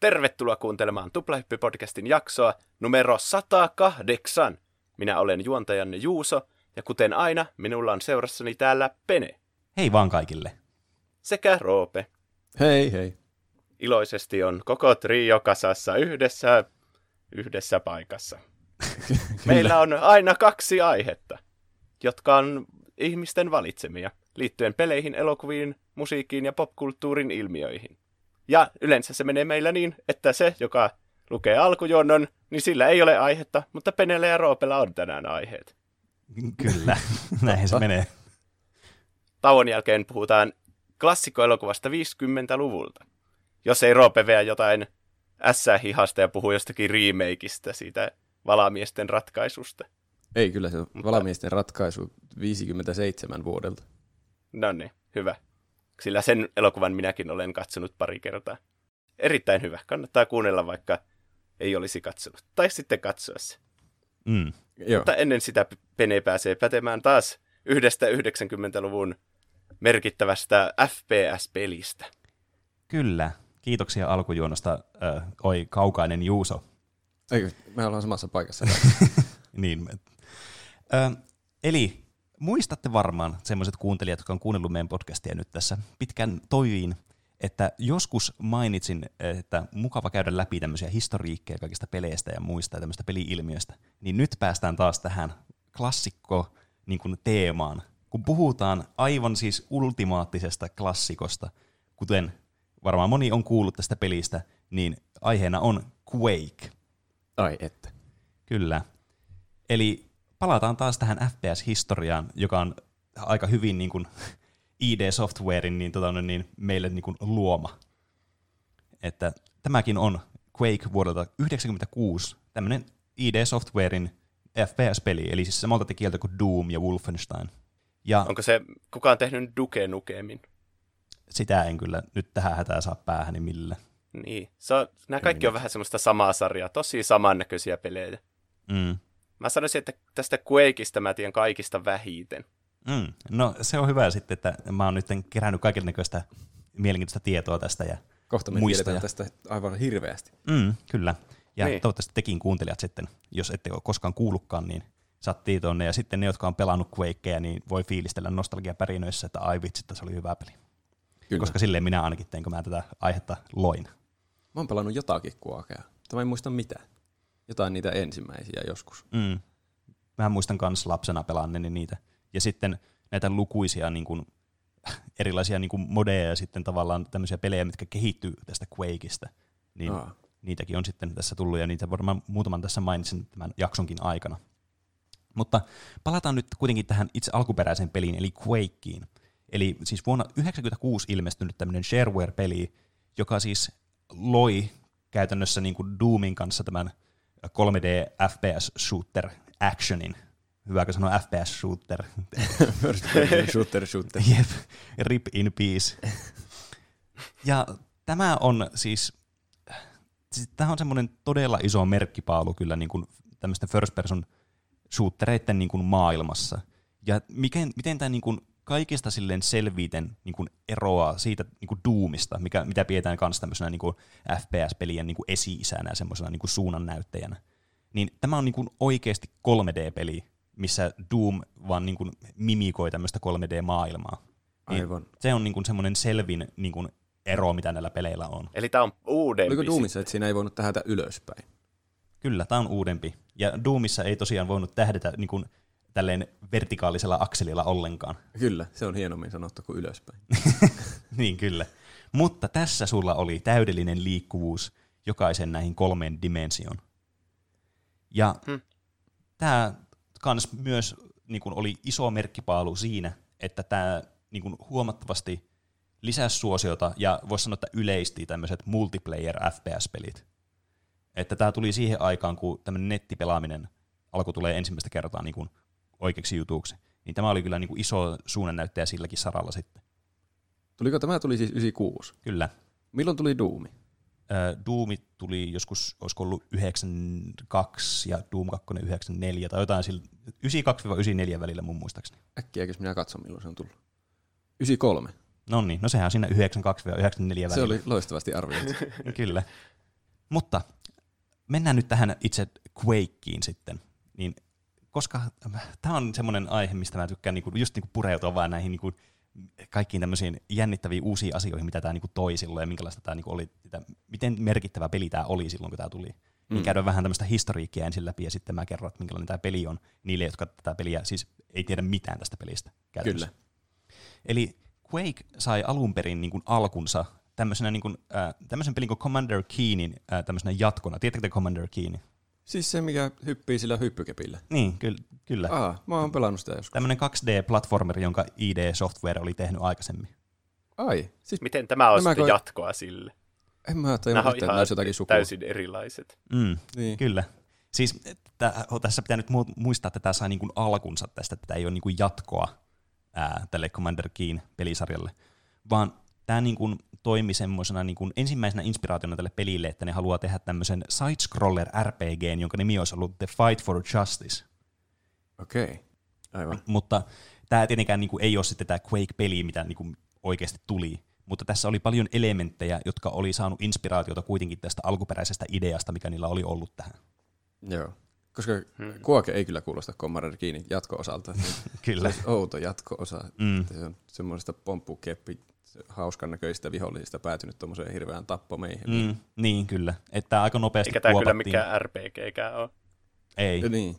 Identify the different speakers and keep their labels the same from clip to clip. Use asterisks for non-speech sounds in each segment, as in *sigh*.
Speaker 1: Tervetuloa kuuntelemaan Tuplahyppy-podcastin jaksoa numero 108. Minä olen juontajanne Juuso, ja kuten aina, minulla on seurassani täällä Pene.
Speaker 2: Hei vaan kaikille.
Speaker 1: Sekä Roope.
Speaker 3: Hei hei.
Speaker 1: Iloisesti on koko trio kasassa yhdessä, yhdessä paikassa. *laughs* Meillä on aina kaksi aihetta, jotka on ihmisten valitsemia, liittyen peleihin, elokuviin, musiikkiin ja popkulttuurin ilmiöihin. Ja yleensä se menee meillä niin, että se, joka lukee alkujuonnon, niin sillä ei ole aihetta, mutta Penellä ja Roopella on tänään aiheet.
Speaker 2: Kyllä, *laughs* näin se menee.
Speaker 1: Tauon jälkeen puhutaan klassikkoelokuvasta 50-luvulta. Jos ei Roope veä jotain S-hihasta ja puhuu jostakin remakeista siitä valamiesten ratkaisusta.
Speaker 3: Ei, kyllä se on valamiesten ratkaisu 57 vuodelta.
Speaker 1: No niin, hyvä. Sillä sen elokuvan minäkin olen katsonut pari kertaa. Erittäin hyvä. Kannattaa kuunnella, vaikka ei olisi katsonut. Tai sitten katsoa se.
Speaker 2: Mm.
Speaker 3: Joo.
Speaker 1: Mutta ennen sitä Pene pääsee pätemään taas yhdestä 90-luvun merkittävästä FPS-pelistä.
Speaker 2: Kyllä. Kiitoksia alkujuonosta, äh, oi kaukainen Juuso.
Speaker 3: Eikö, me ollaan samassa paikassa. *laughs*
Speaker 2: Niin. me- Ö, eli muistatte varmaan semmoiset kuuntelijat, jotka on kuunnellut meidän podcastia nyt tässä pitkän toiviin, että joskus mainitsin, että mukava käydä läpi tämmöisiä historiikkeja kaikista peleistä ja muista ja tämmöistä peli-ilmiöistä. Niin nyt päästään taas tähän klassikko niin kuin teemaan, kun puhutaan aivan siis ultimaattisesta klassikosta, kuten varmaan moni on kuullut tästä pelistä, niin aiheena on Quake.
Speaker 3: Ai että.
Speaker 2: Kyllä. Eli palataan taas tähän FPS-historiaan, joka on aika hyvin niin kuin ID Softwarein niin, tota, niin meille niin kuin luoma. Että tämäkin on Quake vuodelta 1996, tämmöinen ID Softwarein FPS-peli, eli siis samalta tekijältä kuin Doom ja Wolfenstein. Ja
Speaker 1: Onko se kukaan tehnyt Duke Nukemin?
Speaker 2: sitä en kyllä nyt tähän hätää saa päähäni millä.
Speaker 1: Niin. Se on, nämä kaikki on vähän semmoista samaa sarjaa, tosi samannäköisiä pelejä.
Speaker 2: Mm.
Speaker 1: Mä sanoisin, että tästä Quakeista mä tiedän kaikista vähiten.
Speaker 2: Mm. No se on hyvä sitten, että mä oon nyt kerännyt kaikenlaista mielenkiintoista tietoa tästä ja
Speaker 3: Kohta me
Speaker 2: Muistoja.
Speaker 3: tiedetään tästä aivan hirveästi.
Speaker 2: Mm, kyllä. Ja
Speaker 1: Niin.
Speaker 2: toivottavasti tekin kuuntelijat sitten, jos ette ole koskaan kuullutkaan, niin saat tietoonne. Ja sitten ne, jotka on pelannut Quakeja, niin voi fiilistellä nostalgiapärinöissä, että ai vitsi, että se oli hyvä peli.
Speaker 3: Kyllä.
Speaker 2: Koska silleen minä ainakin tein, kun mä tätä aihetta loin.
Speaker 3: Mä oon pelannut jotakin kuokea, mutta mä en muista mitään. Jotain niitä ensimmäisiä joskus.
Speaker 2: Mm. Mä muistan kans lapsena pelanneeni niitä. Ja sitten näitä lukuisia niin kuin, *laughs* erilaisia niin kuin modeja ja sitten tavallaan tämmöisiä pelejä, mitkä kehittyy tästä Quakeista. Niin
Speaker 3: Aa.
Speaker 2: niitäkin on sitten tässä tullut ja niitä varmaan muutaman tässä mainitsin tämän jaksonkin aikana. Mutta palataan nyt kuitenkin tähän itse alkuperäiseen peliin, eli Quakeen. Eli siis vuonna 1996 ilmestynyt tämmöinen shareware-peli, joka siis loi käytännössä niin kuin Doomin kanssa tämän 3D FPS shooter actionin. Hyvääkö sanoa FPS shooter? *laughs*
Speaker 3: First shooter shooter. *laughs*
Speaker 2: Jep, rip in peace. Ja tämä on siis, siis tämä on semmoinen todella iso merkkipaalu kyllä niin kuin tämmöisten first person shootereiden niin kuin maailmassa. Ja miten, miten tämä niin kuin kaikista silleen selviiten niin kuin eroaa siitä niin kuin Doomista, mikä, mitä pidetään myös tämmöisenä niin kuin FPS-pelien niin kuin esi-isänä ja semmoisena niin kuin suunnannäyttäjänä. Niin tämä on niin kuin oikeasti 3D-peli, missä Doom vaan niin kuin mimikoi tämmöistä 3D-maailmaa. Niin
Speaker 3: Aivan.
Speaker 2: Se on niin kuin semmoinen selvin niin kuin ero, mitä näillä peleillä on.
Speaker 1: Eli tää on uudempi.
Speaker 3: Oliko Doomissa, että siinä ei voinut tähdätä ylöspäin?
Speaker 2: Kyllä, tämä on uudempi. Ja Doomissa ei tosiaan voinut tähdätä niin kuin tälleen vertikaalisella akselilla ollenkaan.
Speaker 3: Kyllä, se on hienommin sanottu kuin ylöspäin. *laughs*
Speaker 2: niin kyllä. Mutta tässä sulla oli täydellinen liikkuvuus jokaisen näihin kolmeen dimensioon. Ja
Speaker 1: Hmm.
Speaker 2: tämä kans myös niin kuin oli iso merkkipaalu siinä, että tämä niin kuin huomattavasti lisäsi suosiota ja voisi sanoa, että yleisti tämmöiset multiplayer FPS-pelit. Että tämä tuli siihen aikaan, kun tämmöinen nettipelaaminen alkoi tulee ensimmäistä kertaa niin kuin oikeaksi jutuksi. Niin tämä oli kyllä niin kuin iso suunnannäyttäjä silläkin saralla sitten.
Speaker 3: Tuliko tämä tuli siis 96?
Speaker 2: Kyllä.
Speaker 3: Milloin tuli Doomi?
Speaker 2: Ö, Doomi tuli joskus, olisiko ollut 92 ja Doom 2 94 tai jotain sillä 92-94 välillä mun muistaakseni.
Speaker 3: Äkkiäkös minä katson, milloin se on tullut? 93.
Speaker 2: No niin, no sehän on siinä 92-94 välillä.
Speaker 3: Se oli loistavasti arvioitu. *laughs*
Speaker 2: Kyllä. Mutta mennään nyt tähän itse Quakeen sitten. Niin, koska tämä on semmoinen aihe, mistä mä tykkään niinku, just niinku pureutua vaan näihin niinku, kaikkiin tämmöisiin jännittäviin uusiin asioihin, mitä tämä niinku toi silloin ja minkälaista tämä niinku oli, että miten merkittävä peli tämä oli silloin, kun tämä tuli. Mm. Niin käydään vähän tämmöistä historiikkia ensin läpi ja sitten mä kerron, että minkälainen tämä peli on niille, jotka tätä peliä siis ei tiedä mitään tästä pelistä.
Speaker 3: Kyllä.
Speaker 2: Eli Quake sai alun perin niin kuin alkunsa tämmöisenä niin kuin, äh, tämmöisen pelin kuin Commander Keenin äh, tämmöisenä jatkona. Tiedättekö te Commander Keenin?
Speaker 3: Siis se, mikä hyppii sillä hyppykepillä.
Speaker 2: Niin, kyllä. kyllä.
Speaker 3: Aa, mä oon pelannut sitä joskus.
Speaker 2: Tämmöinen 2D-platformeri, jonka ID Software oli tehnyt aikaisemmin.
Speaker 3: Ai, siis
Speaker 1: Miten tämä on sitten
Speaker 3: ko-
Speaker 1: jatkoa sille?
Speaker 3: en mä
Speaker 1: on
Speaker 3: että
Speaker 1: ihan
Speaker 3: nämä olisi jotakin sukua.
Speaker 1: täysin erilaiset.
Speaker 2: Mm,
Speaker 3: Niin.
Speaker 2: Kyllä. Siis tää, tässä pitää nyt mu- muistaa, että tämä sai niin kuin alkunsa tästä, että tämä ei ole niin kuin jatkoa ää, tälle Commander Keen pelisarjalle, vaan tämä niin kuin toimi semmoisena niin kuin ensimmäisenä inspiraationa tälle pelille, että ne haluaa tehdä tämmöisen side-scroller RPG, jonka nimi olisi ollut The Fight for Justice.
Speaker 3: Okei, okay. aivan.
Speaker 2: Mutta tämä tietenkään niin kuin, ei ole sitten tämä Quake-peli, mitä niin kuin, oikeasti tuli, mutta tässä oli paljon elementtejä, jotka oli saanut inspiraatiota kuitenkin tästä alkuperäisestä ideasta, mikä niillä oli ollut tähän.
Speaker 3: Joo. Koska
Speaker 1: Hmm.
Speaker 3: Kuoke ei kyllä kuulosta Commander Keenin jatko-osalta. *laughs*
Speaker 2: Kyllä.
Speaker 3: Se outo jatko-osa.
Speaker 2: Mm.
Speaker 3: Se on semmoisesta pomppukeppi hauskan näköistä vihollisista päätynyt tuommoiseen hirveään tappomeihin.
Speaker 2: Mm, niin, kyllä. Että aika nopeasti
Speaker 1: Eikä tämä kyllä
Speaker 2: kuopattiin.
Speaker 1: mikään RPGkään ole.
Speaker 2: Ei,
Speaker 3: Niin.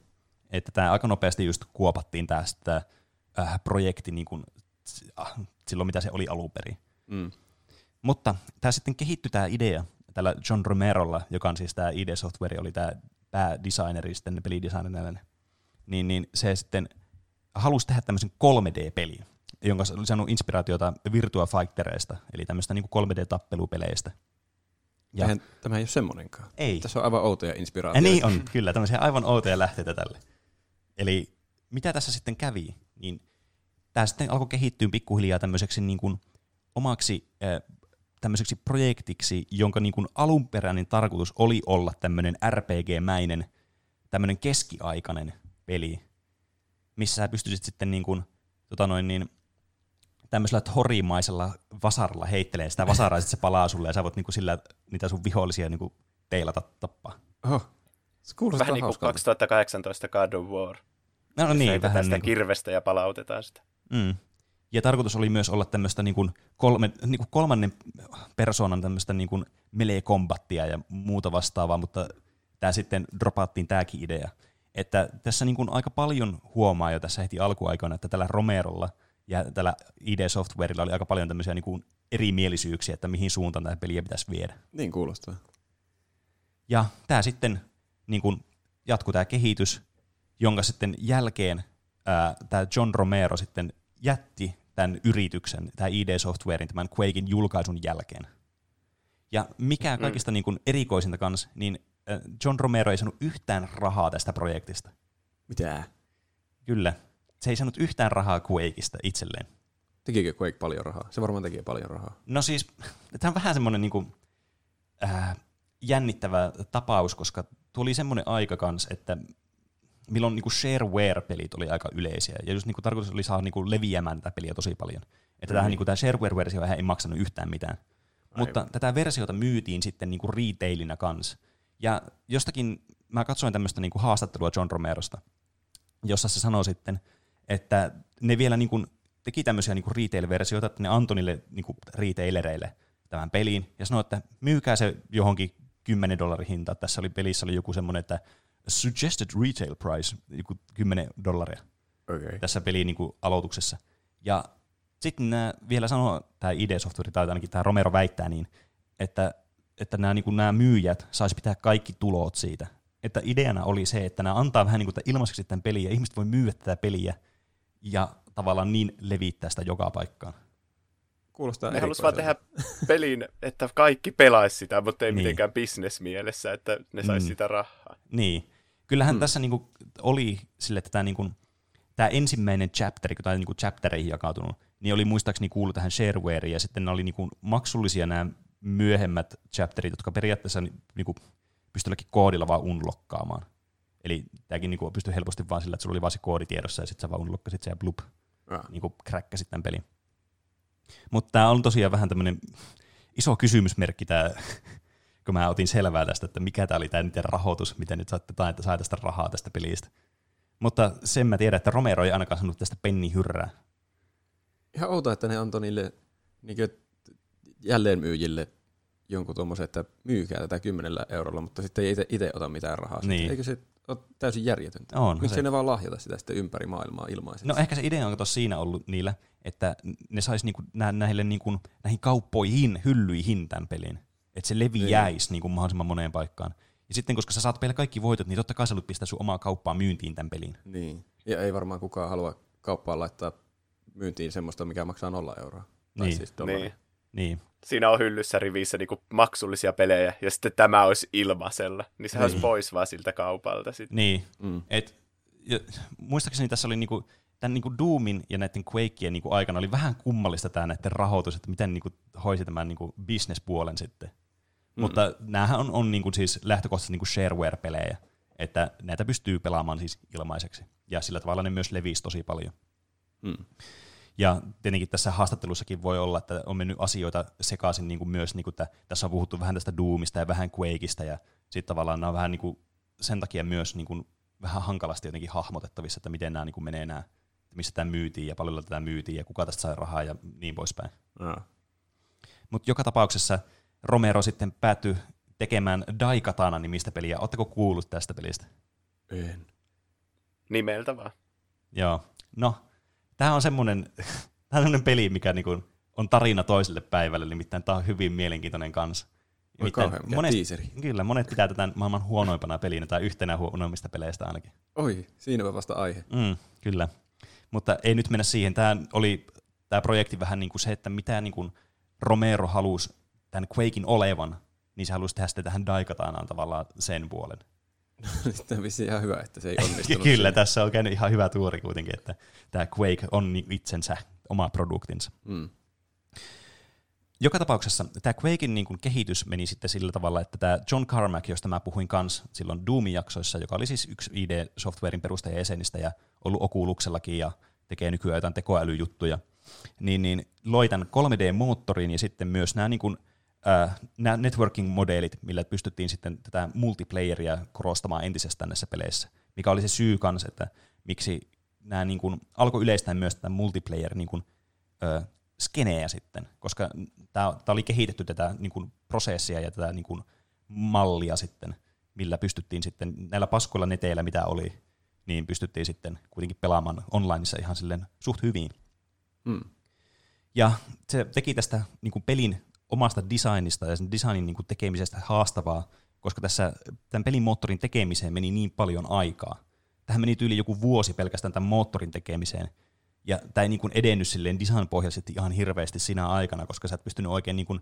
Speaker 2: että tämä aika nopeasti just kuopattiin tästä äh, projekti niin kuin, äh, silloin, mitä se oli alun perin.
Speaker 3: Mm.
Speaker 2: Mutta tämä sitten kehittyi tämä idea tällä John Romerolla, joka on siis tämä ID Software, oli tämä päädesigneri sitten pelidesignerille, niin, niin se sitten halusi tehdä tämmöisen 3D-pelin, jonka oli saanut inspiraatiota Virtua Fightereista, eli tämmöistä niin 3D-tappelupeleistä. Ja,
Speaker 3: Eihän, tämä ei ole semmonenkaan.
Speaker 2: ei,
Speaker 3: Tässä on aivan outoja
Speaker 2: ja
Speaker 3: inspiraatioita.
Speaker 2: niin on, kyllä, tämmöisiä aivan outoja lähteitä tälle. Eli mitä tässä sitten kävi, niin tämä sitten alkoi kehittyä pikkuhiljaa tämmöiseksi niin kuin omaksi äh, tämmöiseksi projektiksi, jonka niin kuin alunperäinen tarkoitus oli olla tämmöinen RPG-mäinen, tämmöinen keskiaikainen peli, missä sä pystyisit sitten niin kuin, tota noin niin, tämmöisellä horimaisella vasaralla heittelee sitä vasaraa, ja sit se palaa sulle, ja sä voit niin kuin sillä niitä sun vihollisia niin kuin teilata tappaa.
Speaker 3: Oho. Se kuulostaa
Speaker 1: Vähän niin kuin
Speaker 3: hauskalta.
Speaker 1: 2018 God of War.
Speaker 2: No, no niin, vähän
Speaker 1: sitä
Speaker 2: niin kuin,
Speaker 1: kirvestä ja palautetaan sitä.
Speaker 2: mm. Ja tarkoitus oli myös olla tämmöistä niin kuin kolme, niin kuin kolmannen persoonan tämmöistä niin kuin melee-kombattia ja muuta vastaavaa, mutta tämä sitten dropattiin tämäkin idea. Että tässä niin kuin aika paljon huomaa jo tässä heti alkuaikoina, että tällä Romerolla ja tällä ID Softwarella oli aika paljon tämmöisiä niin kuin erimielisyyksiä, että mihin suuntaan tämä peliä pitäisi viedä.
Speaker 3: Niin kuulostaa.
Speaker 2: Ja tämä sitten niin kuin jatkui tämä kehitys, jonka sitten jälkeen tämä John Romero sitten jätti tämän yrityksen, tämä ID Softwarein, tämän Quakein julkaisun jälkeen. Ja mikä
Speaker 1: Mm.
Speaker 2: kaikista niin kuin erikoisinta kanssa, niin John Romero ei saanut yhtään rahaa tästä projektista.
Speaker 3: Mitä?
Speaker 2: Kyllä. Se ei saanut yhtään rahaa Quakeista itselleen.
Speaker 3: Tekikö Quake paljon rahaa? Se varmaan teki paljon rahaa.
Speaker 2: No siis, *laughs* tämä on vähän semmoinen niin kuin, äh, jännittävä tapaus, koska tuli semmoinen aika kans, että milloin niin shareware-pelit oli aika yleisiä, ja just niin kuin tarkoitus oli saada niin kuin leviämään tätä peliä tosi paljon. Että tämähän, niin kuin, tämä shareware-versio ei maksanut yhtään mitään. Mutta tätä versiota myytiin sitten niin kuin retailina kans. Ja jostakin, mä katsoin tämmöistä niin kuin haastattelua John Romerosta, jossa se sanoi sitten, että ne vielä niin kuin teki tämmöisiä niin kuin retail-versioita, että ne antoi niille niin kuin retailereille tämän pelin, ja sanoi, että myykää se johonkin 10 dollarin hinta. Tässä oli pelissä oli joku semmoinen, että suggested retail price, joku 10 dollaria.
Speaker 3: Okay.
Speaker 2: tässä pelin niin kuin aloituksessa. Ja sitten nämä vielä sanoo, tämä ID Software, tai ainakin tämä Romero väittää niin, että, että nämä, niin kuin nämä myyjät saisi pitää kaikki tulot siitä. Että ideana oli se, että nämä antaa vähän niin kuin ilmaiseksi tämän peliä, ja ihmiset voi myydä tätä peliä, ja tavallaan niin levittää sitä joka paikkaan.
Speaker 3: Kuulostaa
Speaker 1: Ne halusivat vaan tehdä pelin, että kaikki pelaisi sitä, mutta ei
Speaker 2: Niin.
Speaker 1: mitenkään bisnesmielessä, että ne saisi
Speaker 2: Mm.
Speaker 1: sitä rahaa.
Speaker 2: Niin. Kyllähän
Speaker 3: hmm.
Speaker 2: tässä niinku oli sille, että tämä niinku, tää ensimmäinen chapteri, kun tämä niinku chaptereihin jakautunut, niin oli muistaakseni kuulu tähän sharewareen, ja sitten ne oli niinku maksullisia nämä myöhemmät chapterit, jotka periaatteessa ni- niinku pystyi koodilla vaan unlockkaamaan. Eli tämäkin niinku pystyi helposti vaan sillä, että sulla oli vaan se koodi tiedossa, ja sitten sä vaan unlockasit sen ja blup,
Speaker 3: Ah.
Speaker 2: niinku kräkkäsit tämän pelin. Mutta tämä on tosiaan vähän tämmöinen iso kysymysmerkki tämä *laughs* kun mä otin selvää tästä, että mikä tämä oli tämä niiden rahoitus, miten nyt saatte että saa tästä rahaa tästä pelistä. Mutta sen mä tiedän, että Romero ei ainakaan sanonut tästä penni hyrrää.
Speaker 3: Ihan outoa, että ne antoi niille niin jälleenmyyjille jonkun tuommoisen, että myykää tätä kymmenellä eurolla, mutta sitten ei itse ota mitään rahaa.
Speaker 2: Niin.
Speaker 3: Eikö se ole täysin järjetöntä?
Speaker 2: On,
Speaker 3: Miksi
Speaker 2: se-
Speaker 3: ne vaan lahjata sitä sitten ympäri maailmaa ilmaisesti?
Speaker 2: No ehkä se idea on tuossa siinä ollut niillä, että ne sais niinku nä- näille niinku, näihin kauppoihin, hyllyihin tämän pelin. Että se leviäisi niinku mahdollisimman moneen paikkaan. Ja sitten koska sä saat vielä kaikki voitot, niin totta kai sä pistää sun omaa kauppaa myyntiin tämän pelin.
Speaker 3: Niin. Ja ei varmaan kukaan halua kauppaan laittaa myyntiin semmoista, mikä maksaa nolla euroa. Tai
Speaker 2: Niin.
Speaker 3: siis dollaria.
Speaker 1: Niin.
Speaker 2: Niin.
Speaker 1: Siinä on hyllyssä rivissä niinku maksullisia pelejä, ja sitten tämä olisi ilmaisella. Niin sehän
Speaker 2: Niin.
Speaker 1: olisi pois vaan siltä kaupalta sitten.
Speaker 2: Niin.
Speaker 3: Mm.
Speaker 2: Et, ja, muistaakseni tässä oli niinku, tämän niinku Doomin ja näiden Quakeien niinku aikana oli vähän kummallista tämä näiden rahoitus, että miten niinku hoisi tämän niinku business-puolen sitten. Mm. Mutta näähän on, on niinku siis lähtökohtaisesti niinku shareware-pelejä, että näitä pystyy pelaamaan siis ilmaiseksi. Ja sillä tavalla ne myös levisi tosi paljon.
Speaker 3: Mm.
Speaker 2: Ja tietenkin tässä haastattelussakin voi olla, että on mennyt asioita sekaisin niin kuin myös, niin kuin, että tässä on puhuttu vähän tästä Doomista ja vähän Quakeista, ja sitten tavallaan nämä on vähän niin kuin, sen takia myös niin kuin, vähän hankalasti jotenkin hahmotettavissa, että miten nämä niin kuin menee nämä, missä tämä myytiin ja paljon tätä myytiin ja kuka tästä sai rahaa ja niin poispäin.
Speaker 3: Aa.
Speaker 2: Mutta joka tapauksessa Romero sitten päätyi tekemään Daikatana nimistä peliä. Oletteko kuullut tästä pelistä?
Speaker 3: En.
Speaker 1: Nimeltä vaan.
Speaker 2: Joo. No, tämä on semmoinen, *laughs* tämä on semmoinen peli, mikä niinku on tarina toiselle päivälle, nimittäin tämä on hyvin mielenkiintoinen kanssa.
Speaker 3: Voi kauhean,
Speaker 2: monet,
Speaker 3: teaseri.
Speaker 2: kyllä, monet pitää tätä maailman huonoimpana pelinä tai yhtenä huonoimmista peleistä ainakin.
Speaker 3: Oi, siinäpä vasta aihe.
Speaker 2: Mm, kyllä. Mutta ei nyt mennä siihen. Tämä oli tämä projekti vähän niin kuin se, että mitä niin kuin Romero halusi tämän Quakein olevan, niin se halusi tehdä sitten tähän Daikatanaan tavallaan sen puolen. *laughs*
Speaker 3: Sitten on vissiin ihan hyvä, että se ei onnistunut.
Speaker 2: Kyllä,
Speaker 3: siinä.
Speaker 2: tässä on käynyt ihan hyvä tuuri kuitenkin, että tämä Quake on itsensä oma produktinsa.
Speaker 3: Mm.
Speaker 2: Joka tapauksessa tämä Quakein niin kuin kehitys meni sitten sillä tavalla, että tämä John Carmack, josta mä puhuin kans silloin Doomin jaksoissa, joka oli siis yksi ID Softwarein perustajajäsenistä ja ollut Oculussellakin ja tekee nykyään jotain tekoälyjuttuja, niin, niin loi tämän 3D-moottorin ja sitten myös nämä, niin kuin, nämä networking-modeelit, millä pystyttiin sitten tätä multiplayeria korostamaan entisestään näissä peleissä, mikä oli se syy kanssa, että miksi nämä niin kuin, alkoi yleistää myös tätä multiplayer niin kuin, ö, skeneä sitten, koska tämä oli kehitetty tätä niin kuin, prosessia ja tätä niin kuin, mallia sitten, millä pystyttiin sitten näillä paskoilla neteillä, mitä oli, niin pystyttiin sitten kuitenkin pelaamaan onlineissa ihan silleen suht hyvin.
Speaker 3: Mm.
Speaker 2: Ja se teki tästä niin kuin pelin omasta designista ja sen designin niin kuin tekemisestä haastavaa, koska tässä tämän pelin moottorin tekemiseen meni niin paljon aikaa. Tähän meni tyyli joku vuosi pelkästään tämän moottorin tekemiseen, ja tämä ei niin kuin edennyt silleen design-pohjaisesti ihan hirveästi siinä aikana, koska sä et pystynyt oikein niin kuin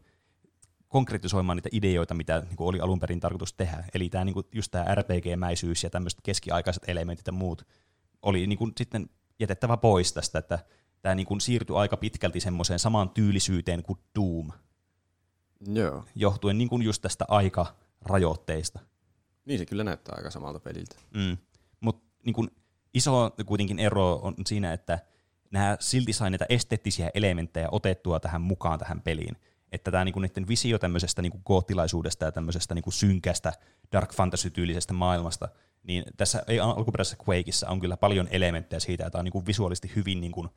Speaker 2: konkretisoimaan niitä ideoita, mitä niin kuin oli alun perin tarkoitus tehdä. Eli tämä, niin kuin, just tämä RPG-mäisyys ja tämmöiset keskiaikaiset elementit ja muut oli niin kuin sitten jätettävä pois tästä, että tämä niin kuin siirtyi aika pitkälti semmoiseen samaan tyylisyyteen kuin Doom,
Speaker 3: Joo.
Speaker 2: johtuen niin kuin just tästä aikarajoitteista.
Speaker 3: Niin se kyllä näyttää aika samalta peliltä.
Speaker 2: Mm. Mutta niin iso kuitenkin ero on siinä, että nämä silti sai näitä esteettisiä elementtejä otettua tähän mukaan tähän peliin. Että tämä niinku niiden visio tämmöisestä niinku goottilaisuudesta ja tämmöisestä niinku synkästä dark fantasy-tyylisestä maailmasta, niin tässä ei alkuperäisessä Quakeissa on kyllä paljon elementtejä siitä, että on niinku visuaalisesti hyvin niinku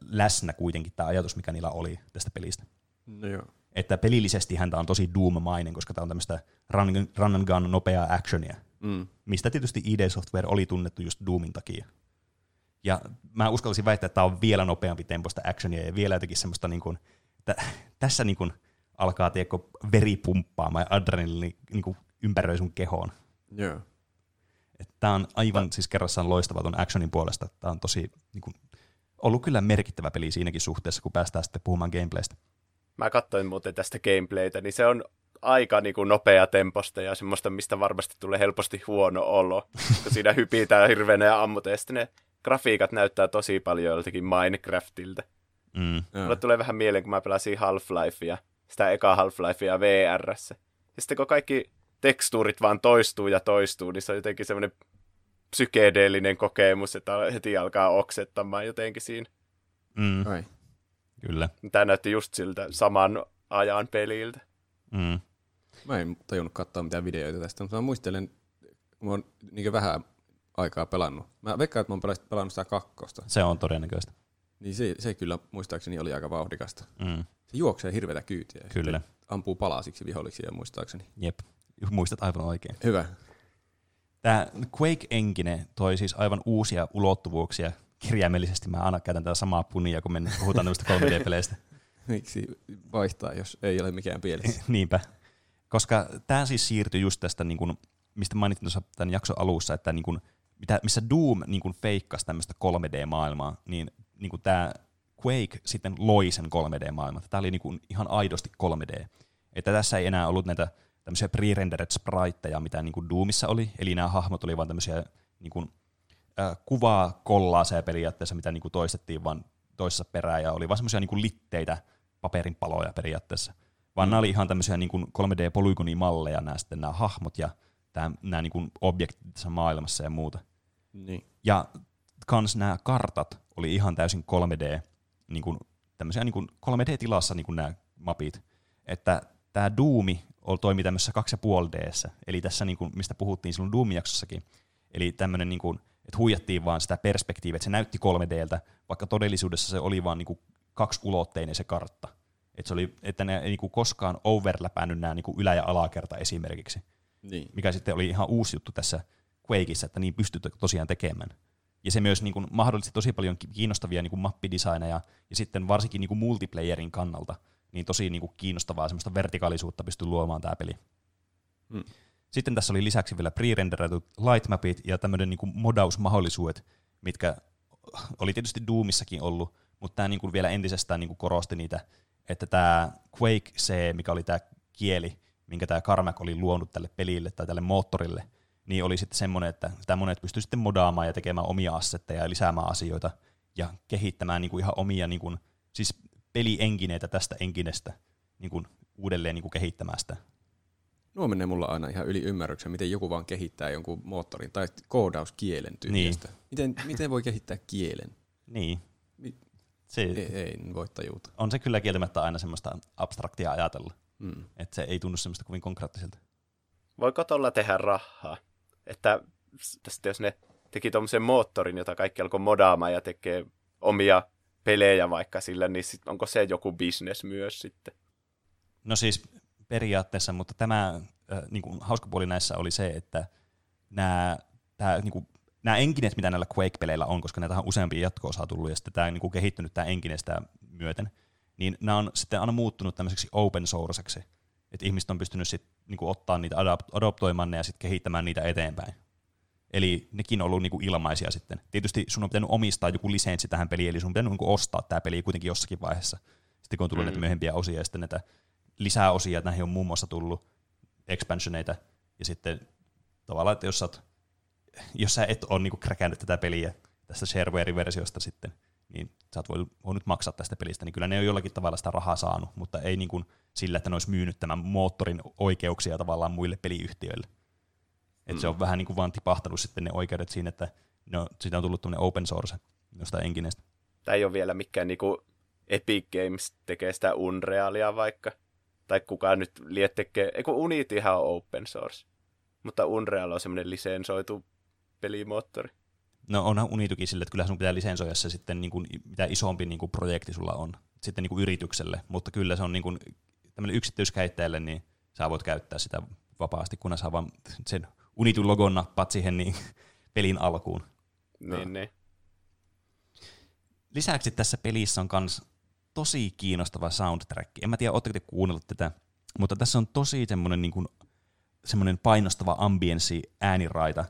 Speaker 2: läsnä kuitenkin tämä ajatus, mikä niillä oli tästä pelistä.
Speaker 3: No joo.
Speaker 2: Että pelillisesti häntä on tosi Doom-mainen, koska tämä on tämmöistä run, run and gun nopeaa actionia
Speaker 3: Mm.
Speaker 2: mistä tietysti ID Software oli tunnettu just Doomin takia. Ja mä uskallisin väittää, että tämä on vielä nopeampi temposta actionia ja vielä jotenkin semmoista, niin kuin, että tässä niin kuin alkaa tiedätkö, veri pumppaamaan ja adrenaliini niin kuin ympäröi sun kehoon.
Speaker 3: Joo.
Speaker 2: Tämä on aivan siis kerrassaan loistava tuon actionin puolesta. Tämä on tosi niin kuin, ollut kyllä merkittävä peli siinäkin suhteessa, kun päästään sitten puhumaan gameplaystä.
Speaker 1: Mä katsoin muuten tästä gameplaytä, niin se on aika niin kuin nopea temposta ja semmoista, mistä varmasti tulee helposti huono olo, kun siinä hypitään hirveänä ja ammutaan. Ja sitten ne grafiikat näyttää tosi paljon joltakin Minecraftilta.
Speaker 2: Mm.
Speaker 1: Mulle tulee vähän mieleen, kun mä pelasin Half-Lifea, sitä eka Half-Lifea VRssä. Ja sitten kun kaikki tekstuurit vaan toistuu ja toistuu, niin se on jotenkin semmoinen psykedeellinen kokemus, että heti alkaa oksettamaan jotenkin siinä.
Speaker 2: Mm.
Speaker 3: Ai.
Speaker 2: Kyllä.
Speaker 1: Tämä näytti just siltä saman ajan peliltä.
Speaker 2: Mm.
Speaker 3: Mä en tajunnut katsoa mitään videoita tästä, mutta mä muistelen, kun mä oon niin vähän aikaa pelannut. Mä veikkaan, että mä oon pelannut sitä kakkosta.
Speaker 2: Se on todennäköistä.
Speaker 3: Niin se, se kyllä muistaakseni oli aika vauhdikasta.
Speaker 2: Mm,
Speaker 3: Se juoksee hirveätä kyytiä. ja
Speaker 2: kyllä.
Speaker 3: Ampuu palasiksi viholliksi ja muistaakseni.
Speaker 2: Jep. Muistat aivan oikein.
Speaker 3: Hyvä.
Speaker 2: Tämä Quake Engine toi siis aivan uusia ulottuvuuksia. Kirjaimellisesti mä aina käytän tätä samaa punia, kun me puhutaan tämmöistä 3D-peleistä. *laughs*
Speaker 3: Miksi vaihtaa, jos ei ole mikään pielessä? *laughs*
Speaker 2: Niinpä. Koska tämä siis siirtyi just tästä, niin kun, mistä mainitsin tuossa tämän jakson alussa, että niin kun, mitä, missä Doom niin kun feikkasi tämmöistä 3D-maailmaa, niin, niin kun tämä Quake sitten loi sen 3D-maailman. Tämä oli niin kun ihan aidosti 3D. Että tässä ei enää ollut näitä tämmöisiä pre-rendered spriteja, mitä niin kuin Doomissa oli, eli nämä hahmot oli vain tämmöisiä niin kuin, äh, kuvaa kollaaseja periaatteessa, mitä niin kuin toistettiin vaan toisessa perään, ja oli vaan semmoisia niin kuin litteitä paperinpaloja periaatteessa. Vaan mm. nämä oli ihan tämmöisiä niin kuin 3D-polygonimalleja, nämä sitten nämä hahmot ja tämä, nämä niin kuin objektit tässä maailmassa ja muuta.
Speaker 3: Niin.
Speaker 2: Ja kans nämä kartat oli ihan täysin 3D, niin kuin, tämmöisiä niin kuin 3D-tilassa niin kuin nämä mapit. Että tämä Doomi toimi tämmöisessä 2,5 d eli tässä niin kuin, mistä puhuttiin silloin Doom-jaksossakin. Eli tämmöinen, niin kuin, että huijattiin vaan sitä perspektiiviä, että se näytti 3Dltä, vaikka todellisuudessa se oli vaan niin kuin kaksiulotteinen se kartta. Että, se oli, että ne ei niin kuin koskaan overläpännyt nämä niin kuin ylä- ja alakerta esimerkiksi
Speaker 3: Niin.
Speaker 2: mikä sitten oli ihan uusi juttu tässä Quakeissa, että niin pystyt tosiaan tekemään. Ja se myös niin kuin, mahdollisti tosi paljon ki- kiinnostavia niin kuin mappidesigneja, ja sitten varsinkin niin kuin multiplayerin kannalta, niin tosi niin kuin kiinnostavaa semmoista vertikaalisuutta pystyy luomaan tämä peli.
Speaker 3: Mm.
Speaker 2: Sitten tässä oli lisäksi vielä pre-renderatut lightmapit ja tämmöinen niin modausmahdollisuudet, mitkä oli tietysti Doomissakin ollut, mutta tämä niin kuin vielä entisestään niin kuin korosti niitä, että tämä Quake C, mikä oli tämä kieli, minkä tämä Carmack oli luonut tälle pelille tai tälle moottorille, niin oli sitten semmoinen, että tämä monet pystyi sitten modaamaan ja tekemään omia assetteja ja lisäämään asioita ja kehittämään niin kuin ihan omia niin kuin, siis pelienkineitä tästä enkinestä niin kuin uudelleen niin kuin kehittämään sitä.
Speaker 3: Nuo menee mulla aina ihan yli ymmärryksen, miten joku vaan kehittää jonkun moottorin tai koodauskielen tyhjästä. Niin. Miten, miten voi kehittää kielen?
Speaker 2: Niin.
Speaker 3: Mi-
Speaker 2: Se,
Speaker 3: Ei, ei en voi tajuta.
Speaker 2: on se kyllä kieltämättä aina semmoista abstraktia ajatella,
Speaker 3: Mm.
Speaker 2: että se ei tunnu semmoista kovin konkreettiselta.
Speaker 1: Voiko tuolla tehdä rahaa? Että tästä jos ne teki tuommoisen moottorin, jota kaikki alkoi modaamaan ja tekee omia pelejä vaikka sillä, niin sit onko se joku business myös sitten?
Speaker 2: No siis periaatteessa, mutta tämä niin kuin, hauska puoli näissä oli se, että nämä, tää, niin kuin, nämä enkineet, mitä näillä Quake-peleillä on, koska näitä on useampia jatko-osaa tullut, ja sitten tämä niin kuin, kehittynyt tämä enkine sitä myöten, niin nämä on sitten aina muuttunut tämmöiseksi open sourceksi, että ihmiset on pystynyt sitten niin kuin, ottaa niitä, adoptoimaan ne ja sitten kehittämään niitä eteenpäin. Eli nekin on ollut niin kuin ilmaisia sitten. Tietysti sun on pitänyt omistaa joku lisenssi tähän peliin, eli sun on pitänyt niin kuin ostaa tämä peli kuitenkin jossakin vaiheessa. Sitten kun on tullut mm. näitä myöhempiä osia ja sitten näitä lisää osia, että näihin on muun muassa tullut expansioneita, ja sitten tavallaan, että jos sä, oot, jos sä et ole niinku kräkännyt tätä peliä tästä shareware-versiosta sitten, niin sä oot voinut, voinut maksaa tästä pelistä, niin kyllä ne on jollakin tavalla sitä rahaa saanut, mutta ei niinku sillä, että ne olisi myynyt tämän moottorin oikeuksia tavallaan muille peliyhtiöille. Et se on vähän niin kuin vaan tipahtanut sitten ne oikeudet siinä, että no, siitä on tullut tämmöinen open source jostain enkineestä.
Speaker 1: Tai ei ole vielä mikään niinku Epic Games tekee sitä Unrealia vaikka. Tai kukaan nyt lie tekee, ei kun Unityhän on open source. Mutta Unreal on semmoinen lisensoitu pelimoottori.
Speaker 2: No onhan Unitukin sille, että kyllä sun pitää lisensoida se sitten niin kuin, mitä isompi niin kuin projekti sulla on sitten niin kuin yritykselle, mutta kyllä se on niin kuin, tämmöinen yksityiskäyttäjälle, niin sä voit käyttää sitä vapaasti, kunnes sä vaan sen Unitun logon nappaat siihen niin *laughs* pelin alkuun.
Speaker 1: Niin, niin.
Speaker 2: Lisäksi tässä pelissä on myös tosi kiinnostava soundtrack. En mä tiedä, ootteko te kuunnellut tätä, mutta tässä on tosi semmoinen, niin kuin, semmoinen painostava ambienssi ääniraita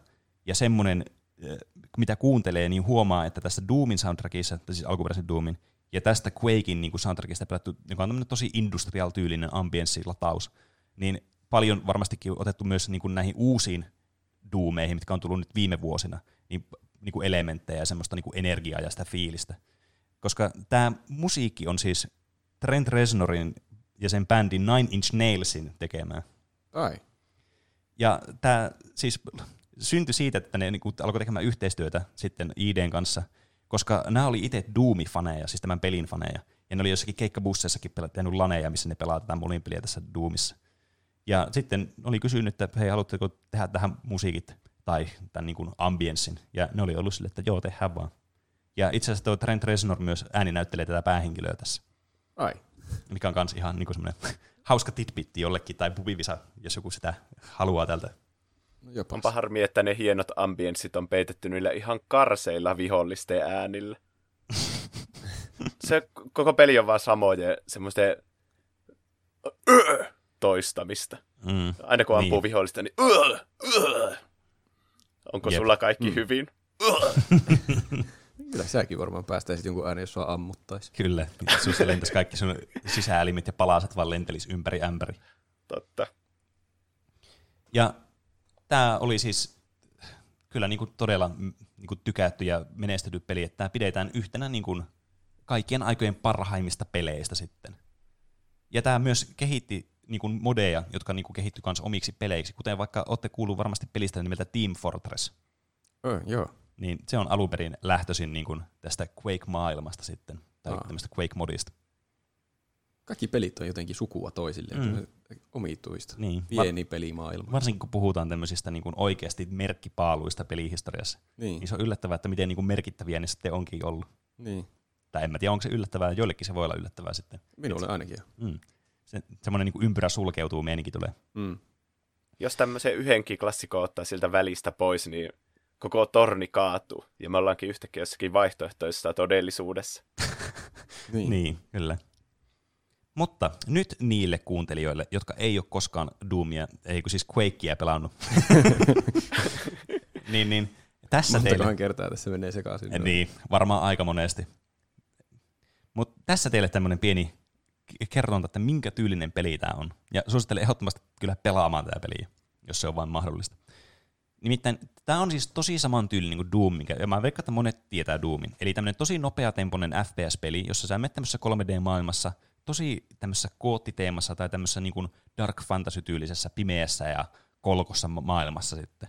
Speaker 2: ja semmoinen, eh, mitä kuuntelee, niin huomaa, että tässä Doomin soundtrackissa, siis alkuperäisen Doomin, ja tästä Quakein niin kuin soundtrackista pelattu, joka on tämmöinen tosi industrial-tyylinen ambienssilataus, niin paljon varmastikin otettu myös niin kuin näihin uusiin Doomeihin, mitkä on tullut nyt viime vuosina, niin, niin kuin elementtejä ja semmoista niin kuin energiaa ja sitä fiilistä. Koska tämä musiikki on siis Trent Reznorin ja sen bändin Nine Inch Nailsin tekemää.
Speaker 3: Ai.
Speaker 2: Ja tämä siis syntyi siitä, että ne niinku alkoi tekemään yhteistyötä sitten IDn kanssa, koska nämä oli itse Doomi-faneja, siis tämän pelin faneja. Ja ne oli jossakin keikkabusseissakin tehnyt laneja, missä ne pelaa tätä monin peliä tässä Doomissa. Ja sitten oli kysynyt, että hei, haluatteko tehdä tähän musiikit tai tämän niin kuin ambienssin. Ja ne oli ollut sille, että joo, tehdään vaan. Ja itse asiassa tuo Trent Reznor myös ääni näyttelee tätä päähenkilöä tässä.
Speaker 3: Ai.
Speaker 2: Mikä on myös ihan niin semmoinen *laughs* hauska titpitti jollekin, tai pubivisa, jos joku sitä haluaa tältä.
Speaker 3: No jopa.
Speaker 1: Onpa harmi, että ne hienot ambienssit on peitetty niillä ihan karseilla vihollisten äänillä. *laughs* Se koko peli on vaan samoja semmoisten toistamista.
Speaker 2: Mm.
Speaker 1: Aina kun ampuu
Speaker 2: Niin.
Speaker 1: vihollista, niin "Ugh, ugh." Onko
Speaker 2: Jep.
Speaker 1: sulla kaikki
Speaker 2: Mm.
Speaker 1: hyvin? *laughs*
Speaker 3: Kyllä säkin varmaan päästäisit jonkun äänen, jos sua ammuttaisi.
Speaker 2: Kyllä, sinussa lentäisi kaikki sun sisäelimet ja palaset vaan lentelis ympäri ämpäri.
Speaker 1: Totta.
Speaker 2: Ja tämä oli siis kyllä niinku todella mm, niinku tykätty ja menestyty peli, että tämä pidetään yhtenä niinku kaikkien aikojen parhaimmista peleistä sitten. Ja tämä myös kehitti niinku modeja, jotka niinku kehittyi myös omiksi peleiksi, kuten vaikka olette kuullut varmasti pelistä nimeltä Team Fortress.
Speaker 3: Ö, joo.
Speaker 2: Niin se on alun perin lähtöisin niinku tästä Quake-maailmasta sitten, tai
Speaker 3: Aa.
Speaker 2: tämmöistä Quake-modista.
Speaker 3: Kaikki pelit on jotenkin sukua toisilleen.
Speaker 2: Mm.
Speaker 3: Omituista.
Speaker 2: Niin.
Speaker 3: Pieni pelimaailma.
Speaker 2: Varsinkin kun puhutaan tämmöisistä niin kuin oikeasti merkkipaaluista pelihistoriassa,
Speaker 3: Niin.
Speaker 2: niin se on yllättävää, että miten niin kuin merkittäviä ne sitten onkin ollut.
Speaker 3: niin.
Speaker 2: Tai en mä tiedä, onko se yllättävää, joillekin se voi olla yllättävää sitten.
Speaker 3: Minulle ainakin.
Speaker 2: Mm. Se, semmoinen niin kuin ympyrä sulkeutuu, meininki tulee.
Speaker 3: Mm.
Speaker 1: Jos tämmöisen yhdenkin klassikon ottaa siltä välistä pois, niin koko torni kaatuu. Ja me ollaankin yhtäkkiä jossakin vaihtoehtoisessa todellisuudessa. *laughs*
Speaker 3: Niin.
Speaker 2: Niin, kyllä. Mutta nyt niille kuuntelijoille, jotka ei ole koskaan Doomia, ei kun siis Quakea pelannut, *laughs* niin, niin tässä teille...
Speaker 3: Montakohan kertaa tässä menee sekaisin. nuo.
Speaker 2: Niin, varmaan aika monesti. Mutta tässä teille tämmöinen pieni kerronta, että minkä tyylinen peli tämä on. Ja suosittelen ehdottomasti kyllä pelaamaan tätä peliä, jos se on vain mahdollista. Nimittäin tämä on siis tosi saman tyylinen kuin Doom, mikä, ja mä veikkaan, että monet tietää Doomin. Eli tämmöinen tosi nopeatempoinen FPS-peli, jossa sä menet tämmöisessä 3D-maailmassa, tosi tämmöisessä koottiteemassa tai tämmöisessä niin kuin dark fantasy-tyylisessä pimeässä ja kolkossa ma- maailmassa sitten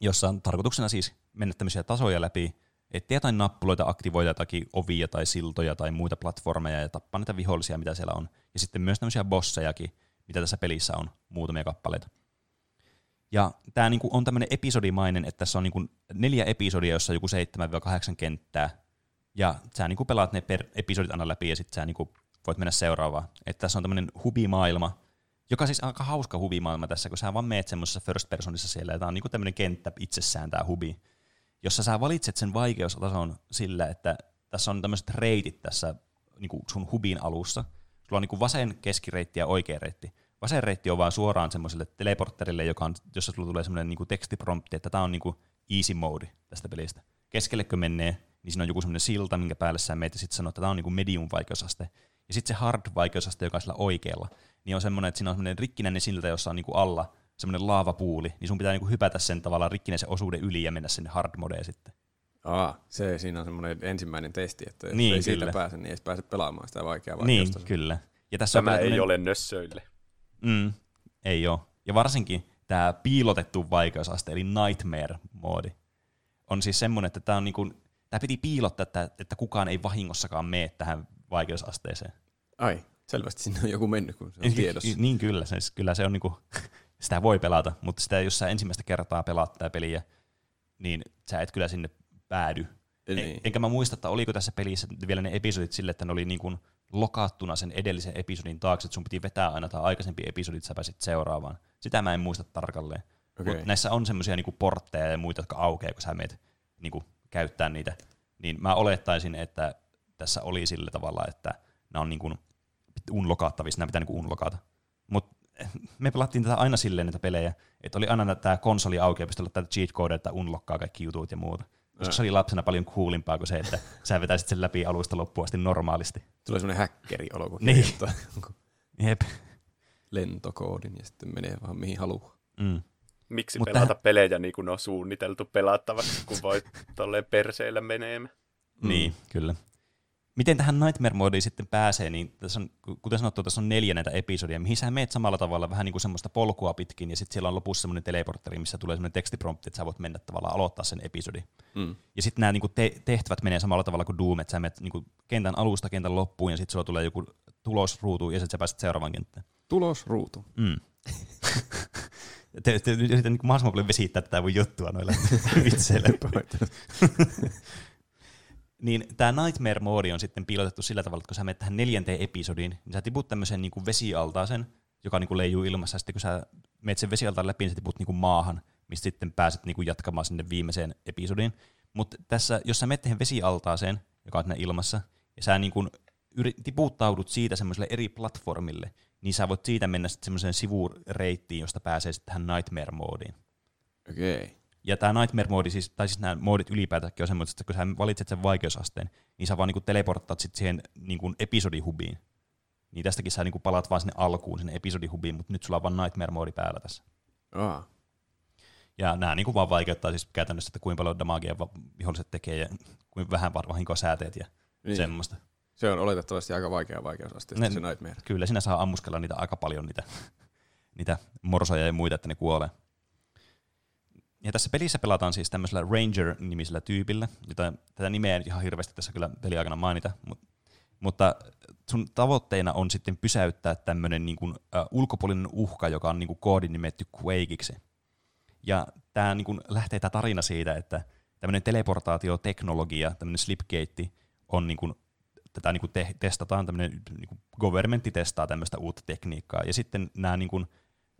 Speaker 2: jossa on tarkoituksena siis mennä tämmöisiä tasoja läpi, etsiä jotain nappuloita, aktivoida jotakin ovia tai siltoja tai muita platformeja ja tappaa niitä vihollisia, mitä siellä on. Ja sitten myös tämmöisiä bossejakin, mitä tässä pelissä on, muutamia kappaleita. Ja tämä niinku on tämmöinen episodimainen, että tässä on niinku neljä episodia, jossa on joku 7-8 kenttää. Ja sä niinku pelaat ne per episodit aina läpi ja sitten sä niinku voit mennä seuraavaan. Että tässä on tämmöinen hubimaailma, joka siis aika hauska hubimaailma tässä, kun sä vaan meet semmoisessa first personissa siellä, ja tää on niinku tämmöinen kenttä itsessään tää hubi, jossa sä valitset sen vaikeustason sillä, että tässä on tämmöiset reitit tässä niinku sun hubin alussa. Sulla on niinku vasen keskireitti ja oikea reitti. Vasen reitti on vaan suoraan semmoiselle teleporterille, joka on, jossa sulla tulee semmoinen niinku tekstiprompti, että tämä on niinku easy mode tästä pelistä. Keskellekö menee, niin siinä on joku semmoinen silta, minkä päälle sä meet, ja sitten sanoo, että tämä on niinku medium vaikeusaste. Ja sitten se hard vaikeusaste, joka on sillä oikealla, niin on semmoinen, että siinä on semmoinen rikkinäinen silta, jossa on niinku alla semmoinen laavapuuli, niin sun pitää niinku hypätä sen tavallaan rikkinäisen osuuden yli ja mennä sinne hard modeen sitten.
Speaker 3: Aa, se siinä on semmoinen ensimmäinen testi, että jos
Speaker 2: Niin,
Speaker 3: ei siitä
Speaker 2: kyllä.
Speaker 3: pääse, niin ei edes pääse pelaamaan sitä vaikeaa
Speaker 2: Niin,
Speaker 3: vaikeusta.
Speaker 2: kyllä. Ja tässä on
Speaker 1: Tämä
Speaker 2: vielä
Speaker 1: ei
Speaker 2: tämmönen-
Speaker 1: ole nössöille.
Speaker 2: Mm, ei ole. Ja varsinkin tämä piilotettu vaikeusaste, eli Nightmare-moodi, on siis semmoinen, että tämä on niinku, tää piti piilottaa, että, että kukaan ei vahingossakaan mene tähän vaikeusasteeseen.
Speaker 3: Ai, selvästi sinne on joku mennyt, kun se on tiedossa.
Speaker 2: Niin kyllä, se, kyllä se on niinku, *laughs* sitä voi pelata, mutta sitä jos sä ensimmäistä kertaa pelaat tätä peliä, niin sä et kyllä sinne päädy.
Speaker 3: Niin.
Speaker 2: En, enkä mä muista, että oliko tässä pelissä vielä ne episodit sille, että ne oli niin kuin lokattuna sen edellisen episodin taakse, että sun piti vetää aina tämä aikaisempi episodi, että sä pääsit seuraavaan. Sitä mä en muista tarkalleen.
Speaker 3: Okei.
Speaker 2: Mutta näissä on semmoisia niinku portteja ja muita, jotka aukeaa, kun sä meet niinku käyttää niitä. Niin mä olettaisin, että tässä oli sillä tavalla, että nämä on niinku unlokattavissa, nämä pitää niinku unlokata. Mutta me pelattiin tätä aina silleen näitä pelejä, että oli aina tämä konsoli auki ja pystyi tätä cheat codea, että unlokkaa kaikki jutut ja muuta. Koska se oli lapsena paljon coolimpaa kuin se, että *laughs* sä vetäisit sen läpi alusta loppuun asti normaalisti.
Speaker 3: Tulee semmoinen häkkeriolo, kun
Speaker 2: Niin. *laughs* Jep.
Speaker 3: lentokoodin ja sitten menee vaan mihin haluaa.
Speaker 2: Mm.
Speaker 1: Miksi
Speaker 2: Mutta-
Speaker 1: pelata pelejä niin kuin ne on suunniteltu pelattavaksi, kun voi *laughs* tolleen perseillä menemään?
Speaker 2: Mm. Niin, kyllä. Miten tähän Nightmare-moodiin sitten pääsee, niin tässä on, kuten sanottu, tässä on neljä näitä episodia, mihin sä meet samalla tavalla vähän niin kuin semmoista polkua pitkin, ja sitten siellä on lopussa semmoinen teleportteri, missä tulee semmoinen tekstiprompti, että sä voit mennä tavallaan aloittaa sen episodin.
Speaker 3: Mm.
Speaker 2: Ja sitten nämä niinku te- tehtävät menee samalla tavalla kuin Doom, että sä menet niinku kentän alusta kentän loppuun, ja sitten sulla tulee joku tulosruutu, ja sitten sä pääset seuraavaan kenttään.
Speaker 3: Tulos ruutu.
Speaker 2: Mm. *laughs* te, niin mahdollisimman paljon vesittää tätä mun juttua noilla *laughs* vitseillä. *laughs* niin tämä Nightmare moodi on sitten piilotettu sillä tavalla, että kun sä menet tähän neljänteen episodiin, niin sä tiput tämmöisen niin vesialtaaseen, joka niin kuin leijuu ilmassa, ja sitten kun sä menet sen vesialtaan läpi, niin sä tiput niin kuin maahan, mistä sitten pääset niin kuin jatkamaan sinne viimeiseen episodiin. Mutta tässä, jos sä menet tähän vesialtaaseen, joka on ilmassa, ja sä niin kuin tiputtaudut siitä semmoiselle eri platformille, niin sä voit siitä mennä sitten semmoiseen sivureittiin, josta pääsee sitten tähän Nightmare-moodiin.
Speaker 3: Okei. Okay.
Speaker 2: Ja tämä Nightmare-moodi, siis, tai siis nämä moodit ylipäätäänkin on semmoista, että kun sä valitset sen vaikeusasteen, niin sä vaan niinku teleporttaat sitten siihen niinku episodihubiin. Niin tästäkin sä niinku palaat vaan sinne alkuun, sinne episodihubiin, mutta nyt sulla on vaan Nightmare-moodi päällä tässä.
Speaker 3: Ah.
Speaker 2: Ja nämä niinku vaan vaikeuttaa siis käytännössä, että kuinka paljon damagea viholliset tekee ja kuinka vähän vahinkoa sääteet ja niin. semmoista.
Speaker 3: Se on oletettavasti aika vaikea vaikeusaste, ne, se Nightmare.
Speaker 2: Kyllä, siinä saa ammuskella niitä aika paljon, niitä, *laughs* niitä morsoja ja muita, että ne kuolee. Ja tässä pelissä pelataan siis tämmöisellä Ranger-nimisellä tyypillä, jota tätä nimeä ei ihan hirveästi tässä kyllä peliaikana mainita, mutta, mutta sun tavoitteena on sitten pysäyttää tämmöinen niin kuin, ulkopuolinen uhka, joka on niin kuin koodin nimetty Quakeiksi. Ja tämä niin lähtee tämä tarina siitä, että tämmöinen teleportaatioteknologia, tämmöinen slipgate, on niin kuin, tätä niin kuin te- testataan, tämmöinen niin governmentti testaa tämmöistä uutta tekniikkaa, ja sitten nämä, niin kuin,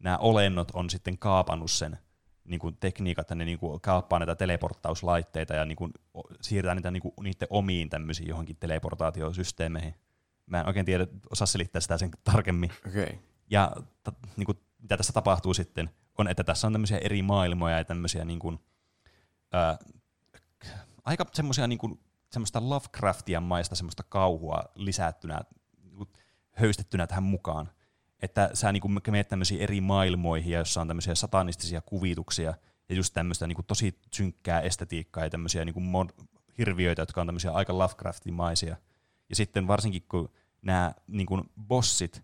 Speaker 2: nämä olennot on sitten kaapannut sen niin kuin tekniikat, että ne niin kuin kaappaa näitä teleporttauslaitteita ja niin kuin siirtää niitä niin kuin niiden omiin tämmöisiin johonkin teleportaatiosysteemeihin. Mä en oikein tiedä, osaa selittää sitä sen tarkemmin.
Speaker 3: Okay.
Speaker 2: Ja ta, niin kuin, mitä tässä tapahtuu sitten, on, että tässä on tämmöisiä eri maailmoja ja tämmöisiä niin kuin, ää, aika semmoisia niin kuin, semmoista Lovecraftian maista semmoista kauhua lisättynä, niin kuin, höystettynä tähän mukaan että sä niin menet tämmöisiin eri maailmoihin, joissa on tämmöisiä satanistisia kuvituksia ja just tämmöistä niin tosi synkkää estetiikkaa ja tämmöisiä niin mod- hirviöitä, jotka on tämmöisiä aika Lovecraftimaisia. Ja sitten varsinkin kun nämä niin kuin bossit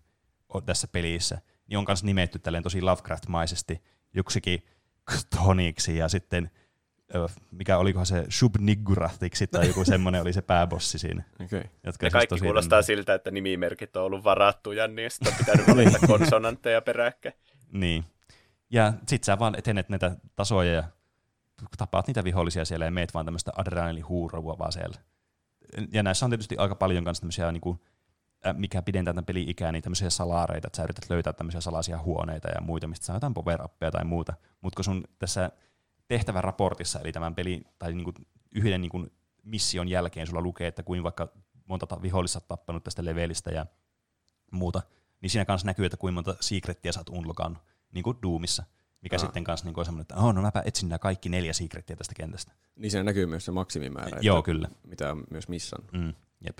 Speaker 2: on tässä pelissä, niin on myös nimetty tälleen tosi Lovecraft-maisesti joksikin Toniksi ja sitten mikä olikohan se Shubnigurahtiksi tai joku semmoinen oli se pääbossi siinä.
Speaker 3: Okay.
Speaker 1: Jotka ja siis kaikki kuulostaa siltä, että nimimerkit on ollut varattuja, niin sitten on pitänyt valita konsonantteja peräkkäin.
Speaker 2: Niin. Ja sit sä vaan etenet näitä tasoja ja tapaat niitä vihollisia siellä ja meet vaan tämmöistä adrenalihuurua vaan siellä. Ja näissä on tietysti aika paljon kanssa tämmöisiä, niin kuin, mikä pidentää tämän pelin ikää, niin tämmöisiä salareita, että sä yrität löytää tämmöisiä salaisia huoneita ja muita, mistä saa jotain power tai muuta. Mutta kun sun tässä tehtävän raportissa, eli tämän pelin tai niin kuin yhden niin kuin mission jälkeen sulla lukee, että kuin vaikka monta vihollista tappanut tästä levelistä ja muuta, niin siinä kanssa näkyy, että kuinka monta secrettiä sä oot unlokannut, niin kuin Doomissa, mikä Aha. sitten kanssa niin on semmoinen, että oh, no mäpä etsin nämä kaikki neljä secrettiä tästä kentästä.
Speaker 3: Niin siinä näkyy myös se maksimimäärä,
Speaker 2: Joo, kyllä.
Speaker 3: mitä on myös missan.
Speaker 2: Mm, jep.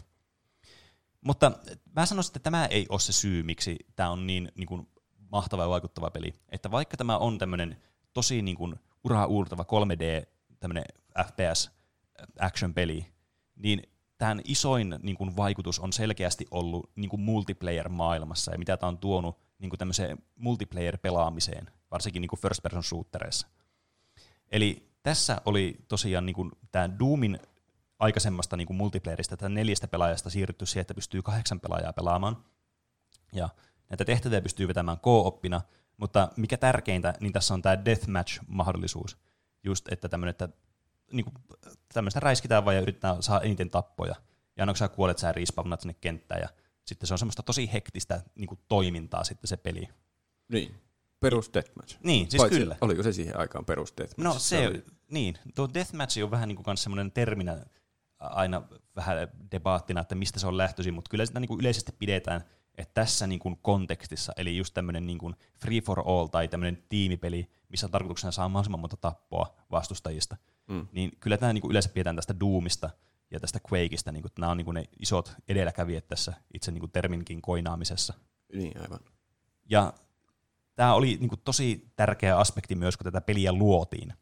Speaker 2: Mutta mä sanoisin, että tämä ei ole se syy, miksi tämä on niin, niin kuin mahtava ja vaikuttava peli. Että vaikka tämä on tämmöinen tosi niin kuin uraa uurtava 3D tämmöinen FPS action-peli, niin tämän isoin niin kuin, vaikutus on selkeästi ollut niin kuin multiplayer-maailmassa ja mitä tämä on tuonut niin kuin tämmöiseen multiplayer-pelaamiseen, varsinkin niin kuin first person shootereissa. Eli tässä oli tosiaan niin kuin, tämä Doomin aikaisemmasta niin kuin multiplayerista, tätä neljästä pelaajasta siirrytty siihen, että pystyy kahdeksan pelaajaa pelaamaan. Ja näitä tehtäviä pystyy vetämään k-oppina, mutta mikä tärkeintä, niin tässä on tämä deathmatch-mahdollisuus. Just, että tämmöinen, että niin kuin, tämmöistä räiskitään vaan ja yritetään saada eniten tappoja. Ja aina kun sä kuolet, sä respawnat sinne kenttään. Ja sitten se on semmoista tosi hektistä niin kuin, toimintaa sitten se peli.
Speaker 3: Niin. Perus deathmatch.
Speaker 2: Niin, siis Paitsi, kyllä.
Speaker 3: Oliko se siihen aikaan perus deathmatch?
Speaker 2: No se, se oli... niin. Tuo deathmatch on vähän niin kuin semmoinen terminä aina vähän debaattina, että mistä se on lähtöisin, mutta kyllä sitä niin kuin yleisesti pidetään – että tässä niin kuin kontekstissa, eli just tämmöinen niin kuin free for all tai tämmöinen tiimipeli, missä tarkoituksena saa mahdollisimman monta tappoa vastustajista, mm. niin kyllä tämä niin kuin yleensä pidetään tästä Doomista ja tästä Quakeista, niin kuin, että nämä on niin kuin ne isot edelläkävijät tässä itse niin kuin terminkin koinaamisessa.
Speaker 3: Niin, aivan.
Speaker 2: Ja tämä oli niin kuin tosi tärkeä aspekti myös, kun tätä peliä luotiin.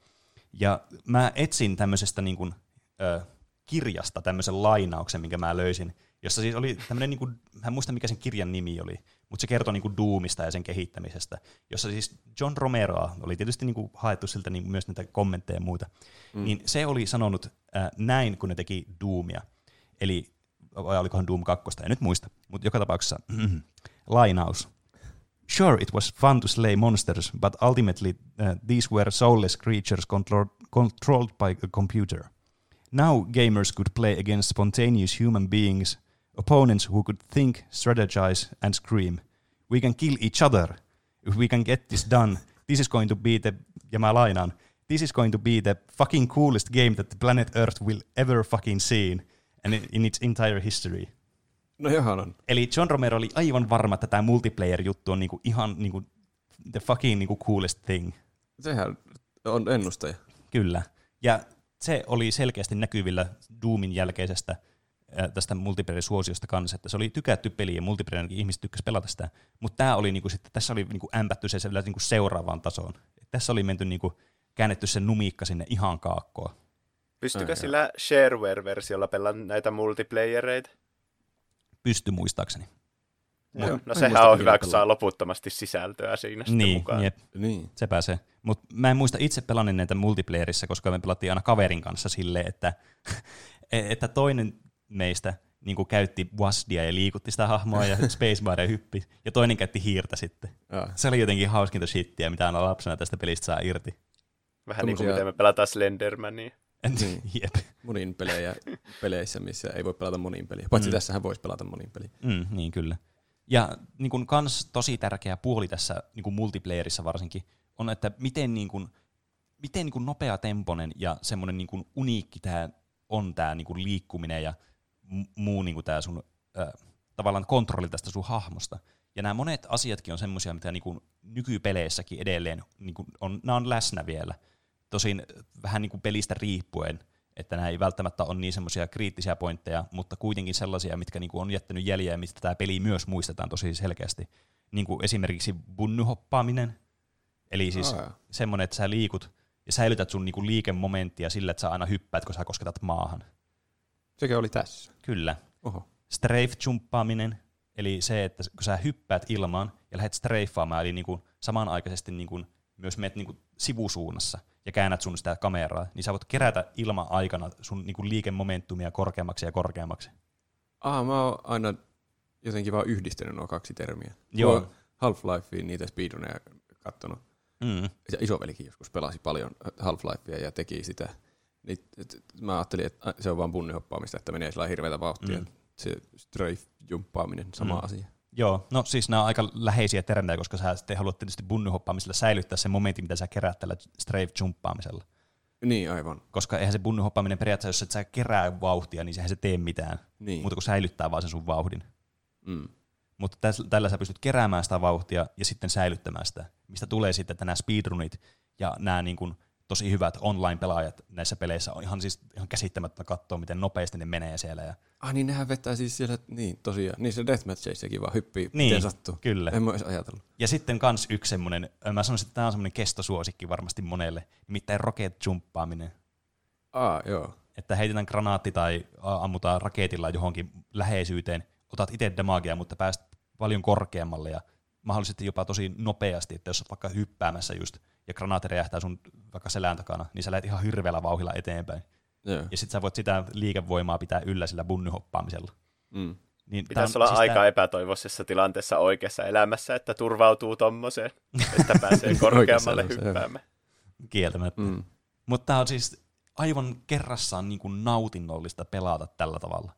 Speaker 2: Ja mä etsin tämmöisestä niin kuin, ö, kirjasta tämmöisen lainauksen, minkä mä löysin, jossa siis oli tämmöinen, niin kuin, mä en muista mikä sen kirjan nimi oli, mutta se kertoi niin kuin Doomista ja sen kehittämisestä, jossa siis John Romero oli tietysti niin kuin haettu siltä niin myös näitä kommentteja ja muuta, mm. niin se oli sanonut äh, näin, kun ne teki Doomia, eli vai olikohan Doom 2, en nyt muista, mutta joka tapauksessa *clears throat* lainaus. Sure, it was fun to slay monsters, but ultimately uh, these were soulless creatures control- controlled by a computer. Now gamers could play against spontaneous human beings, opponents who could think, strategize, and scream. We can kill each other. If we can get this done, this is going to be the, ja mä lainaan, this is going to be the fucking coolest game that the planet Earth will ever fucking seen and in, its entire history.
Speaker 3: No johan on.
Speaker 2: Eli John Romero oli aivan varma, että tämä multiplayer-juttu on niinku ihan niinku the fucking niinku coolest thing.
Speaker 3: Sehän on ennustaja.
Speaker 2: Kyllä. Ja se oli selkeästi näkyvillä Doomin jälkeisestä tästä multiplayer-suosiosta kanssa, että se oli tykätty peli ja multiplayerinkin ihmiset tykkäs pelata sitä, mutta tämä oli niinku sitten, tässä oli niinku ämpätty se vielä niinku seuraavaan tasoon. Et tässä oli menty niinku, käännetty se numiikka sinne ihan kaakkoon.
Speaker 1: Pystykö
Speaker 3: Ai,
Speaker 1: sillä shareware-versiolla pelaamaan näitä multiplayereita?
Speaker 2: Pysty muistaakseni.
Speaker 1: No,
Speaker 3: Joo,
Speaker 1: no
Speaker 3: en
Speaker 1: sehän on hyvä, kun saa loputtomasti sisältöä siinä sitten
Speaker 2: Niin,
Speaker 1: mukaan.
Speaker 2: jep,
Speaker 3: Niin.
Speaker 2: se. Mutta mä en muista itse pelanneen näitä multiplayerissa, koska me pelattiin aina kaverin kanssa silleen, että, *laughs* että toinen meistä niin kuin käytti Wasdia ja liikutti sitä hahmoa ja *laughs* Spacebaria hyppi, ja toinen käytti hiirtä sitten.
Speaker 3: Ah.
Speaker 2: Se oli jotenkin hauskinta shittiä, mitä aina lapsena tästä pelistä saa irti.
Speaker 1: Vähän niin kuin miten me pelataan Slendermania.
Speaker 3: Niin.
Speaker 2: Jep.
Speaker 3: Monin pelejä *laughs* peleissä, missä ei voi pelata monin peliä. Paitsi
Speaker 2: Mm.
Speaker 3: tässähän voisi pelata monin peliä.
Speaker 2: Mm, niin kyllä. Ja niin kun kans tosi tärkeä puoli tässä niin kun multiplayerissa varsinkin on, että miten, niin kun, miten niin kun nopea temponen ja semmoinen niin kun uniikki tää on tämä niin kun liikkuminen ja muu niin tämä sun äh, tavallaan kontrolli tästä sun hahmosta. Ja nämä monet asiatkin on semmoisia, mitä niin kun nykypeleissäkin edelleen niin kun on, nämä on läsnä vielä. Tosin vähän niin kuin pelistä riippuen, että nämä ei välttämättä ole niin semmoisia kriittisiä pointteja, mutta kuitenkin sellaisia, mitkä niinku on jättänyt jäljeä ja mistä tämä peli myös muistetaan tosi selkeästi. Niin kuin esimerkiksi bunnyhoppaaminen, eli siis
Speaker 3: joo.
Speaker 2: semmoinen, että sä liikut ja säilytät sun niinku liikemomenttia sillä, että sä aina hyppäät, kun sä kosketat maahan.
Speaker 3: Sekä oli tässä.
Speaker 2: Kyllä.
Speaker 3: Oho.
Speaker 2: Strafe-jumppaaminen, eli se, että kun sä hyppäät ilmaan ja lähdet strafaamaan, eli niinku samanaikaisesti niinku myös menet niinku sivusuunnassa ja käännät sun sitä kameraa, niin sä voit kerätä ilma-aikana sun niinku liikemomentumia korkeammaksi ja korkeammaksi.
Speaker 3: Ah, mä oon aina jotenkin vaan yhdistänyt nuo kaksi termiä.
Speaker 2: Joo.
Speaker 3: Mä oon Half-Lifein niitä speedruneja kattonut.
Speaker 2: Mm.
Speaker 3: Ja isovelikin joskus pelasi paljon Half-Lifea ja teki sitä. Niin, et, et, mä ajattelin, että se on vaan bunnihoppaamista, että menee sillä hirveätä vauhtia.
Speaker 2: Mm.
Speaker 3: Se strafe-jumppaaminen, sama
Speaker 2: Mm.
Speaker 3: asia.
Speaker 2: Joo, no siis nämä on aika läheisiä termejä, koska sä sitten haluat tietysti bunnyhoppaamisella säilyttää sen momentin, mitä sä kerät tällä strafe-jumppaamisella.
Speaker 3: Niin, aivan.
Speaker 2: Koska eihän se bunnyhoppaaminen periaatteessa, jos et sä kerää vauhtia, niin sehän se tee mitään,
Speaker 3: Niin.
Speaker 2: muuta kuin säilyttää vaan sen sun vauhdin.
Speaker 3: Mm.
Speaker 2: Mutta täs, tällä sä pystyt keräämään sitä vauhtia ja sitten säilyttämään sitä, mistä tulee sitten, että nämä speedrunit ja nämä niin kuin tosi hyvät online-pelaajat näissä peleissä on ihan, siis, ihan käsittämättä katsoa, miten nopeasti ne menee siellä. Ja,
Speaker 3: Ah niin, nehän vetää siis siellä, niin tosiaan, niissä deathmatcheissakin vaan hyppii,
Speaker 2: Niin,
Speaker 3: miten sattuu.
Speaker 2: kyllä.
Speaker 3: En mä edes ajatellut.
Speaker 2: ja sitten kans yksi semmoinen, mä sanoisin, että tämä on semmoinen kestosuosikki varmasti monelle, nimittäin rocket jumppaaminen.
Speaker 3: Ah, joo.
Speaker 2: Että heitetään granaatti tai ammutaan raketilla johonkin läheisyyteen, otat itse damagea, mutta pääst paljon korkeammalle ja mahdollisesti jopa tosi nopeasti, että jos olet vaikka hyppäämässä just ja granaatti räjähtää sun vaikka selän takana, niin sä lähdet ihan hirveällä vauhilla eteenpäin.
Speaker 3: joo.
Speaker 2: Ja sitten sä voit sitä liikevoimaa pitää yllä sillä bunnyhoppaamisella.
Speaker 3: Mm.
Speaker 2: Niin
Speaker 1: Pitäisi
Speaker 2: on
Speaker 1: olla
Speaker 2: siis
Speaker 1: aika
Speaker 2: tää-
Speaker 1: epätoivoisessa tilanteessa oikeassa elämässä, että turvautuu tommoseen, että *laughs* pääsee korkeammalle hyppäämään.
Speaker 2: kieltämättä.
Speaker 3: Mm.
Speaker 2: Mutta tämä on siis aivan kerrassaan niin kuin nautinnollista pelata tällä tavalla.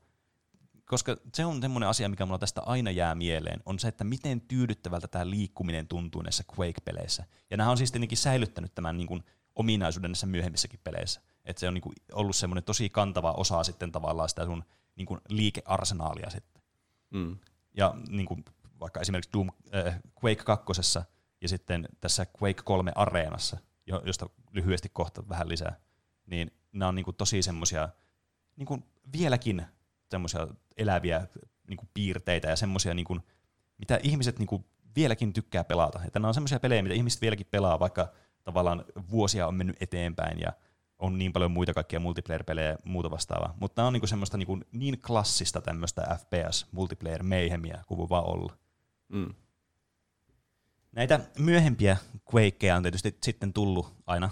Speaker 2: Koska se on semmoinen asia, mikä mulla tästä aina jää mieleen, on se, että miten tyydyttävältä tämä liikkuminen tuntuu näissä Quake-peleissä. Ja nämä on siis tietenkin säilyttänyt tämän niin kuin ominaisuuden näissä myöhemmissäkin peleissä. Että se on niin kuin ollut semmoinen tosi kantava osa sitten tavallaan sitä sun niin kuin liikearsenaalia sitten.
Speaker 3: Mm.
Speaker 2: Ja niin kuin vaikka esimerkiksi Doom, äh, Quake 2 ja sitten tässä Quake 3 Areenassa, jo- josta lyhyesti kohta vähän lisää, niin nämä on niin kuin tosi semmoisia niin kuin vieläkin semmoisia eläviä niin kuin piirteitä ja semmoisia, niin kuin, mitä ihmiset niin kuin vieläkin tykkää pelata. Että nämä on semmoisia pelejä, mitä ihmiset vieläkin pelaa, vaikka tavallaan vuosia on mennyt eteenpäin ja on niin paljon muita kaikkia multiplayer-pelejä ja muuta vastaavaa. Mutta nämä on niinku semmoista niinku niin klassista tämmöistä FPS multiplayer meihemiä kuin vaan olla.
Speaker 3: Mm.
Speaker 2: Näitä myöhempiä Quakeja on tietysti sitten tullut aina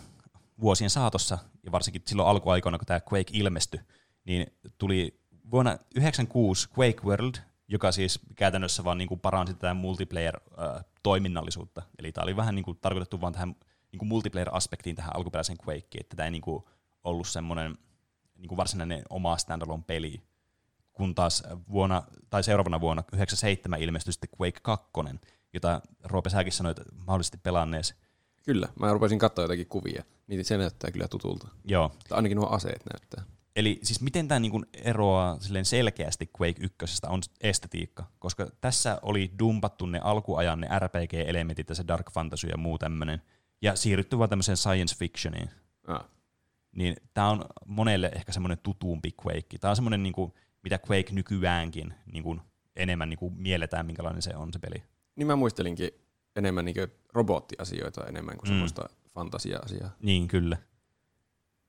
Speaker 2: vuosien saatossa, ja varsinkin silloin alkuaikoina, kun tämä Quake ilmestyi, niin tuli vuonna 1996 Quake World, joka siis käytännössä vaan niin kuin paransi tätä multiplayer-toiminnallisuutta. Eli tämä oli vähän niin kuin tarkoitettu vaan tähän niin kuin multiplayer-aspektiin tähän alkuperäiseen Quakeen, että tämä ei niin kuin ollut semmoinen niin kuin varsinainen oma standalone peli, kun taas vuonna, tai seuraavana vuonna 97 ilmestyi sitten Quake 2, jota Roope säkin sanoit mahdollisesti pelanneesi.
Speaker 3: Kyllä, mä rupesin katsoa jotakin kuvia, niin se näyttää kyllä tutulta.
Speaker 2: Joo.
Speaker 3: Tai ainakin nuo aseet näyttää.
Speaker 2: Eli siis miten tämä niinku eroaa silleen selkeästi Quake 1 on estetiikka, koska tässä oli dumpattu ne alkuajan ne RPG-elementit ja se dark fantasy ja muu tämmöinen, ja siirrytty vaan tämmöiseen science fictioniin.
Speaker 3: Ah.
Speaker 2: Niin tämä on monelle ehkä semmoinen tutuumpi Quake. Tämä on semmoinen, niinku, mitä Quake nykyäänkin niinku, enemmän niinku, mielletään, minkälainen se on se peli.
Speaker 3: Niin mä muistelinkin enemmän niin robottiasioita enemmän kuin
Speaker 2: Mm.
Speaker 3: semmoista fantasia-asiaa.
Speaker 2: Niin, kyllä.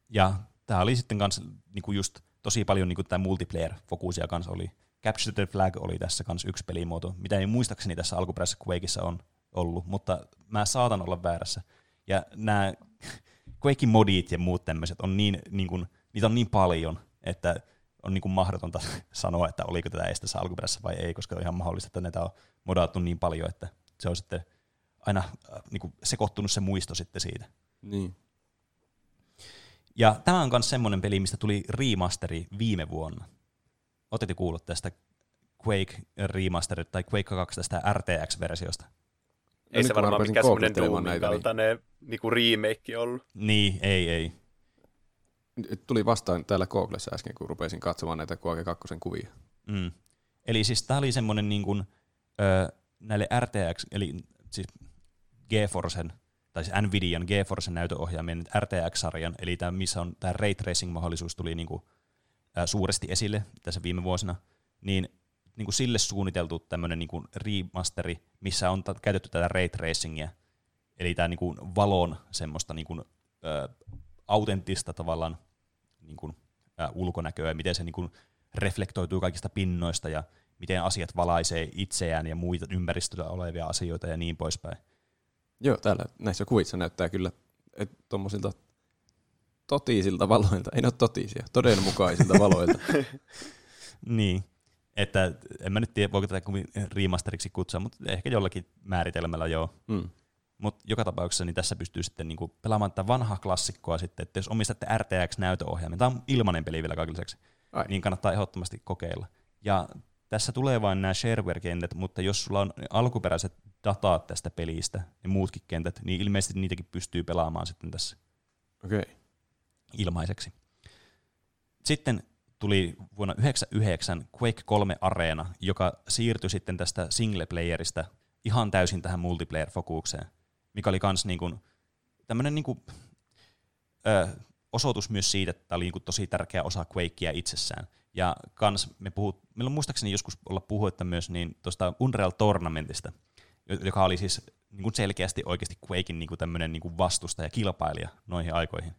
Speaker 2: Ja tämä oli sitten kans niinku just tosi paljon niinku tämä multiplayer-fokusia kanssa oli. Capture the Flag oli tässä kans yksi pelimuoto, mitä ei muistaakseni tässä alkuperäisessä Quakeissa on ollut, mutta mä saatan olla väärässä. Ja nämä *laughs* Quakein modit ja muut tämmöiset on niin, niin kuin, niitä on niin paljon, että on niin mahdotonta *laughs* sanoa, että oliko tätä edes tässä alkuperäisessä vai ei, koska on ihan mahdollista, että näitä on modattu niin paljon, että se on sitten aina äh, niin sekoittunut se muisto sitten siitä.
Speaker 3: Niin.
Speaker 2: Ja tämä on myös semmoinen peli, mistä tuli remasteri viime vuonna. Otetko kuullut tästä Quake remaster tai Quake 2 tästä RTX-versiosta?
Speaker 1: Ei se varmaan mikään semmoinen Doomin
Speaker 3: näitä, niin-
Speaker 1: kaltainen niinku remake ollut.
Speaker 2: Niin, ei, ei.
Speaker 3: Nyt Tuli vastaan täällä Googlessa äsken, kun rupesin katsomaan näitä Quake 2 kuvia.
Speaker 2: Mm. Eli siis tämä oli semmoinen niin kuin, ö, näille RTX, eli siis GeForcen, tai siis Nvidian GeForcen näytöohjaamien RTX-sarjan, eli tämä, missä on tämä Ray Tracing-mahdollisuus tuli niin kuin, ä, suuresti esille tässä viime vuosina, niin, niin kuin sille suunniteltu tämmöinen niin kuin remasteri, missä on käytetty tätä Ray Tracingia, eli tämä niin kuin valon semmoista niin kuin, ö, autenttista tavallaan niin kuin, ä, ulkonäköä, ja miten se niin kuin, reflektoituu kaikista pinnoista ja miten asiat valaisee itseään ja muita ympäristöllä olevia asioita ja niin poispäin.
Speaker 3: Joo, täällä näissä kuvissa näyttää kyllä että tuommoisilta totiisilta valoilta, ei ne ole totisia, todenmukaisilta *laughs* valoilta.
Speaker 2: Niin, että en mä nyt tiedä, voiko tätä remasteriksi kutsua, mutta ehkä jollakin määritelmällä joo.
Speaker 3: Mm.
Speaker 2: Mutta joka tapauksessa niin tässä pystyy sitten niinku pelaamaan tätä vanhaa klassikkoa sitten, että jos omistatte RTX-näytöohjaimen, tämä on ilmainen peli vielä kaiken lisäksi,
Speaker 3: Ai.
Speaker 2: niin kannattaa ehdottomasti kokeilla. Ja tässä tulee vain nämä shareware-kentät, mutta jos sulla on alkuperäiset dataat tästä pelistä ja muutkin kentät, niin ilmeisesti niitäkin pystyy pelaamaan sitten tässä.
Speaker 3: Okay.
Speaker 2: ilmaiseksi. Sitten tuli vuonna 1999 Quake 3 Arena, joka siirtyi sitten tästä singleplayerista ihan täysin tähän multiplayer-fokukseen, mikä oli kans niin kuin, tämmöinen niin kuin, ö, osoitus myös siitä, että tämä oli niin kuin tosi tärkeä osa Quakea itsessään. Ja kans me puhut, meillä on muistaakseni joskus olla puhuetta myös niin tuosta Unreal Tournamentista, joka oli siis niin kuin selkeästi oikeasti Quakein niin kuin tämmöinen niin kuin vastusta ja kilpailija noihin aikoihin.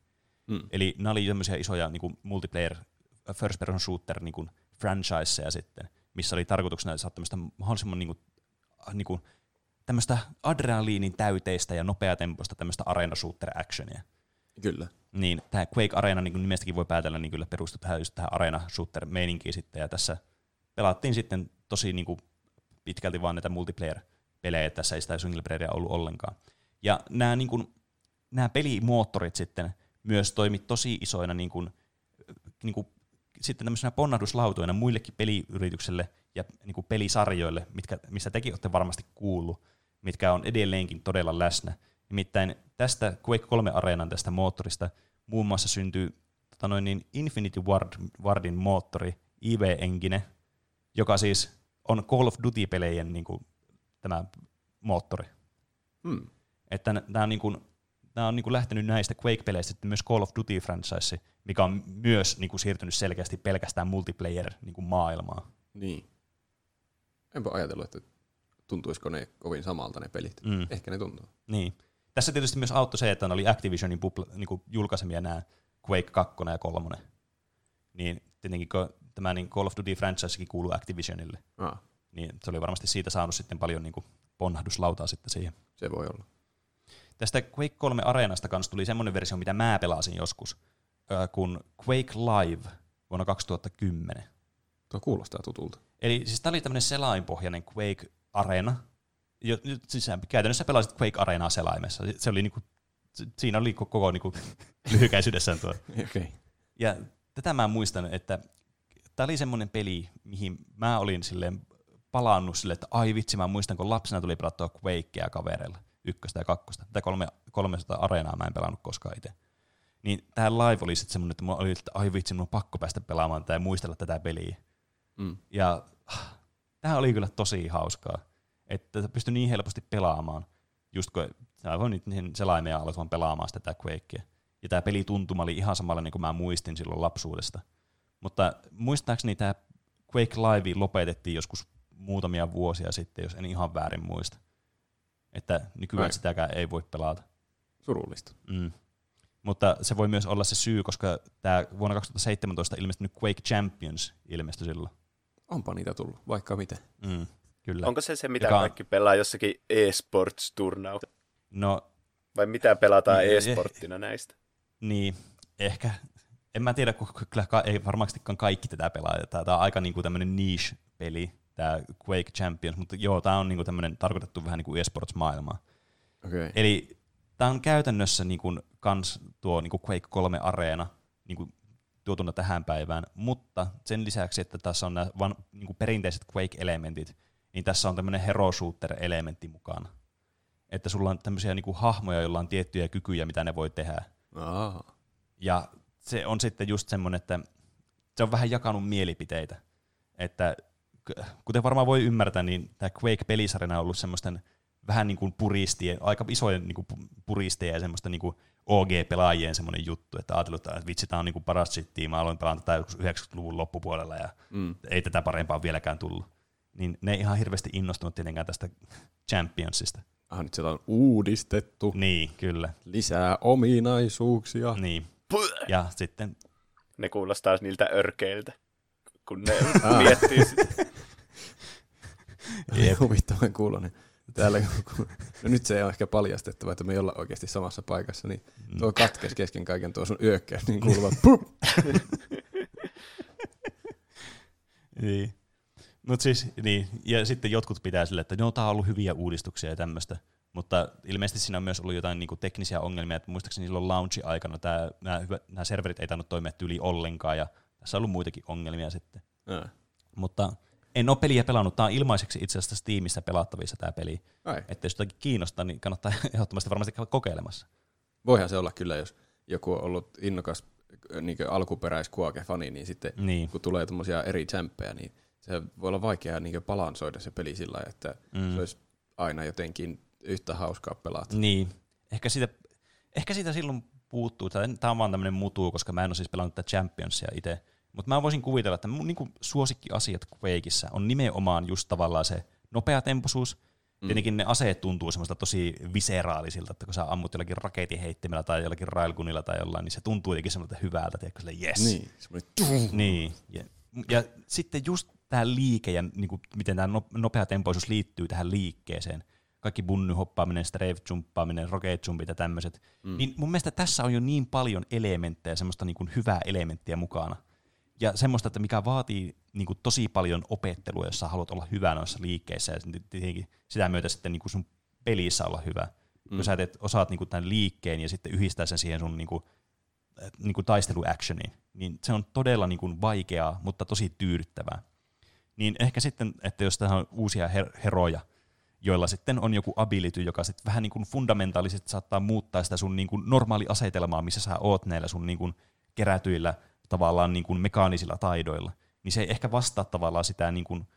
Speaker 3: Mm.
Speaker 2: Eli nämä oli tämmöisiä isoja niin kuin multiplayer first person shooter niin kuin franchiseja sitten, missä oli tarkoituksena saada tämmöistä mahdollisimman niin kuin, niin kuin, tämmöistä adrenaliinin täyteistä ja nopeatempoista tämmöistä arena shooter actionia.
Speaker 3: Kyllä.
Speaker 2: Niin tämä Quake Arena, niin kuin nimestäkin voi päätellä, niin kyllä perustui tähän, just tähän arena shooter meininkiin sitten, ja tässä pelattiin sitten tosi niin kuin pitkälti vaan näitä multiplayer-pelejä, tässä ei sitä single playeria ollut ollenkaan. Ja nämä, niin kuin, nämä pelimoottorit sitten myös toimi tosi isoina niin kuin, niin kuin, sitten tämmöisenä ponnahduslautoina muillekin peliyrityksille ja niin kuin pelisarjoille, mitkä, mistä tekin olette varmasti kuullut, mitkä on edelleenkin todella läsnä. Nimittäin tästä Quake 3 Areenan tästä moottorista muun muassa syntyy tota noin niin Infinity Ward, Wardin moottori, IV Engine, joka siis on Call of Duty-pelejen niin kuin, tämä moottori.
Speaker 3: Mm.
Speaker 2: Että tämä on, niin kuin, nämä on niin kuin lähtenyt näistä Quake-peleistä sitten myös Call of Duty-franchise, mikä on myös niin kuin siirtynyt selkeästi pelkästään multiplayer-maailmaan.
Speaker 3: Niin. Enpä ajatellut, että tuntuisiko ne kovin samalta ne pelit.
Speaker 2: Mm.
Speaker 3: Ehkä ne tuntuu.
Speaker 2: Niin. Tässä tietysti myös auttoi se, että ne oli Activisionin bupla, niin kuin julkaisemia nämä Quake 2 ja 3. Niin tietenkin kun tämä niin Call of Duty franchisekin kuuluu Activisionille,
Speaker 3: Ah,
Speaker 2: niin se oli varmasti siitä saanut sitten paljon niin kuin ponnahduslautaa sitten siihen.
Speaker 3: se voi olla.
Speaker 2: Tästä Quake 3 Areenasta kanssa tuli semmoinen versio, mitä mä pelasin joskus, kun Quake Live vuonna 2010.
Speaker 3: Tuo kuulostaa tutulta.
Speaker 2: Eli siis tämä oli tämmöinen selainpohjainen Quake-areena. Jo, siis käytännössä pelasit Quake-areenaa selaimessa. Se oli niinku, siinä oli koko niinku, *laughs* lyhykäisyydessään tuo. *laughs*
Speaker 3: Okay.
Speaker 2: Ja tätä mä muistan, että tämä oli semmoinen peli, mihin mä olin silleen palannut silleen, että ai vitsi, mä muistan, kun lapsena tuli pelattua Quakea kavereilla, ykköstä ja kakkosta. Tätä kolme, 300 areenaa mä en pelannut koskaan itse. Niin tämä live oli sitten semmoinen, että mulla oli, että ai vitsi, mun on pakko päästä pelaamaan tätä ja muistella tätä peliä.
Speaker 3: Mm.
Speaker 2: Ja ah, tämä oli kyllä tosi hauskaa, että pystyi niin helposti pelaamaan, just kun sä voin nyt sen selaimen ja aloit vaan pelaamaan sitä tätä Quakea. Ja tämä pelituntuma oli ihan samalla niin kuin mä muistin silloin lapsuudesta. Mutta muistaakseni tämä Quake Live lopetettiin joskus muutamia vuosia sitten, jos en ihan väärin muista. Että nykyään
Speaker 3: Ai.
Speaker 2: sitäkään ei voi pelata.
Speaker 3: Surullista.
Speaker 2: Mm. Mutta se voi myös olla se syy, koska tämä vuonna 2017 ilmestynyt Quake Champions ilmestyi silloin.
Speaker 3: Onpa niitä tullut, vaikka miten.
Speaker 2: Mm, kyllä.
Speaker 1: Onko se se, mitä
Speaker 2: Joka-
Speaker 1: kaikki pelaa jossakin e-sports-turnauksessa?
Speaker 2: No
Speaker 1: Vai mitä pelataan
Speaker 2: Niin,
Speaker 1: e-sporttina näistä?
Speaker 2: niin, ehkä. En mä tiedä, kun kyllä ei varmastikaan kaikki tätä pelaa. Tämä on aika niinku tämmöinen niche-peli, tämä Quake Champions, mutta joo, tämä on niinku tämmöinen tarkoitettu vähän niin kuin esports-maailmaa.
Speaker 3: Okei. Okay.
Speaker 2: Eli tämä on käytännössä niin kuin kans tuo niin kuin Quake 3 Areena niin kuin tuotuna tähän päivään, mutta sen lisäksi, että tässä on nämä van, niin kuin perinteiset Quake-elementit, niin tässä on tämmöinen hero shooter-elementti mukana. Että sulla on tämmöisiä niin kuin hahmoja, joilla on tiettyjä kykyjä, mitä ne voi tehdä.
Speaker 3: Aa.
Speaker 2: Ja se on sitten just semmoinen, että se on vähän jakanut mielipiteitä. Että kuten varmaan voi ymmärtää, niin tämä Quake-pelisarjana on ollut semmoisten vähän niin kuin puristien, aika isojen niin kuin pu- puristeja ja semmoista niin kuin OG-pelaajien semmoinen juttu, että ajatellut, että vitsi, tämä on niin kuin paras shittiä, mä aloin pelata tätä joskus 90-luvun loppupuolella ja
Speaker 3: Mm.
Speaker 2: ei tätä parempaa vieläkään tullut. Niin ne ei ihan hirveästi innostunut tietenkään tästä Championsista.
Speaker 3: Ah, nyt sitä on uudistettu.
Speaker 2: Niin, kyllä.
Speaker 3: Lisää ominaisuuksia.
Speaker 2: Niin.
Speaker 1: Puh!
Speaker 2: Ja sitten
Speaker 1: Ne kuulostaa niiltä örkeiltä, kun ne miettii sitä. *laughs*
Speaker 3: Jep. Huvittavan kuulonen. Täällä, kun, no nyt se on ehkä paljastettava, että me ei olla oikeasti samassa paikassa, niin tuo katkes kesken kaiken tuo sun yökkäys, niin kuuluvat pup! *laughs*
Speaker 2: Niin. Mut siis, niin. Ja sitten jotkut pitää sille, että no, tää on ollut hyviä uudistuksia ja tämmöistä. Mutta ilmeisesti siinä on myös ollut jotain niin teknisiä ongelmia, että muistaakseni silloin launchi-aikana tää, nämä, serverit ei tainnut toimia tyyli ollenkaan, ja tässä on ollut muitakin ongelmia sitten.
Speaker 3: Ah.
Speaker 2: Mutta en ole peliä pelannut, tämä on ilmaiseksi itse asiassa Steamissa pelattavissa tämä peli.
Speaker 3: Ai.
Speaker 2: Että jos jotakin kiinnostaa, niin kannattaa *laughs* ehdottomasti varmasti käydä kokeilemassa.
Speaker 3: Voihan se olla kyllä, jos joku on ollut innokas niin alkuperäiskuake-fani, niin sitten
Speaker 2: Niin.
Speaker 3: kun tulee tuommoisia eri champpejä, niin se voi olla vaikea niin balansoida se peli sillä että
Speaker 2: Mm.
Speaker 3: se olisi aina jotenkin yhtä hauskaa pelata.
Speaker 2: Niin. Ehkä siitä, ehkä siitä silloin puuttuu. Tämä on vaan tämmöinen mutu, koska mä en ole siis pelannut tätä Championsia itse. Mutta mä voisin kuvitella, että mun niin suosikkiasiat Quakeissa on nimenomaan just tavallaan se nopeatempoisuus. Mm. Tietenkin ne aseet tuntuu semmoista tosi viseraalisilta, että kun sä ammut jollakin raketin heittimellä tai jollakin railgunilla tai jollain, niin se tuntuu jotenkin semmoista hyvältä, tiedätkö, sille yes.
Speaker 3: Niin, semmoinen
Speaker 2: Niin. Ja, ja sitten just tämä liike ja niin kuin, miten tämä nopea tempoisuus liittyy tähän liikkeeseen. Kaikki bunny-hoppaaminen, strafe-jumppaaminen, rocket-jumpit ja tämmöiset. Mm. Niin mun mielestä tässä on jo niin paljon elementtejä, semmoista niin kuin hyvää elementtiä mukana. Ja semmoista, että mikä vaatii niin kuin tosi paljon opettelua, jos sä haluat olla hyvä noissa liikkeissä ja tietenkin sitä myötä sitten niin kuin sun pelissä olla hyvä. Mm. Kun sä teet, osaat niin kuin tämän liikkeen ja sitten yhdistää sen siihen sun niin kuin, niin kuin taisteluactioniin, niin se on todella niin kuin vaikeaa, mutta tosi tyydyttävää. Niin ehkä sitten, että jos tähän on uusia her- heroja, joilla sitten on joku ability, joka sitten vähän niin kuin fundamentaalisesti saattaa muuttaa sitä sun niin kuin normaali asetelmaa, missä sä oot näillä sun niin kuin kerätyillä tavallaan niin kuin mekaanisilla taidoilla, niin se ei ehkä vastaa tavallaan sitä niin kuin,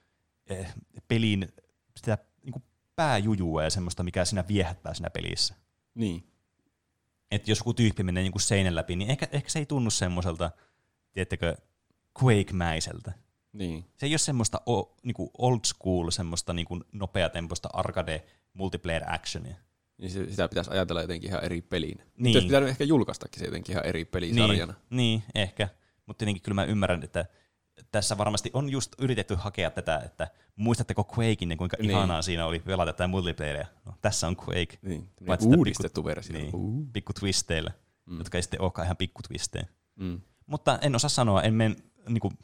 Speaker 2: eh, pelin sitä niin kuin pääjujua ja semmoista, mikä siinä viehättää siinä pelissä
Speaker 3: Niin.
Speaker 2: että jos joku tyyppi menee niin kuin seinän läpi, niin ehkä, ehkä se ei tunnu semmoiselta, tiedättekö, Quake-mäiseltä.
Speaker 3: Niin.
Speaker 2: Se ei ole semmoista o, niin kuin old school, semmoista niin kuin nopeatempoista arcade multiplayer actionia.
Speaker 3: Niin sitä pitäisi ajatella jotenkin ihan eri pelinä.
Speaker 2: Niin.
Speaker 3: Olisi pitänyt ehkä julkaistakin se jotenkin ihan eri pelisarjana.
Speaker 2: Niin, niin, ehkä. Mutta tietenkin kyllä mä ymmärrän, että tässä varmasti on just yritetty hakea tätä, että muistatteko Quakein ja kuinka
Speaker 3: Niin.
Speaker 2: ihanaa siinä oli pelata tätä multiplayeria. No, tässä on Quake.
Speaker 3: Niin.
Speaker 2: Sitä
Speaker 3: Uudistettu versio.
Speaker 2: Niin, pikku twisteillä, mm. jotka ei sitten olekaan ihan pikku twistejä.
Speaker 3: Mm.
Speaker 2: Mutta en osaa sanoa, en men, niin kuin,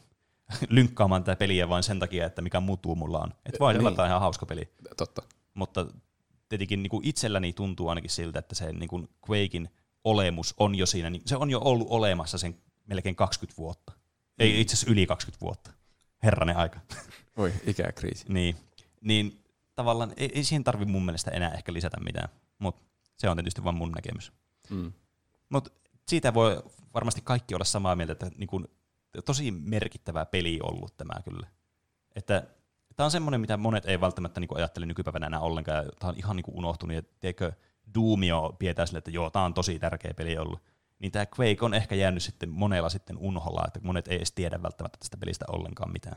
Speaker 2: lynkkaamaan tätä peliä vain sen takia, että mikä muuttuu mulla on. Että voi
Speaker 3: Niin.
Speaker 2: ihan hauska peli.
Speaker 3: Totta.
Speaker 2: Mutta tietenkin niin kuin itselläni tuntuu ainakin siltä, että se niin kuin Quakein olemus on jo siinä, niin se on jo ollut olemassa sen melkein 20 vuotta. Ei itse asiassa yli 20 vuotta. Herranen aika. *laughs*
Speaker 3: Oi, ikäkriisi.
Speaker 2: niin, niin tavallaan ei, ei siihen tarvi mun mielestä enää ehkä lisätä mitään, mutta se on tietysti vain mun näkemys.
Speaker 3: Mm.
Speaker 2: Mutta siitä voi varmasti kaikki olla samaa mieltä, että niin kun, tosi merkittävä peli ollut tämä kyllä. Että tämä on semmoinen, mitä monet ei välttämättä niin ajattele nykypäivänä enää ollenkaan. Tämä on ihan niin unohtunut. Ja teikö Doomio pidetään sille, että joo, tämä on tosi tärkeä peli ollut. Niin tämä Quake on ehkä jäänyt sitten monella sitten unholla, että monet ei edes tiedä välttämättä tästä pelistä ollenkaan mitään.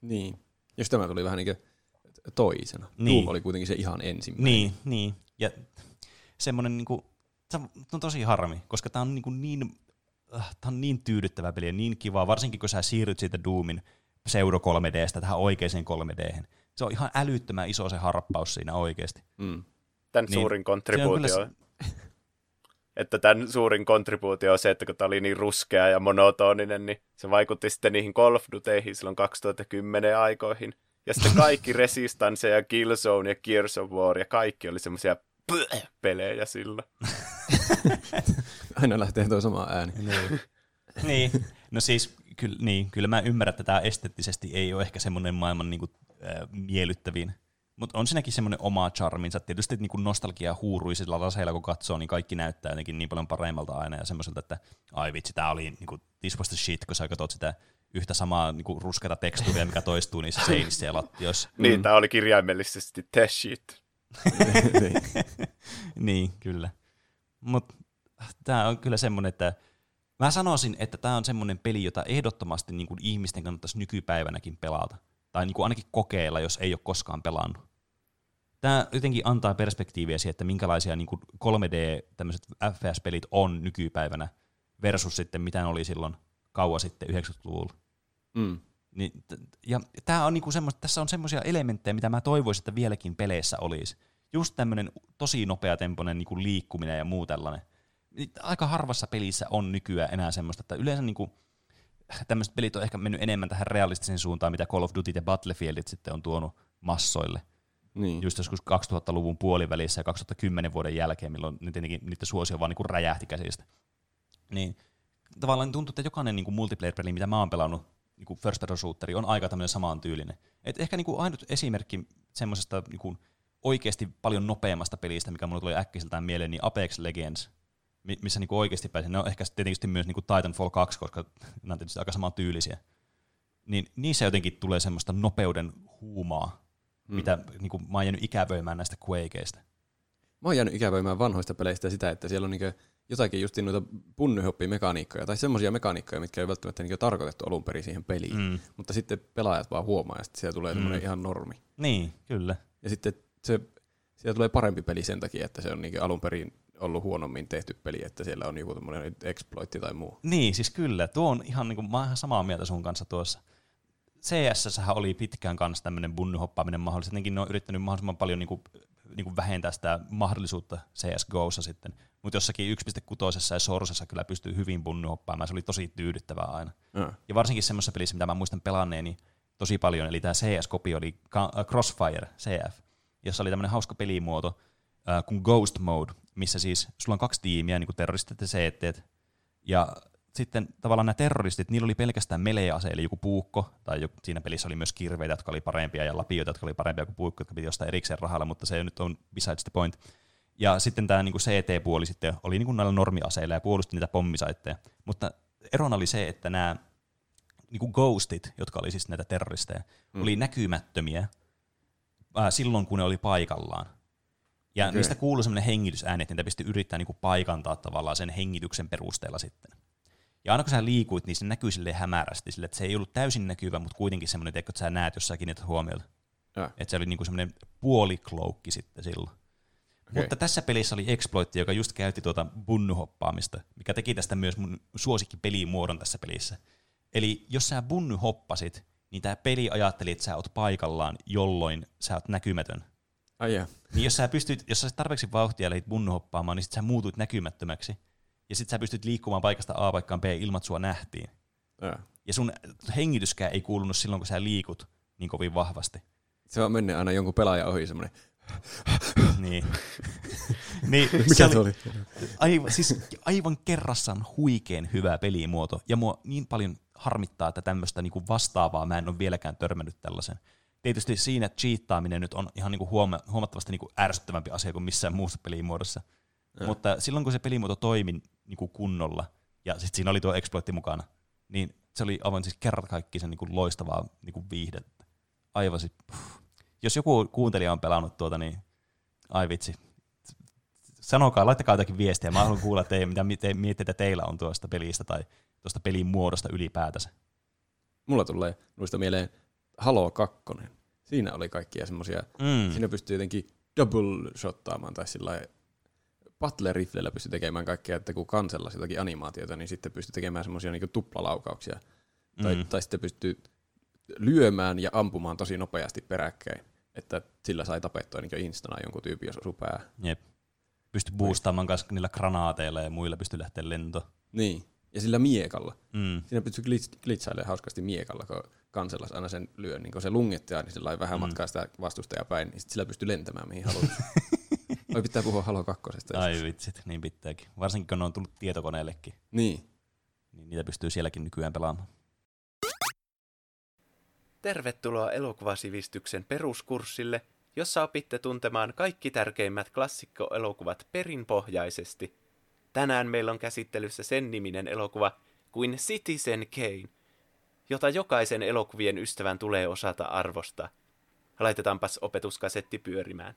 Speaker 3: Niin. Jos tämä tuli vähän niin kuin toisena.
Speaker 2: Niin.
Speaker 3: Doom oli kuitenkin se ihan ensimmäinen.
Speaker 2: Niin, niin. Ja semmoinen niin kuin, se on tosi harmi, koska tämä on niin, kuin niin, äh, tää on niin tyydyttävä peli ja niin kiva, varsinkin kun sä siirryt siitä Doomin pseudo 3Dstä tähän oikeaan 3D. Se on ihan älyttömän iso se harppaus siinä oikeasti.
Speaker 3: Mm.
Speaker 1: Tämän
Speaker 2: Niin,
Speaker 1: suurin
Speaker 2: se on
Speaker 1: kontribuutio,
Speaker 2: kyllä *laughs*
Speaker 1: että tämän suurin kontribuutio on se, että kun tämä oli niin ruskea ja monotoninen, niin se vaikutti sitten niihin Call of Duteihin silloin 2010 aikoihin. Ja sitten kaikki *laughs* Resistance ja Killzone ja Gears of War ja kaikki oli semmoisia pelejä silloin. *laughs*
Speaker 3: Aina lähtee tuo sama ääni.
Speaker 2: Niin. *laughs* niin. No siis, kyllä, niin, kyllä mä ymmärrän, että tämä esteettisesti ei ole ehkä semmoinen maailman niin kuin, äh, miellyttävin. Mutta on siinäkin semmoinen oma charminsa. Tietysti niin kuin nostalgia huuruisilla laseilla, kun katsoo, niin kaikki näyttää jotenkin niin paljon paremmalta aina ja semmoiselta, että ai vitsi, tämä oli niin kuin, this was the shit, kun sä katsot sitä yhtä samaa niin kuin ruskeata tekstuuria, mikä toistuu niissä seinissä ja lattioissa. *laughs*
Speaker 1: Niin, tämä oli kirjaimellisesti the shit.
Speaker 3: niin. *laughs*
Speaker 2: niin, kyllä. Mutta tämä on kyllä semmoinen, että mä sanoisin, että tämä on semmoinen peli, jota ehdottomasti niin kuin ihmisten kannattaisi nykypäivänäkin pelata. Tai niin kuin ainakin kokeilla, jos ei ole koskaan pelannut. Tämä jotenkin antaa perspektiiviä siihen, että minkälaisia niin kuin 3D tämmöiset FPS-pelit on nykypäivänä versus sitten mitä ne oli silloin kauan sitten 90-luvulla.
Speaker 3: Mm.
Speaker 2: Niin, ja tää on niinku semmoista, tässä on semmoisia elementtejä, mitä mä toivoisin, että vieläkin peleissä olisi. Just tämmöinen tosi nopeatempoinen niinku liikkuminen ja muu tällainen. Niin Aika harvassa pelissä on nykyään enää semmoista, että yleensä niinku, tämmöiset pelit on ehkä mennyt enemmän tähän realistiseen suuntaan, mitä Call of Duty ja Battlefieldit sitten on tuonut massoille.
Speaker 3: Niin.
Speaker 2: Just joskus 2000-luvun puolivälissä ja 2010 vuoden jälkeen, milloin ne tietenkin, niiden suosio vaan niinku räjähti käsistä. Niin tavallaan tuntuu, että jokainen niinku multiplayer-peli, mitä mä oon pelannut, niinku first person shooteri, on aika tämmöinen samaan tyylinen. Et ehkä niinku ainut esimerkki semmoisesta niinku oikeasti paljon nopeammasta pelistä, mikä mulle tuli äkkiseltään mieleen, niin Apex Legends, mi- missä niinku oikeasti pääsin. Ne on ehkä tietysti myös niinku Titanfall 2, koska nämä on tietysti aika saman tyylisiä. Niin niissä jotenkin tulee semmoista nopeuden huumaa, mm. mitä niinku, mä oon jäänyt ikävöimään näistä Quakeista.
Speaker 3: Mä oon jäänyt ikävöimään vanhoista peleistä sitä, että siellä on niinku jotakin just noita punnyhoppimekaniikkoja tai semmoisia mekaniikkoja, mitkä ei välttämättä niinku tarkoitettu alun perin siihen peliin.
Speaker 2: Mm.
Speaker 3: Mutta sitten pelaajat vaan huomaa ja sitten siellä tulee semmoinen ihan normi.
Speaker 2: Niin, kyllä.
Speaker 3: Ja sitten se, siellä tulee parempi peli sen takia, että se on niinku alun perin ollut huonommin tehty peli, että siellä on joku tämmöinen exploitti tai muu.
Speaker 2: Niin, siis kyllä. Tuo on ihan, niin kuin, mä oon ihan samaa mieltä sun kanssa tuossa. cs oli pitkään kanssa tämmöinen bunnyhoppaaminen mahdollista. Jotenkin ne on yrittänyt mahdollisimman paljon niin kuin, niin kuin vähentää sitä mahdollisuutta CSGOssa sitten. Mutta jossakin 1.6 ja Sorsessa kyllä pystyy hyvin bunnyhoppaamaan. Se oli tosi tyydyttävää aina.
Speaker 3: Ja.
Speaker 2: Ja varsinkin semmoisessa pelissä, mitä mä muistan pelanneeni tosi paljon, eli tämä CS-kopi oli äh, Crossfire CF, jossa oli tämmöinen hauska pelimuoto äh, kuin Ghost Mode, missä siis sulla on kaksi tiimiä, niin kuin terroristit ja CT, ja sitten tavallaan nämä terroristit, niillä oli pelkästään melee-ase, eli joku puukko, tai joku, siinä pelissä oli myös kirveitä, jotka oli parempia, ja lapioita, jotka oli parempia kuin puukko, jotka piti jostain erikseen rahalla, mutta se nyt on besides the point. Ja sitten tämä niin CT-puoli sitten oli niin kuin näillä normiaseilla ja puolusti niitä pommisaitteja. Mutta erona oli se, että nämä niin kuin ghostit, jotka oli siis näitä terroristeja, mm. oli näkymättömiä ää, silloin, kun ne oli paikallaan. Ja okay. niistä kuului sellainen hengitysääni, että niitä pystyi yrittää niin kuin paikantaa tavallaan sen hengityksen perusteella sitten. Ja aina kun sä liikuit, niin se näkyi sille hämärästi, sille, että se ei ollut täysin näkyvä, mutta kuitenkin semmoinen, että sä näet jossain kiinnität huomiota.
Speaker 3: Ja.
Speaker 2: Että se oli niinku semmoinen puolikloukki sitten silloin.
Speaker 3: Okei.
Speaker 2: Mutta tässä pelissä oli exploitti, joka just käytti tuota bunnyhoppaamista, mikä teki tästä myös mun suosikki pelimuodon tässä pelissä. Eli jos sä bunnyhoppasit, niin tämä peli ajatteli, että sä oot paikallaan, jolloin sä oot näkymätön.
Speaker 3: Ai jaa.
Speaker 2: Niin jos sä pystyt, jos sä tarpeeksi vauhtia lähdit bunnyhoppaamaan, niin sit sä muutuit näkymättömäksi. Ja sit sä pystyt liikkumaan paikasta A paikkaan B ilman, että sua nähtiin.
Speaker 3: Ja.
Speaker 2: Ja sun hengityskään ei kuulunut silloin, kun sä liikut niin kovin vahvasti.
Speaker 3: Se on mennyt aina jonkun pelaajan ohi semmoinen.
Speaker 2: Niin. *laughs* niin
Speaker 3: Mikä
Speaker 2: se
Speaker 3: se oli?
Speaker 2: Aivan, siis aivan kerrassaan huikeen hyvä pelimuoto, ja mua niin paljon harmittaa, että tämmöistä niinku vastaavaa mä en ole vieläkään törmännyt tällaisen. Tietysti siinä cheattaaminen nyt on ihan niinku huoma- huomattavasti niinku ärsyttävämpi asia kuin missään muussa pelimuodossa.
Speaker 3: Ja.
Speaker 2: Mutta silloin kun se pelimuoto toimi niinku kunnolla, ja sitten siinä oli tuo exploitti mukana, niin se oli aivan siis kertakaikkisen niinku loistavaa niinku viihdettä. Aivan siis. Jos joku kuuntelija on pelannut tuota, niin ai vitsi, sanokaa, laittakaa jotakin viestiä. Mä haluan kuulla teidän, mitä te, mietteitä teillä on tuosta pelistä tai tuosta pelin muodosta ylipäätänsä.
Speaker 3: Mulla tulee noista mieleen Halo 2. Siinä oli kaikkia semmosia,
Speaker 2: Mm.
Speaker 3: siinä pystyy jotenkin double shottaamaan tai sillä Battle Riflellä pystyy tekemään kaikkea, että kun kansellasi jotakin animaatiota, niin sitten pystyy tekemään semmoisia niin tuplalaukauksia. Tai,
Speaker 2: Mm.
Speaker 3: tai sitten pystyy lyömään ja ampumaan tosi nopeasti peräkkäin. Että sillä sai tapettua niin instana jonkun tyypin, jos osuu päähän.
Speaker 2: Jep. Pysty boostaamaan kanssa niillä granaateilla ja muilla pysty lähteä lentoon.
Speaker 3: Niin. Ja sillä miekalla.
Speaker 2: Mm.
Speaker 3: Siinä pystyy glitch, glitchailemaan hauskasti miekalla, kun kansellas aina sen lyö. Niin kun se lungettaa, niin sillä vähän
Speaker 2: Mm.
Speaker 3: matkaa sitä vastustajaa päin, niin sit sillä pystyy lentämään mihin haluaa. *laughs* Oi pitää puhua Halo 2.
Speaker 2: Ai vitsit, niin pitääkin. Varsinkin kun ne on tullut tietokoneellekin,
Speaker 3: Niin.
Speaker 2: niin niitä pystyy sielläkin nykyään pelaamaan.
Speaker 1: Tervetuloa elokuvasivistyksen peruskurssille, jossa opitte tuntemaan kaikki tärkeimmät klassikkoelokuvat perinpohjaisesti. Tänään meillä on käsittelyssä sen niminen elokuva kuin Citizen Kane, jota jokaisen elokuvien ystävän tulee osata arvostaa. Laitetaanpas opetuskasetti pyörimään.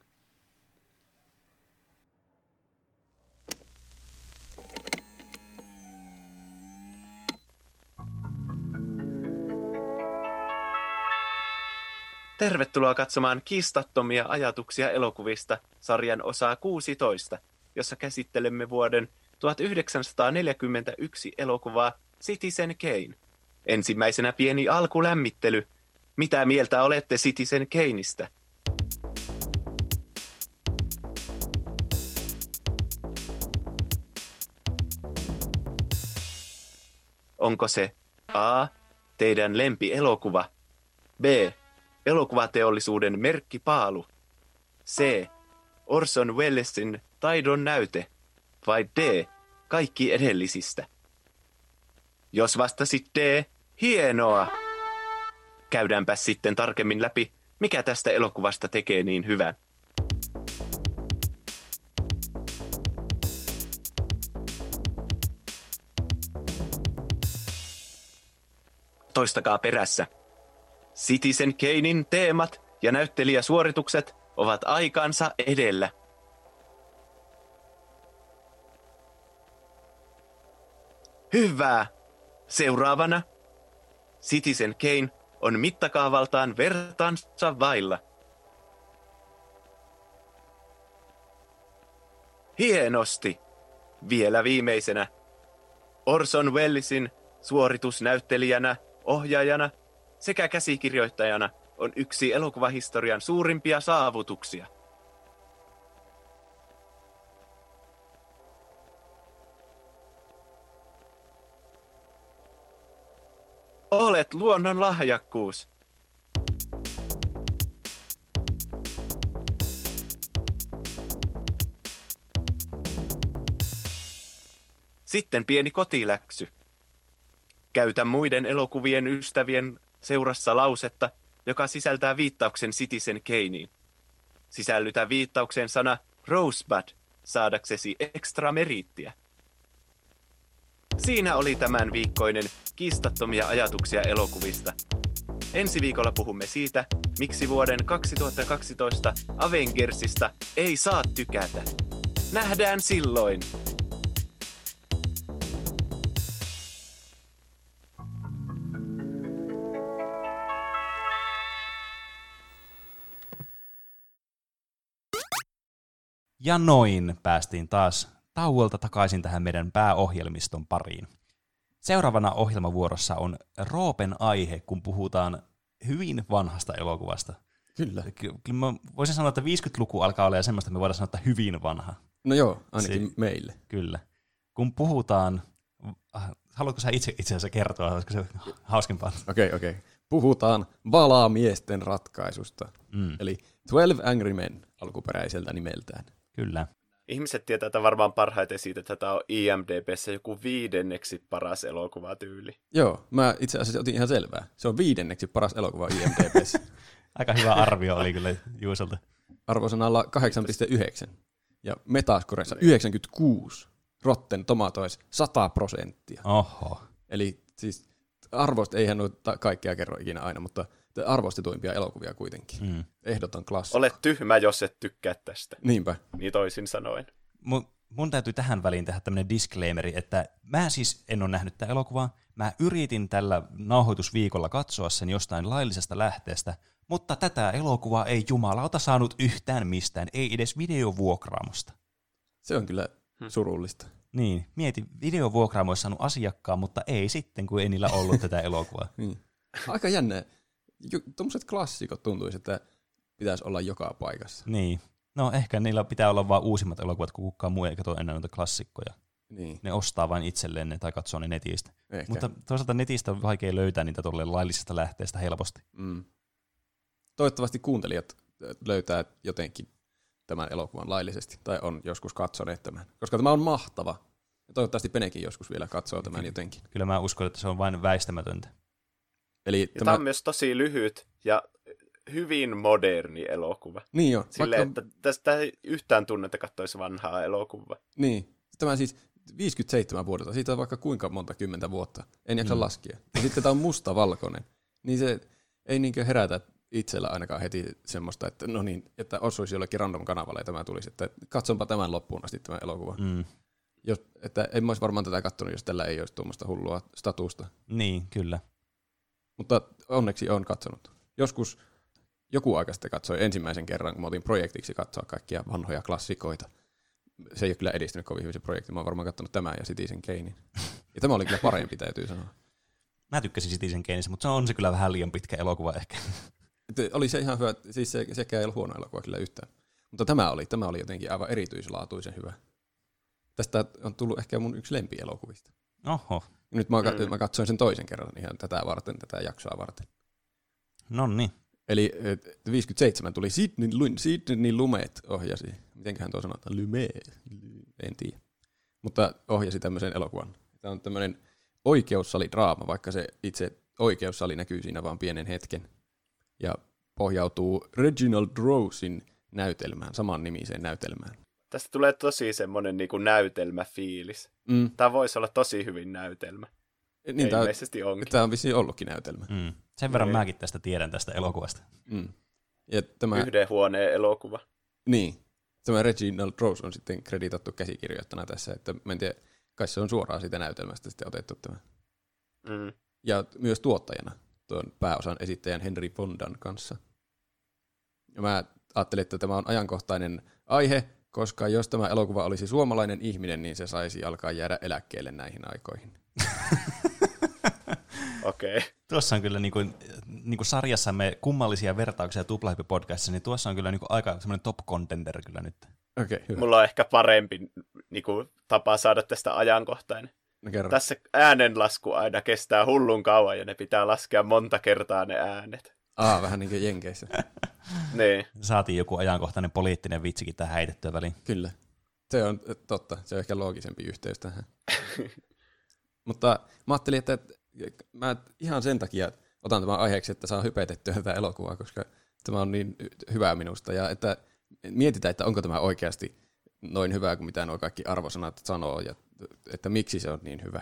Speaker 1: Tervetuloa katsomaan kiistattomia ajatuksia elokuvista sarjan osaa 16, jossa käsittelemme vuoden 1941 elokuvaa Citizen Kane. Ensimmäisenä pieni alkulämmittely. Mitä mieltä olette Citizen Kaneista? Onko se A. Teidän lempielokuva? B. Elokuvateollisuuden merkkipaalu? C. Orson Wellesin taidon näyte? Vai D. Kaikki edellisistä? Jos vastasit D, hienoa! Käydäänpä sitten tarkemmin läpi, mikä tästä elokuvasta tekee niin hyvän. Toistakaa perässä. Citizen Kanein teemat ja näyttelijäsuoritukset ovat aikansa edellä. Hyvä! Seuraavana. Citizen Kane on mittakaavaltaan vertaansa vailla. Hienosti! Vielä viimeisenä. Orson Wellesin suoritusnäyttelijänä, ohjaajana sekä käsikirjoittajana on yksi elokuvahistorian suurimpia saavutuksia. Olet luonnon lahjakkuus. Sitten pieni kotiläksy. Käytä muiden elokuvien ystävien seurassa lausetta, joka sisältää viittauksen Citizen Kaneen. Sisällytä viittauksen sana Rosebud saadaksesi ekstra meriittiä. Siinä oli tämän viikkoinen kiistattomia ajatuksia elokuvista. Ensi viikolla puhumme siitä, miksi vuoden 2012 Avengersista ei saa tykätä. Nähdään silloin!
Speaker 2: Ja noin päästiin taas tauolta takaisin tähän meidän pääohjelmiston pariin. Seuraavana ohjelmavuorossa on Roopen aihe, kun puhutaan hyvin vanhasta elokuvasta.
Speaker 3: Kyllä.
Speaker 2: Ky- Kyllä mä voisin sanoa, että 50-luku alkaa olla ja semmoista, me voidaan sanoa, että hyvin vanha.
Speaker 3: No joo, ainakin
Speaker 2: Si-
Speaker 3: meille.
Speaker 2: Kyllä. Kun puhutaan äh, haluatko sä itse, itse asiassa kertoa, olisiko se hauskempaa?
Speaker 3: Okei, okay, okei. Okay. Puhutaan valamiesten ratkaisusta.
Speaker 2: Mm,
Speaker 3: Eli 12 Angry Men alkuperäiseltä nimeltään.
Speaker 2: kyllä.
Speaker 1: Ihmiset tietää tätä varmaan parhaiten siitä, että tämä on IMDBssä joku viidenneksi paras elokuvatyyli.
Speaker 3: Joo, mä itse asiassa otin ihan selvää. Se on viidenneksi paras elokuva IMDb:ssä. *laughs*
Speaker 2: Aika hyvä arvio oli kyllä Juusolta.
Speaker 3: Arvosanalla 8,9 ja Metascoressa 96. Rotten Tomatoes 100 prosenttia.
Speaker 2: Oho.
Speaker 3: Eli siis arvosta eihän ole ta- kaikkea kerro ikinä aina, mutta arvostetuimpia elokuvia kuitenkin.
Speaker 2: Mm.
Speaker 3: Ehdoton klassikko.
Speaker 1: Olet tyhmä, jos et tykkää tästä.
Speaker 3: Niinpä.
Speaker 1: Niin toisin sanoen.
Speaker 2: Mun, mun täytyy tähän väliin tehdä tämmöinen disclaimeri, että mä siis en ole nähnyt tätä elokuvaa. Mä yritin tällä nauhoitusviikolla katsoa sen jostain laillisesta lähteestä, mutta tätä elokuvaa ei jumalauta saanut yhtään mistään, ei edes videovuokraamosta.
Speaker 3: Se on kyllä
Speaker 1: Hmm.
Speaker 3: surullista.
Speaker 2: Niin, mieti, videovuokraamo olisi saanut asiakkaan, mutta ei sitten, kun ei niillä ollut tätä *laughs* elokuvaa.
Speaker 3: Niin. Aika jännä. Tuommoiset klassikot tuntuisi, että pitäisi olla joka paikassa.
Speaker 2: Niin. No ehkä niillä pitää olla vain uusimmat elokuvat, kun kukaan muu ei katso enää noita klassikkoja.
Speaker 3: Niin,
Speaker 2: Ne ostaa vain itselleen ne tai katsoo ne netistä.
Speaker 3: ehkä.
Speaker 2: Mutta toisaalta netistä on vaikea löytää niitä tolleen laillisesta lähteestä helposti.
Speaker 3: Mm. Toivottavasti kuuntelijat löytää jotenkin tämän elokuvan laillisesti, tai on joskus katsoneet tämän, koska tämä on mahtava. Ja toivottavasti Penekin joskus vielä katsoo tämän jotenkin.
Speaker 2: Kyllä mä uskon, että se on vain väistämätöntä.
Speaker 3: Eli
Speaker 1: Ja
Speaker 3: tämä,
Speaker 1: tämä on myös tosi lyhyt ja hyvin moderni elokuva.
Speaker 3: niin jo,
Speaker 1: Silleen,
Speaker 3: vaikka,
Speaker 1: että tästä ei yhtään tunne, että katsoisi vanhaa elokuvaa.
Speaker 3: niin, tämä siis 57 vuodelta, siitä on vaikka kuinka monta kymmentä vuotta, en jaksa
Speaker 2: Mm.
Speaker 3: mm. laskea. Ja sitten tämä on mustavalkoinen, niin se ei niinkö herätä itsellä ainakaan heti semmoista, että no niin, että osuisi jollekin random kanavalle ja tämä tulisi, että katsonpa tämän loppuun asti tämän elokuvan.
Speaker 2: Mm.
Speaker 3: Jos, että en mä olisi varmaan tätä katsonut, jos tällä ei olisi tuommoista hullua statusta.
Speaker 2: Niin, kyllä.
Speaker 3: Mutta onneksi on katsonut. Joskus joku aika sitten katsoi ensimmäisen kerran, kun mä otin projektiksi katsoa kaikkia vanhoja klassikoita. Se ei ole kyllä edistynyt kovin hyvin se projekti. Mä oon varmaan katsonut tämän ja Citizen Kanein. Ja tämä oli kyllä parempi, täytyy sanoa.
Speaker 2: Mä tykkäsin Citizen Kaneista, mutta se on se kyllä vähän liian pitkä elokuva ehkä.
Speaker 3: Et oli se ihan hyvä, siis se, sekään ei ollut huono elokuva kyllä yhtään. Mutta tämä oli, tämä oli jotenkin aivan erityislaatuisen hyvä. Tästä on tullut ehkä mun yksi lempielokuvista.
Speaker 2: Oho.
Speaker 3: Nyt mä,
Speaker 1: Mm.
Speaker 3: mä katsoin sen toisen kerran ihan tätä varten, tätä jaksoa varten.
Speaker 2: No niin.
Speaker 3: Eli et, 57 tuli Sidney, Lu- Sidney Lumet ohjasi. Mitenköhän tuo sanotaan? Lumet. En tiedä. Mutta ohjasi tämmöisen elokuvan. Tämä on tämmöinen oikeussalidraama, vaikka se itse oikeussali näkyy siinä vain pienen hetken. Ja pohjautuu Reginald Rosein näytelmään, saman nimiseen näytelmään.
Speaker 1: Tästä tulee tosi semmoinen niin kuin näytelmäfiilis.
Speaker 3: Mm.
Speaker 1: Tämä voisi olla tosi hyvin näytelmä.
Speaker 3: Niin,
Speaker 1: Ja
Speaker 3: tämä,
Speaker 1: ilmeisesti onkin.
Speaker 3: tämä on vissiin ollutkin näytelmä.
Speaker 2: Mm. Sen verran
Speaker 1: Niin.
Speaker 2: mäkin tästä tiedän tästä elokuvasta.
Speaker 3: Mm. Ja tämä,
Speaker 1: Yhden huoneen elokuva.
Speaker 3: Niin. Tämä Reginald Rose on sitten kreditattu käsikirjoittana tässä, että mä en tiedä, kai se on suoraan siitä näytelmästä sitten otettu tämä.
Speaker 1: Mm.
Speaker 3: Ja myös tuottajana tuon pääosan esittäjän Henry Fondan kanssa. Ja mä ajattelin, että tämä on ajankohtainen aihe, koska jos tämä elokuva olisi suomalainen ihminen, niin se saisi alkaa jäädä eläkkeelle näihin aikoihin. *laughs*
Speaker 1: Okei. Okay.
Speaker 2: Tuossa on kyllä niin kuin, niin kuin sarjassamme kummallisia vertauksia Tuplahyppi-podcastissa, niin tuossa on kyllä niin kuin aika semmoinen top contender kyllä nyt.
Speaker 3: Okei, okay, hyvä.
Speaker 1: Mulla on ehkä parempi niin kuin, tapa saada tästä ajankohtainen.
Speaker 3: No kerro.
Speaker 1: Tässä äänenlasku aina kestää hullun kauan ja ne pitää laskea monta kertaa ne äänet.
Speaker 3: Aa, vähän niin kuin Jenkeissä. *laughs*
Speaker 1: Niin.
Speaker 2: Saatiin joku ajankohtainen poliittinen vitsikin tähän heitettyä väliin.
Speaker 3: Kyllä. Se on äh, totta. Se on ehkä loogisempi yhteys tähän. *laughs* Mutta mä ajattelin, että mä ihan sen takia otan tämän aiheeksi, että saa hypetettyä tätä elokuvaa, koska tämä on niin hyvää minusta. Ja että mietitään, että onko tämä oikeasti noin hyvää kuin mitä nuo kaikki arvosanat sanoo, ja että miksi se on niin hyvä,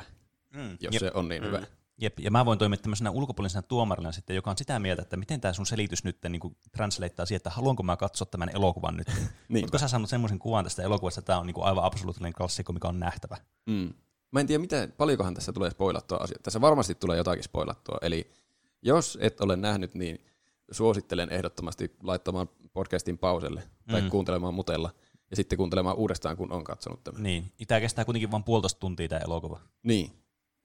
Speaker 2: Mm.
Speaker 3: jos
Speaker 2: Jep,
Speaker 3: se on niin
Speaker 1: Mm.
Speaker 3: hyvä.
Speaker 2: Jep. Ja mä voin toimia tämmöisenä ulkopuolisena tuomarina sitten, joka on sitä mieltä, että miten tämä sun selitys nyt niin kuin translateaa siihen, että haluanko mä katsoa tämän elokuvan nyt. *laughs*
Speaker 3: Niin.
Speaker 2: Oletko sä saanut semmoisen kuvan tästä elokuvasta, että tämä on niin kuin aivan absoluuttinen klassikko, mikä on nähtävä?
Speaker 3: Mm. Mä en tiedä, mitä, paljonkohan tässä tulee spoilattua asiaa. Tässä varmasti tulee jotakin spoilattua. Eli jos et ole nähnyt, niin suosittelen ehdottomasti laittamaan podcastin pauselle tai
Speaker 2: mm.
Speaker 3: kuuntelemaan mutella ja sitten kuuntelemaan uudestaan, kun on katsonut tämän.
Speaker 2: Niin. Tämä kestää kuitenkin vain puolitoista tuntia tämä elokuva.
Speaker 3: Niin.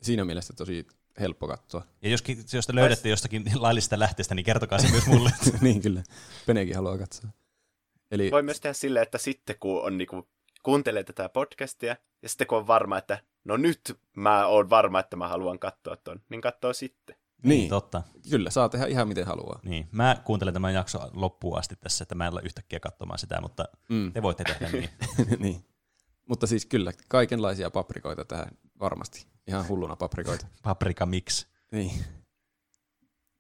Speaker 3: Siinä mielessä tosi helppo katsoa.
Speaker 2: Ja joskin, jos te löydätte jostakin *laughs* laillisesta lähteestä, niin kertokaa se myös mulle. *laughs*
Speaker 3: niin kyllä. Penekin haluaa katsoa. Eli
Speaker 1: Voi myös tehdä silleen, että sitten kun on niinku, kuuntelee tätä podcastia, ja sitten kun on varma, että no nyt mä oon varma, että mä haluan katsoa ton, niin katsoo sitten.
Speaker 3: Niin,
Speaker 2: Totta.
Speaker 3: kyllä, saa tehdä ihan miten haluaa.
Speaker 2: Niin. Mä kuuntelen tämän jakson loppuun asti tässä, että mä en ole yhtäkkiä katsomaan sitä, mutta
Speaker 3: Mm.
Speaker 2: te voitte tehdä niin. *laughs*
Speaker 3: niin. Mutta siis kyllä, kaikenlaisia paprikoita tähän varmasti. Ihan hulluna paprikoita. *laughs*
Speaker 2: Paprika mix.
Speaker 3: Niin.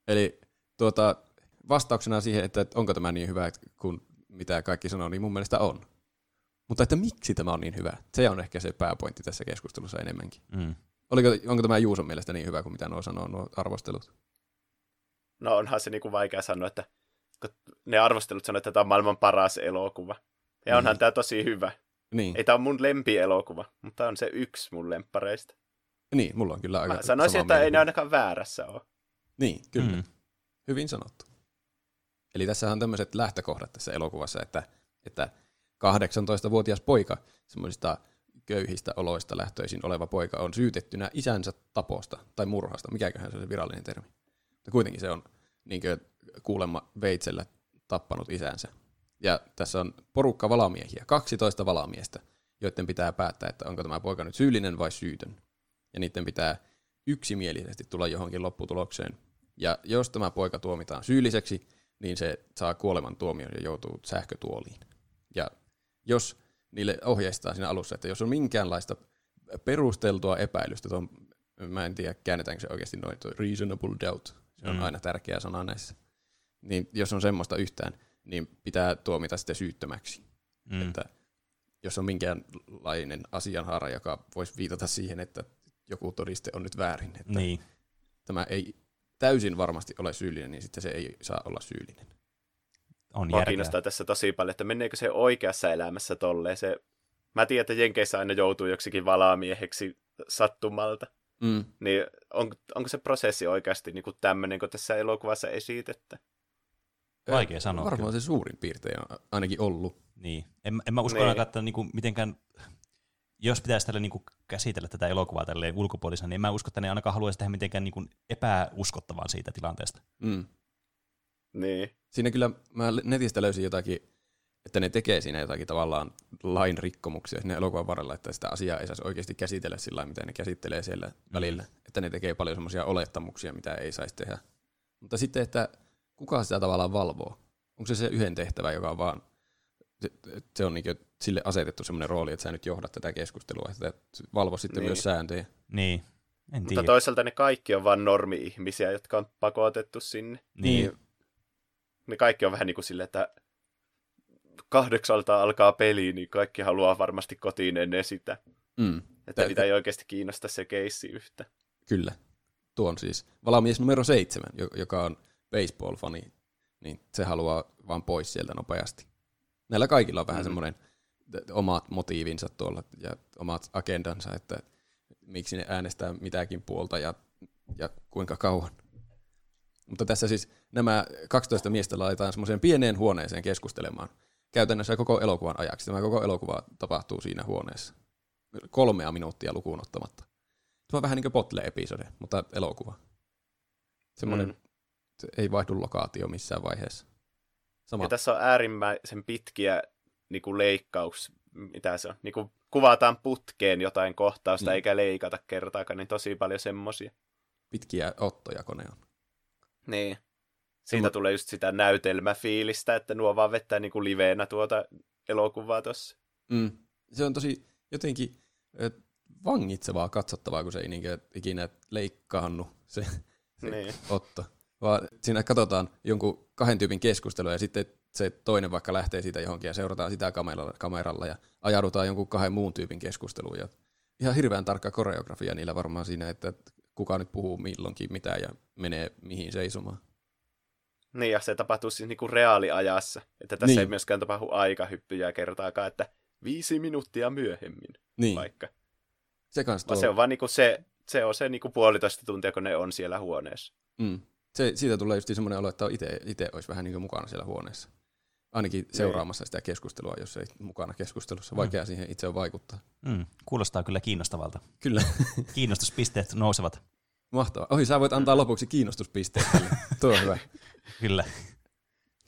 Speaker 3: Eli tuota, vastauksena siihen, että onko tämä niin hyvä, kuin mitä kaikki sanoo, niin mun mielestä on. Mutta että miksi tämä on niin hyvä? Se on ehkä se pääpointti tässä keskustelussa enemmänkin.
Speaker 2: Mm.
Speaker 3: Oliko, onko tämä Juuson mielestä niin hyvä kuin mitä nuo sanoo, nuo arvostelut?
Speaker 1: No onhan se niinku vaikea sanoa, että kun ne arvostelut sanoo, että tämä on maailman paras elokuva. Ja onhan
Speaker 3: Niin.
Speaker 1: tämä tosi hyvä.
Speaker 3: Niin,
Speaker 1: Ei tämä on mun lempielokuva, mutta on se yksi mun lemppareista.
Speaker 3: niin mulla on kyllä aika
Speaker 1: Mä sanoisin, että ei ne ainakaan väärässä ole.
Speaker 3: Niin, kyllä.
Speaker 2: Mm.
Speaker 3: Hyvin sanottu. Eli tässä on tämmöiset lähtökohdat tässä elokuvassa, että, että 18-vuotias poika, semmoisista köyhistä oloista lähtöisin oleva poika, on syytettynä isänsä taposta tai murhasta. Mikäköhän se on se virallinen termi. Mutta kuitenkin se on niin kuulemma veitsellä tappanut isänsä. Ja tässä on porukka valamiehiä, 12 valamiestä, joiden pitää päättää, että onko tämä poika nyt syyllinen vai syytön. Ja niiden pitää yksimielisesti tulla johonkin lopputulokseen. Ja jos tämä poika tuomitaan syylliseksi, niin se saa kuoleman tuomion ja joutuu sähkötuoliin. Ja jos niille ohjeistaa siinä alussa, että jos on minkäänlaista perusteltua epäilystä, tuon, mä en tiedä käännetäänkö se oikeasti noin, reasonable doubt, se on
Speaker 2: Mm.
Speaker 3: aina tärkeä sana näissä, niin jos on semmoista yhtään, niin pitää tuomita sitten syyttömäksi.
Speaker 2: Mm.
Speaker 3: Että jos on minkäänlainen asianhaara, joka voisi viitata siihen, että joku todiste on nyt väärin, että
Speaker 2: Niin.
Speaker 3: tämä ei täysin varmasti ole syyllinen, niin sitten se ei saa olla syyllinen.
Speaker 2: On
Speaker 1: Mua kiinnostaa tässä tosi paljon, että meneekö se oikeassa elämässä tolleen. Se, mä tiedän, että Jenkeissä aina joutuu joksikin valamieheksi sattumalta.
Speaker 3: Mm.
Speaker 1: Niin on, onko se prosessi oikeasti niin tämmöinen kuin tässä elokuvassa esitettä?
Speaker 2: Vaikea sanoa
Speaker 3: Varmaan se suurin piirtein on ainakin ollut.
Speaker 2: Niin. En, en mä usko
Speaker 1: Niin.
Speaker 2: ainakaan, että niinku mitenkään, jos pitäisi tälle niinku käsitellä tätä elokuvaa tälleen ulkopuolisena, niin en mä usko, että ne ainakaan haluaisi tehdä mitenkään niinku epäuskottavan siitä tilanteesta.
Speaker 3: Mm.
Speaker 1: Niin.
Speaker 3: Siinä kyllä mä netistä löysin jotakin, että ne tekee siinä jotakin tavallaan lain rikkomuksia siinä elokuvan varrella, että sitä asiaa ei saisi oikeasti käsitellä sillä lailla, mitä ne käsittelee siellä välillä. Että ne tekee paljon semmoisia olettamuksia, mitä ei saisi tehdä. Mutta sitten, että kuka sitä tavallaan valvoo? Onko se se yhden tehtävä, joka on vaan, se, se on niin sille asetettu semmoinen rooli, että sä nyt johdat tätä keskustelua, että valvo sitten
Speaker 1: Niin.
Speaker 3: myös sääntöjä.
Speaker 2: Niin. En
Speaker 1: Mutta
Speaker 2: tiedä.
Speaker 1: toisaalta ne kaikki on vain normi-ihmisiä, jotka on pakotettu sinne.
Speaker 2: Niin.
Speaker 1: Ne kaikki on vähän niin kuin silleen, että kahdeksalta alkaa peli, niin kaikki haluaa varmasti kotiin ennen sitä.
Speaker 3: Mm.
Speaker 1: Että
Speaker 3: Tä-
Speaker 1: niitä ei oikeasti kiinnosta se keissi yhtä.
Speaker 3: Kyllä. Tuo on siis valamies numero seitsemän, jo- joka on baseball-fani, niin se haluaa vaan pois sieltä nopeasti. Näillä kaikilla on vähän
Speaker 1: Mhm.
Speaker 3: semmoinen omat motiivinsa tuolla ja omat agendansa, että miksi ne äänestää mitäkin puolta ja, ja kuinka kauan. Mutta tässä siis nämä 12 miestä laitetaan semmoiseen pieneen huoneeseen keskustelemaan. Käytännössä koko elokuvan ajaksi. Tämä koko elokuva tapahtuu siinä huoneessa. Kolmea minuuttia lukuun ottamatta. Tuo on vähän niin kuin Potle-episode, mutta elokuva. Semmoinen
Speaker 1: Mm.
Speaker 3: Ei vaihdu lokaatio missään vaiheessa. Sama.
Speaker 1: Ja tässä on äärimmäisen pitkiä niin kuin leikkaus, mitä se on, niin kuin kuvataan putkeen jotain kohtausta
Speaker 3: Mm.
Speaker 1: eikä leikata kertaakaan, niin tosi paljon semmosia.
Speaker 3: Pitkiä ottoja kone on.
Speaker 1: Niin. Siitä
Speaker 3: Semmo-
Speaker 1: tulee just sitä näytelmäfiilistä, että nuo vaan vettää niin kuin liveenä tuota elokuvaa tossa.
Speaker 3: Mm. Se on tosi jotenkin vangitsevaa katsottavaa, kun se ei niinkö ikinä leikkaannu se, se
Speaker 1: Niin.
Speaker 3: otto. Vaan siinä katsotaan jonkun kahden tyypin keskustelua ja sitten se toinen vaikka lähtee siitä johonkin ja seurataan sitä kameralla, kameralla ja ajaudutaan jonkun kahden muun tyypin keskusteluun. Ja ihan hirveän tarkka koreografia niillä varmaan siinä, että kuka nyt puhuu milloinkin mitä ja menee mihin seisomaan.
Speaker 1: Niin, ja se tapahtuu siis niinku reaaliajassa. Että tässä
Speaker 3: Niin.
Speaker 1: ei myöskään tapahdu aikahyppyjä kertaakaan, että viisi minuuttia myöhemmin
Speaker 3: Niin,
Speaker 1: vaikka.
Speaker 3: se tuo,
Speaker 1: se on vaan niinku se, se, on se niinku puolitoista tuntia, kun ne on siellä huoneessa.
Speaker 3: mm, se, siitä tulee just semmoinen olo, että itse olisi vähän niin kuin mukana siellä huoneessa. Ainakin seuraamassa sitä keskustelua, jos ei mukana keskustelussa. Vaikea siihen itse on vaikuttaa.
Speaker 2: Mm, kuulostaa kyllä kiinnostavalta.
Speaker 3: Kyllä, *laughs*
Speaker 2: Kiinnostuspisteet nousevat.
Speaker 3: mahtavaa. Ohi, sä voit antaa lopuksi kiinnostuspisteet. *laughs* Tuo on hyvä.
Speaker 2: Kyllä.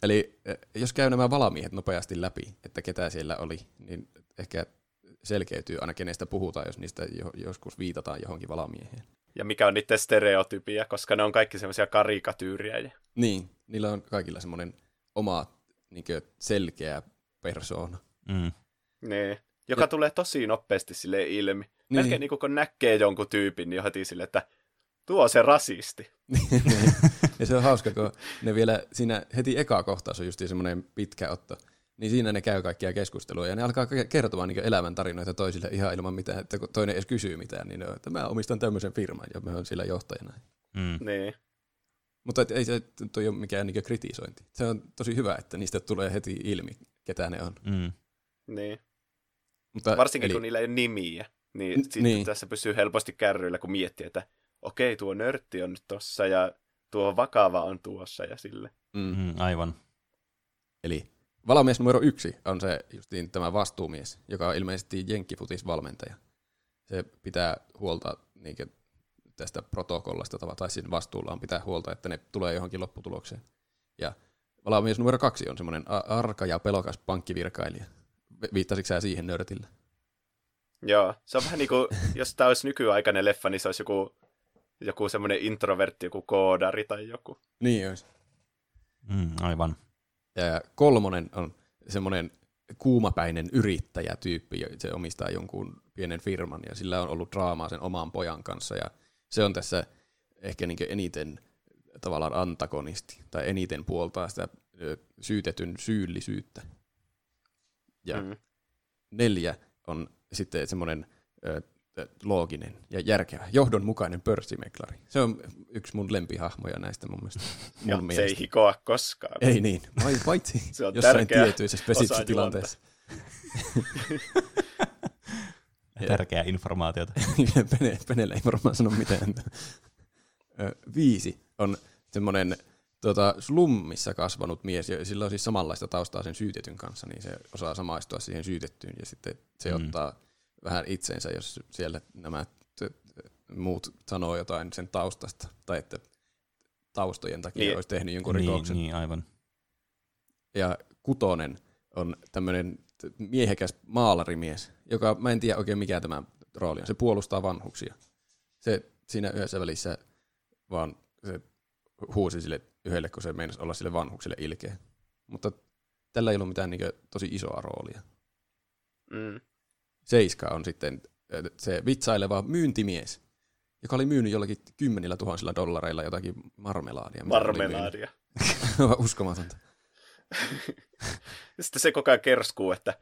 Speaker 3: Eli eh, jos käy nämä valamiehet nopeasti läpi, että ketä siellä oli, niin ehkä selkeytyy aina kenestä puhutaan, jos niistä jo, joskus viitataan johonkin valamieheen.
Speaker 1: Ja mikä on niiden stereotypia, koska ne on kaikki semmoisia karikatyyrejä.
Speaker 3: Niin, niillä on kaikilla semmoinen oma niin selkeä persoona.
Speaker 2: Mm.
Speaker 1: Niin. Joka ja... tulee tosi nopeasti sille ilmi. Niin. Melkein niin kun näkee jonkun tyypin, niin heti sille, että tuo on se rasisti. *laughs*
Speaker 3: ja se on hauska, kun ne vielä siinä heti eka kohtaus on just semmoinen pitkä otto. Niin siinä ne käy kaikkia keskustelua ja ne alkaa kertomaan niin elämän tarinoita toisille ihan ilman mitään, että kun toinen edes kysyy mitään, niin ne on, että mä omistan tämmöisen firman ja mä oon sillä johtajana.
Speaker 1: Mm. Niin.
Speaker 3: Mutta ei se toi ole mikään niin kritisointi. Se on tosi hyvä, että niistä tulee heti ilmi, ketä ne on.
Speaker 2: Mm.
Speaker 1: Niin. Mutta, Varsinkin eli... kun niillä ei ole nimiä, niin, sitten niin. tässä pysyy helposti kärryillä, kun miettii, että okei, tuo nörtti on nyt tossa ja tuo vakava on tuossa ja sille.
Speaker 2: Mm-hmm, aivan.
Speaker 3: Eli valamies numero yksi on se justiin tämä vastuumies, joka on ilmeisesti jenkkifutisvalmentaja. Se pitää huolta niin tästä protokollasta tai siinä vastuulla on pitää huolta, että ne tulee johonkin lopputulokseen. Ja valamies numero kaksi on semmoinen arka ja pelokas pankkivirkailija. Viittasitko sä siihen nörtillä?
Speaker 1: Joo, se on vähän niin kuin, jos tämä olisi nykyaikainen leffa, niin se olisi joku joku semmoinen introvertti, joku koodari tai joku.
Speaker 3: Niin olisi.
Speaker 2: Mm, aivan.
Speaker 3: Ja kolmonen on semmoinen kuumapäinen yrittäjätyyppi, se omistaa jonkun pienen firman ja sillä on ollut draamaa sen oman pojan kanssa ja se on tässä ehkä niin eniten tavallaan antagonisti tai eniten puoltaa sitä syytetyn syyllisyyttä. Ja mm. neljä on sitten semmoinen looginen ja järkevä, johdonmukainen pörssimeklari. Se on yksi mun lempihahmoja näistä mun mielestä. *laughs* Mun
Speaker 1: ja mielestä. se ei hikoa koskaan.
Speaker 3: Ei niin, vai paitsi *laughs* se on jossain tietyissä spesifisissä tilanteessa. *laughs*
Speaker 2: Tärkeää informaatiota.
Speaker 3: Pene, Penelle ei varmaan sano mitään. Viisi on semmoinen tuota, slummissa kasvanut mies, ja sillä on siis samanlaista taustaa sen syytetyn kanssa, niin se osaa samaistua siihen syytettyyn, ja sitten se mm. ottaa vähän itsensä, jos siellä nämä muut sanoo jotain sen taustasta, tai että taustojen takia niin. olisi tehnyt jonkun niin, rikoksen.
Speaker 2: Niin, aivan.
Speaker 3: Ja kutonen on tämmöinen miehekäs maalarimies, joka, mä en tiedä oikein mikä tämä rooli on, se puolustaa vanhuksia. Se siinä yhdessä välissä vaan se huusi sille yhdelle, kun se meinasi olla sille vanhukselle ilkeä. Mutta tällä ei ollut mitään niin tosi isoa roolia.
Speaker 1: Mm.
Speaker 3: Seiska on sitten se vitsaileva myyntimies, joka oli myynyt jollakin kymmenillä tuhansilla dollareilla jotakin marmelaadia.
Speaker 1: Marmelaadia. *laughs*
Speaker 3: Uskomatonta.
Speaker 1: Sitten se koko ajan kerskuu, että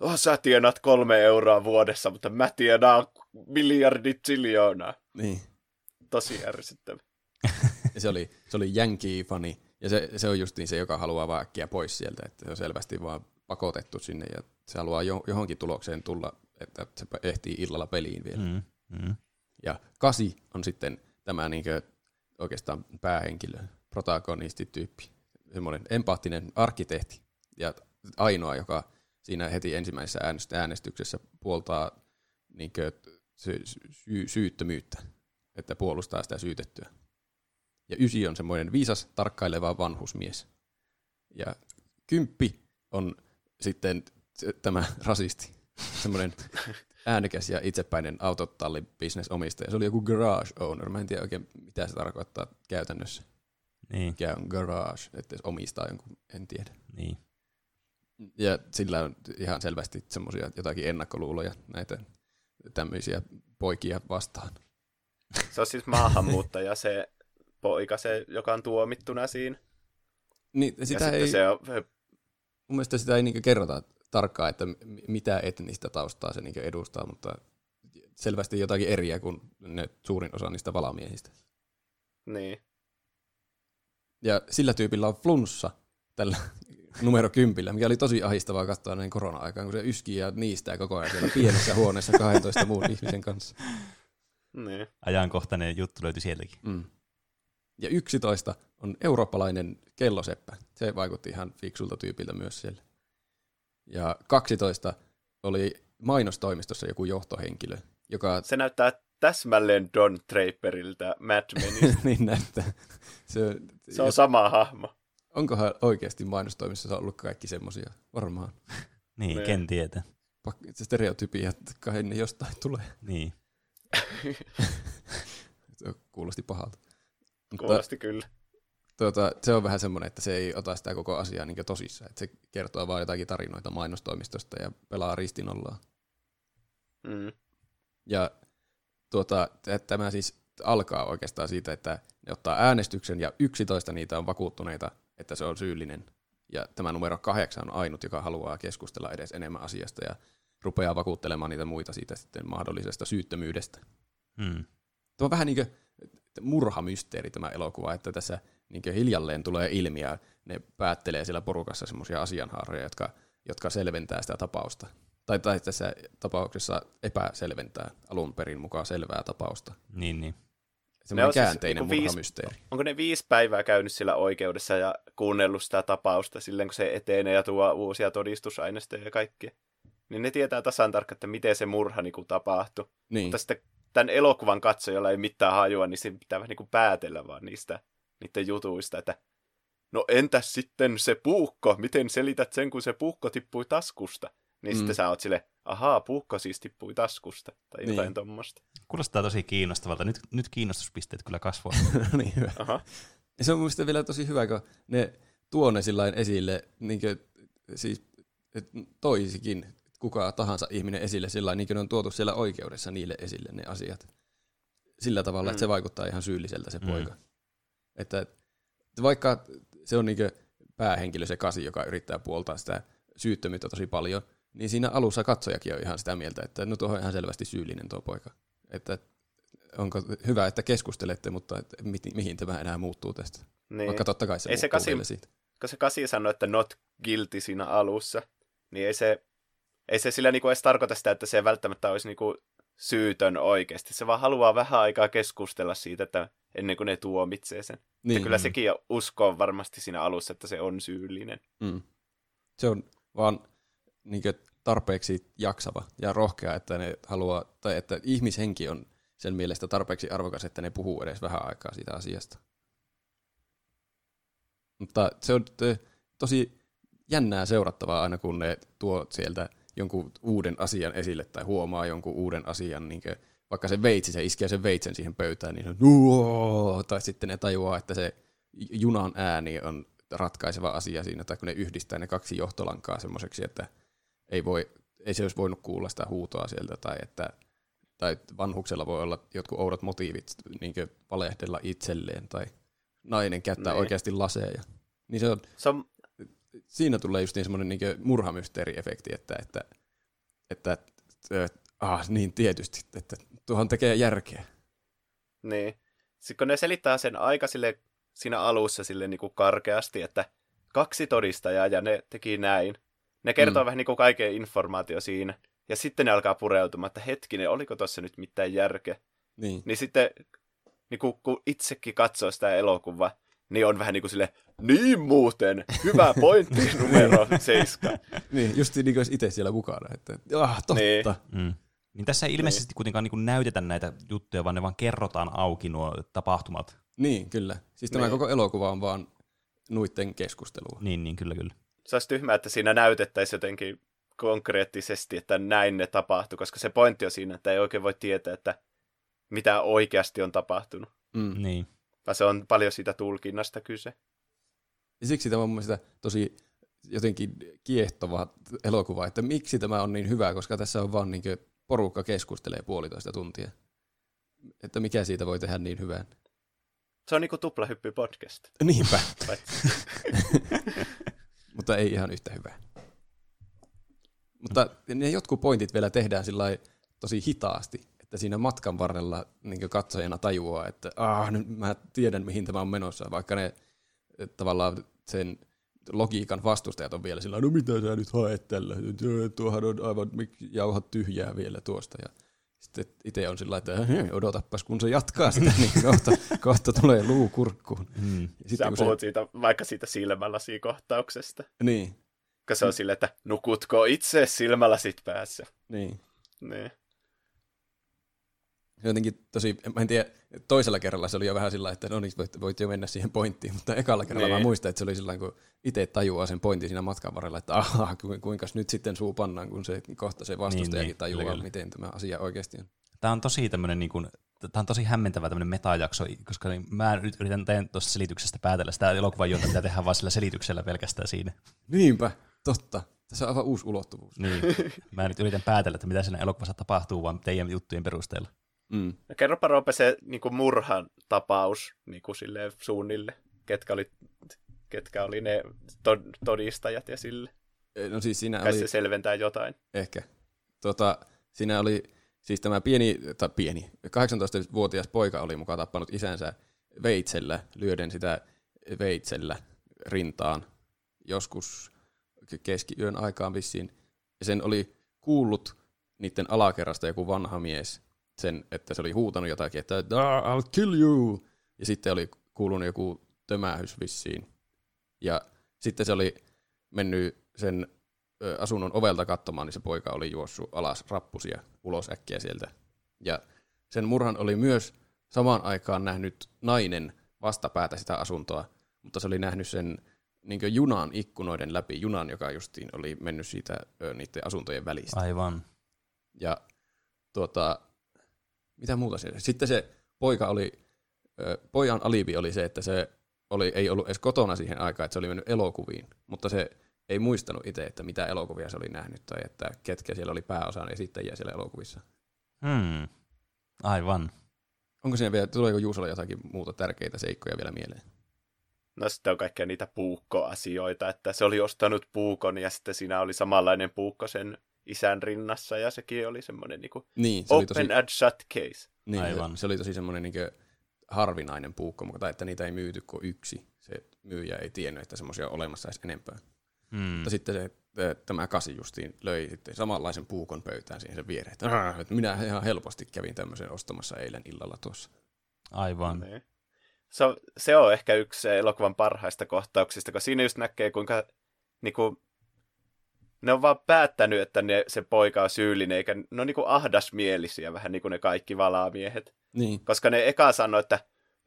Speaker 1: oh, sä tienaat kolme euroa vuodessa, mutta mä tienaan miljardit siljoonaa.
Speaker 3: Niin.
Speaker 1: Tosi ärsyttävä. *laughs*
Speaker 3: se oli, se oli Yankee-fani, ja se, se on justiin se, joka haluaa vaan äkkiä pois sieltä, että se on selvästi vaan pakotettu sinne, ja se haluaa johonkin tulokseen tulla, että se ehtii illalla peliin vielä.
Speaker 2: Mm, mm.
Speaker 3: Ja kasi on sitten tämä niin oikeastaan päähenkilö, protagonistityyppi, semmoinen empaattinen arkkitehti ja ainoa, joka siinä heti ensimmäisessä äänestyksessä puoltaa niin sy- sy- syyttömyyttä, että puolustaa sitä syytettyä. Ja ysi on semmoinen viisas, tarkkaileva vanhusmies. Ja kymppi on sitten tämä *laughs* rasisti, semmoinen äänekäs ja itsepäinen autotallibisnesomistaja. Se oli joku garage owner. Mä en tiedä oikein, mitä se tarkoittaa käytännössä.
Speaker 2: Niin.
Speaker 3: Mikä on garage, että omistaa jonkun, en tiedä.
Speaker 2: Niin.
Speaker 3: Ja sillä on ihan selvästi semmoisia jotakin ennakkoluuloja näitä tämmöisiä poikia vastaan.
Speaker 1: Se on siis maahanmuuttaja se poika, se, joka on tuomittuna siinä.
Speaker 3: Niin, sitä ei, se on... Mun mielestä sitä ei niinku kerrota tarkkaan, että mitä etnistä taustaa se niinku edustaa, mutta selvästi jotakin eriä kuin ne suurin osa niistä valamiehistä.
Speaker 1: Niin.
Speaker 3: Ja sillä tyypillä on flunssa tällä *laughs* numero kympillä, mikä oli tosi ahistavaa katsoa näin korona-aikaan, kun se yskii ja niistää koko ajan siellä pienessä huoneessa 12 muun ihmisen kanssa.
Speaker 1: Niin.
Speaker 2: Ajankohtainen juttu löytyi sieltäkin.
Speaker 3: Mm. Ja 11 on eurooppalainen kelloseppä. Se vaikutti ihan fiksulta tyypiltä myös siellä. Ja 12 oli mainostoimistossa joku johtohenkilö, joka...
Speaker 1: Se näyttää täsmälleen Don Draperilta Mad Menistä. *laughs*
Speaker 3: niin näyttää.
Speaker 1: Se, se on sama hahmo.
Speaker 3: Onkohan oikeasti mainostoimistossa ollut kaikki semmoisia? Varmaan.
Speaker 2: niin, niin, ken tietää.
Speaker 3: pak- se stereotypia, että kai ne jostain tulee.
Speaker 2: Niin. *laughs*
Speaker 3: Se kuulosti pahalta. Mutta
Speaker 1: Kuulosti kyllä.
Speaker 3: tuota, se on vähän semmoinen, että se ei ota sitä koko asiaa niin tosissaan. Että se kertoo vaan jotakin tarinoita mainostoimistosta ja pelaa ristinollaa.
Speaker 1: Mm.
Speaker 3: Ja tuota, tämä siis alkaa oikeastaan siitä, että ne ottaa äänestyksen ja 11 niitä on vakuuttuneita, että se on syyllinen. Ja tämä numero kahdeksan on ainut, joka haluaa keskustella edes enemmän asiasta ja rupeaa vakuuttelemaan niitä muita siitä sitten mahdollisesta syyttömyydestä.
Speaker 2: Mm.
Speaker 3: Tuo on vähän niin kuin murhamysteeri tämä elokuva, että tässä niin hiljalleen tulee ilmi ja ne päättelee siellä porukassa semmoisia asianhaaroja, jotka, jotka selventää sitä tapausta. Tai, tai tässä tapauksessa epäselventää alun perin mukaan selvää tapausta.
Speaker 2: Niin, niin.
Speaker 3: Semmoinen
Speaker 1: on siis
Speaker 3: käänteinen
Speaker 1: viisi-
Speaker 3: murhamysteeri.
Speaker 1: Onko ne viisi päivää käynyt sillä oikeudessa ja kuunnellut sitä tapausta silleen, kun se etenee ja tuo uusia todistusaineistoja ja kaikkea? Niin ne tietää tasan tarkkaan, että miten se murha niin tapahtui.
Speaker 3: Niin,
Speaker 1: Mutta sitten tämän elokuvan katsojalla ei mitään hajua, niin se pitää vähän niin kuin päätellä vaan niistä niiden jutuista, että no entäs sitten se puukko, miten selität sen, kun se puukko tippui taskusta? Niin
Speaker 3: Mm.
Speaker 1: sitten sä oot sille, ahaa, puukko siis tippui taskusta, tai jotain
Speaker 3: Niin.
Speaker 1: tommosta.
Speaker 2: Kuulostaa tosi kiinnostavalta. Nyt, nyt kiinnostuspisteet kyllä kasvaa. *laughs*
Speaker 3: niin hyvä.
Speaker 1: Aha.
Speaker 3: Ja se on mielestäni vielä tosi hyvä, kun ne tuo ne sillain esille, niin kuin, siis toisikin kuka tahansa ihminen esille sillä niin kuin on tuotu siellä oikeudessa niille esille ne asiat. Sillä tavalla, mm. että se
Speaker 1: Mm.
Speaker 3: vaikuttaa ihan syylliseltä se
Speaker 2: Mm.
Speaker 3: poika. Että että vaikka se on niin päähenkilö se kasi, joka yrittää puoltaa sitä syyttömyyttä tosi paljon, niin siinä alussa katsojakin on ihan sitä mieltä, että no tuohon on ihan selvästi syyllinen tuo poika. Että onko hyvä, että keskustelette, mutta että mi- mihin tämä enää muuttuu tästä.
Speaker 1: Niin.
Speaker 3: Vaikka totta kai se
Speaker 1: Ei se kasi-
Speaker 3: vielä siitä.
Speaker 1: kun se kasi sanoi, että not guilty siinä alussa, niin ei se, ei se sillä niinku edes tarkoita sitä, että se välttämättä olisi niinku syytön oikeasti. Se vaan haluaa vähän aikaa keskustella siitä, että ennen kuin ne tuomitsee sen. Niin. Kyllä sekin uskoo varmasti siinä alussa, että se on syyllinen.
Speaker 3: mm. Se on vaan niin tarpeeksi jaksava ja rohkea, että ne haluaa, tai että ihmishenki on sen mielestä tarpeeksi arvokas, että ne puhuu edes vähän aikaa siitä asiasta. Mutta se on ö, tosi jännää seurattavaa aina, kun ne tuo sieltä jonkun uuden asian esille tai huomaa jonkun uuden asian, niin kuin, vaikka se veitsi, se iskee sen veitsen siihen pöytään, niin se on, tai sitten ne tajuaa, että se junan ääni on ratkaiseva asia siinä, tai kun ne yhdistää ne kaksi johtolankaa semmoiseksi, että ei, voi, ei se olisi voinut kuulla sitä huutoa sieltä, tai että tai vanhuksella voi olla jotkut oudot motiivit niin valehdella itselleen, tai nainen käyttää
Speaker 1: Niin.
Speaker 3: oikeasti laseja. Niin se on,
Speaker 1: Se on,
Speaker 3: siinä tulee just niin semmoinen niin murhamysteeri-efekti, että, että, että, että ah, niin tietysti, että tuohon tekee järkeä.
Speaker 1: niin. Sitten kun ne selittää sen aika sille, siinä alussa sille niinku karkeasti, että kaksi todistajaa ja ne teki näin. Ne kertoo mm. Vähän niinku kaiken informaatio siinä. Ja sitten ne alkaa pureutumaan, että hetkinen, oliko tuossa nyt mitään järkeä.
Speaker 3: Niin.
Speaker 1: Niin sitten, niin kun, kun itsekin katsoo sitä elokuvaa, niin on vähän niin kuin sille, niin muuten, hyvä pointti *laughs* numero seitsemän.
Speaker 3: niin, just niin kuin itse siellä mukana, että ah, totta.
Speaker 1: Niin.
Speaker 2: Mm. Niin tässä ei ilmeisesti kuitenkaan niin näytetä näitä juttuja, vaan ne vaan kerrotaan auki nuo tapahtumat.
Speaker 3: Niin, kyllä. Siis tämä
Speaker 1: Niin.
Speaker 3: koko elokuva on vaan nuitten keskustelua.
Speaker 2: Niin, niin kyllä, kyllä.
Speaker 1: Se olisi tyhmää, että siinä näytettäisiin jotenkin konkreettisesti, että näin ne tapahtui, koska se pointti on siinä, että ei oikein voi tietää, että mitä oikeasti on tapahtunut.
Speaker 3: Mm.
Speaker 2: Niin.
Speaker 1: Vaan se on paljon siitä tulkinnasta kyse.
Speaker 3: Ja siksi tämä on mun tosi jotenkin kiehtova elokuva, että miksi tämä on niin hyvä, koska tässä on vaan niin porukka keskustelee puolitoista tuntia. Että mikä siitä voi tehdä niin hyvän.
Speaker 1: Se on niinku tuplahyppy podcast.
Speaker 3: Niinpä, *laughs* mutta ei ihan yhtä hyvää. Mutta ne jotkut pointit vielä tehdään sillä tosi hitaasti, että siinä matkan varrella niin katsojana tajuaa, että ah, nyt mä tiedän mihin tämä on menossa, vaikka ne tavallaan sen logiikan vastustajat on vielä sillä no mitä sä nyt haet tällä, tuohan on aivan jauhat tyhjää vielä tuosta. Ja sitten itse on sillä että "Heh, odotapas kun se jatkaa sitä, *laughs* niin kohta, kohta tulee luu kurkkuun.
Speaker 2: Mm.
Speaker 3: Ja
Speaker 1: Sä
Speaker 3: kun
Speaker 1: puhut siitä, vaikka siitä silmälasikohtauksesta.
Speaker 3: Niin,
Speaker 1: Koska se on silleen, että nukutko itse silmälasit päässä.
Speaker 3: niin.
Speaker 1: Niin.
Speaker 3: Jotenkin tosi, mä en tiedä, toisella kerralla se oli jo vähän sillä että no niin, voit, voit jo mennä siihen pointtiin, mutta ekalla kerralla
Speaker 1: Niin.
Speaker 3: mä muistan, että se oli sillä kun itse tajuaa sen pointin siinä matkan varrella, että aha, ku- kuinka nyt sitten suu pannaan, kun se kohta se vastustajakin
Speaker 2: niin,
Speaker 3: tajuaa,
Speaker 2: kyllä, kyllä.
Speaker 3: miten tämä asia oikeasti on.
Speaker 2: Tämä on tosi tämmöinen niin kuin, Tämä on tosi hämmentävä tämmöinen metajakso, koska niin mä nyt yritän tehdä tuosta selityksestä päätellä sitä elokuvan juonta, mitä tehdään vaan sillä selityksellä pelkästään siinä.
Speaker 3: Niinpä, totta. Tässä on aivan uusi ulottuvuus.
Speaker 2: Niin. Mä nyt yritän päätellä, että mitä siinä elokuvassa tapahtuu, vaan teidän juttujen perusteella.
Speaker 3: Mm.
Speaker 1: No, kerropa Roope se niin kuin murhan tapaus niin kuin silleen suunnille. Ketkä oli, ketkä oli ne to- todistajat ja sille.
Speaker 3: No siis siinä
Speaker 1: Kai
Speaker 3: oli...
Speaker 1: se selventää jotain.
Speaker 3: Ehkä. Tota, siinä oli siis tämä pieni, tai pieni, 18-vuotias poika oli mukaan tappanut isänsä veitsellä, lyöden sitä veitsellä rintaan joskus keskiyön aikaan vissiin. Ja sen oli kuullut niiden alakerrasta joku vanha mies, sen, että se oli huutanut jotakin, että "Ah, I'll kill you! Ja sitten oli kuulunut joku tömähys vissiin. Ja sitten se oli mennyt sen asunnon ovelta katsomaan, niin se poika oli juossut alas rappusia ulos äkkiä sieltä. Ja sen murhan oli myös samaan aikaan nähnyt nainen vastapäätä sitä asuntoa, mutta se oli nähnyt sen niin junan ikkunoiden läpi, junan, joka justiin oli mennyt siitä ö, niiden asuntojen välistä.
Speaker 2: Aivan.
Speaker 3: Ja tuota, mitä muuta siellä? Sitten se poika oli, pojan alibi oli se, että se oli, ei ollut edes kotona siihen aikaan, että se oli mennyt elokuviin, mutta se ei muistanut itse, että mitä elokuvia se oli nähnyt tai että ketkä siellä oli pääosan esittäjiä siellä elokuvissa.
Speaker 2: Hmm. Aivan.
Speaker 3: Onko siinä vielä, tuleeko Juusolla jotakin muuta tärkeitä seikkoja vielä mieleen?
Speaker 1: No sitten on kaikkea niitä puukkoasioita, että se oli ostanut puukon ja sitten siinä oli samanlainen puukko sen isän rinnassa ja sekin oli semmoinen niin
Speaker 3: Niin, se oli tosi,
Speaker 1: open and shut case.
Speaker 3: niin,
Speaker 2: Aivan.
Speaker 3: se oli tosi semmoinen niin harvinainen puukko, mutta että niitä ei myyty kuin yksi. Se myyjä ei tiennyt, että semmoisia on olemassa edes enempää.
Speaker 2: Hmm.
Speaker 3: Mutta sitten se, tämä kasi justiin löi sitten samanlaisen puukon pöytään siihen sen viereen. Että, "Ah, että minä ihan helposti kävin tämmöisen ostamassa eilen illalla tuossa.
Speaker 2: Aivan.
Speaker 1: Niin. Se, on, se on ehkä yksi se elokuvan parhaista kohtauksista, kun siinä just näkee, kuinka niin kuin, ne on vaan päättänyt, että ne, se poika on syyllinen, eikä ne on niin kuin ahdasmielisiä, vähän niin kuin ne kaikki valaamiehet.
Speaker 3: Niin,
Speaker 1: Koska ne eka sanoi, että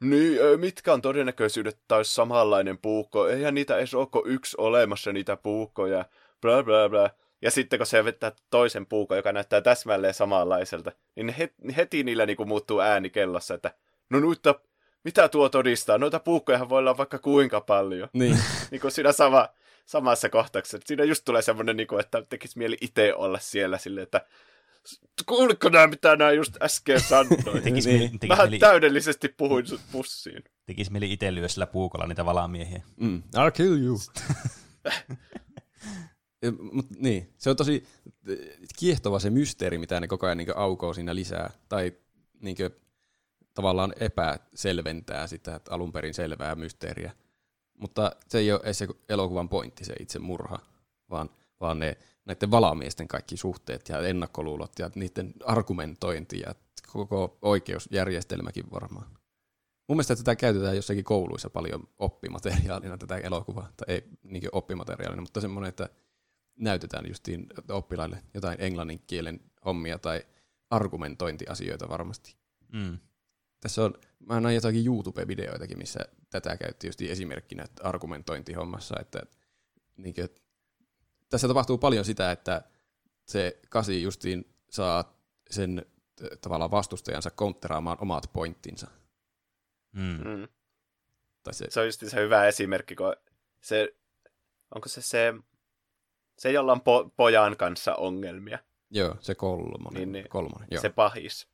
Speaker 1: niin, mitkä on todennäköisyydet, että olisi samanlainen puukko, eihän niitä edes ole kuin yksi olemassa niitä puukkoja, bla bla bla. Ja sitten kun se vettää toisen puukon, joka näyttää täsmälleen samanlaiselta, niin heti, heti niillä niinku muuttuu ääni kellossa, että no noita, mitä tuo todistaa? Noita puukkojahan voi olla vaikka kuinka paljon.
Speaker 3: niin. *laughs*
Speaker 1: niin kuin siinä sama, samassa kohtauksessa. Siinä just tulee semmoinen, niin kuin, että tekisi mieli itse olla siellä silleen, että kuulitko nämä, mitä nämä just äsken sanoin? *laughs*
Speaker 2: Tekis,
Speaker 3: Niin.
Speaker 2: mieli, tekis,
Speaker 1: Vähän
Speaker 2: mieli,
Speaker 1: täydellisesti puhuin sut pussiin.
Speaker 2: tekis mieli itse lyö sillä puukolla niitä valaamiehiä.
Speaker 3: Mm. I'll kill you. *laughs* Ja, Mut, niin, se on tosi eh, kiehtova se mysteeri, mitä ne koko ajan niin aukoo siinä lisää. Tai niin tavallaan epäselventää sitä että alun perin selvää mysteeriä. Mutta se ei ole se elokuvan pointti, se itse murha, vaan, vaan ne, näiden valamiesten kaikki suhteet ja ennakkoluulot ja niiden argumentointi ja koko oikeusjärjestelmäkin varmaan. Mun mielestä tätä käytetään jossakin kouluissa paljon oppimateriaalina tätä elokuvaa, tai ei niin oppimateriaalina, mutta semmoinen, että näytetään justiin oppilaille jotain englannin kielen hommia tai argumentointiasioita varmasti.
Speaker 2: Mm.
Speaker 3: Tässä on, mä näin jotakin YouTube-videoitakin, missä tätä käytti just esimerkkinä että argumentointihommassa, että niin kuin, tässä tapahtuu paljon sitä, että se kasi justiin saa sen tavallaan vastustajansa kontteraamaan omat pointtinsa.
Speaker 2: Mm.
Speaker 1: Mm.
Speaker 3: Tai se,
Speaker 1: Se on just se hyvä esimerkki, kun se, onko se se, se jolla on po- pojan kanssa ongelmia,
Speaker 3: joo, se kolmonen.
Speaker 1: Niin, niin.
Speaker 3: kolmonen joo,
Speaker 1: se pahis.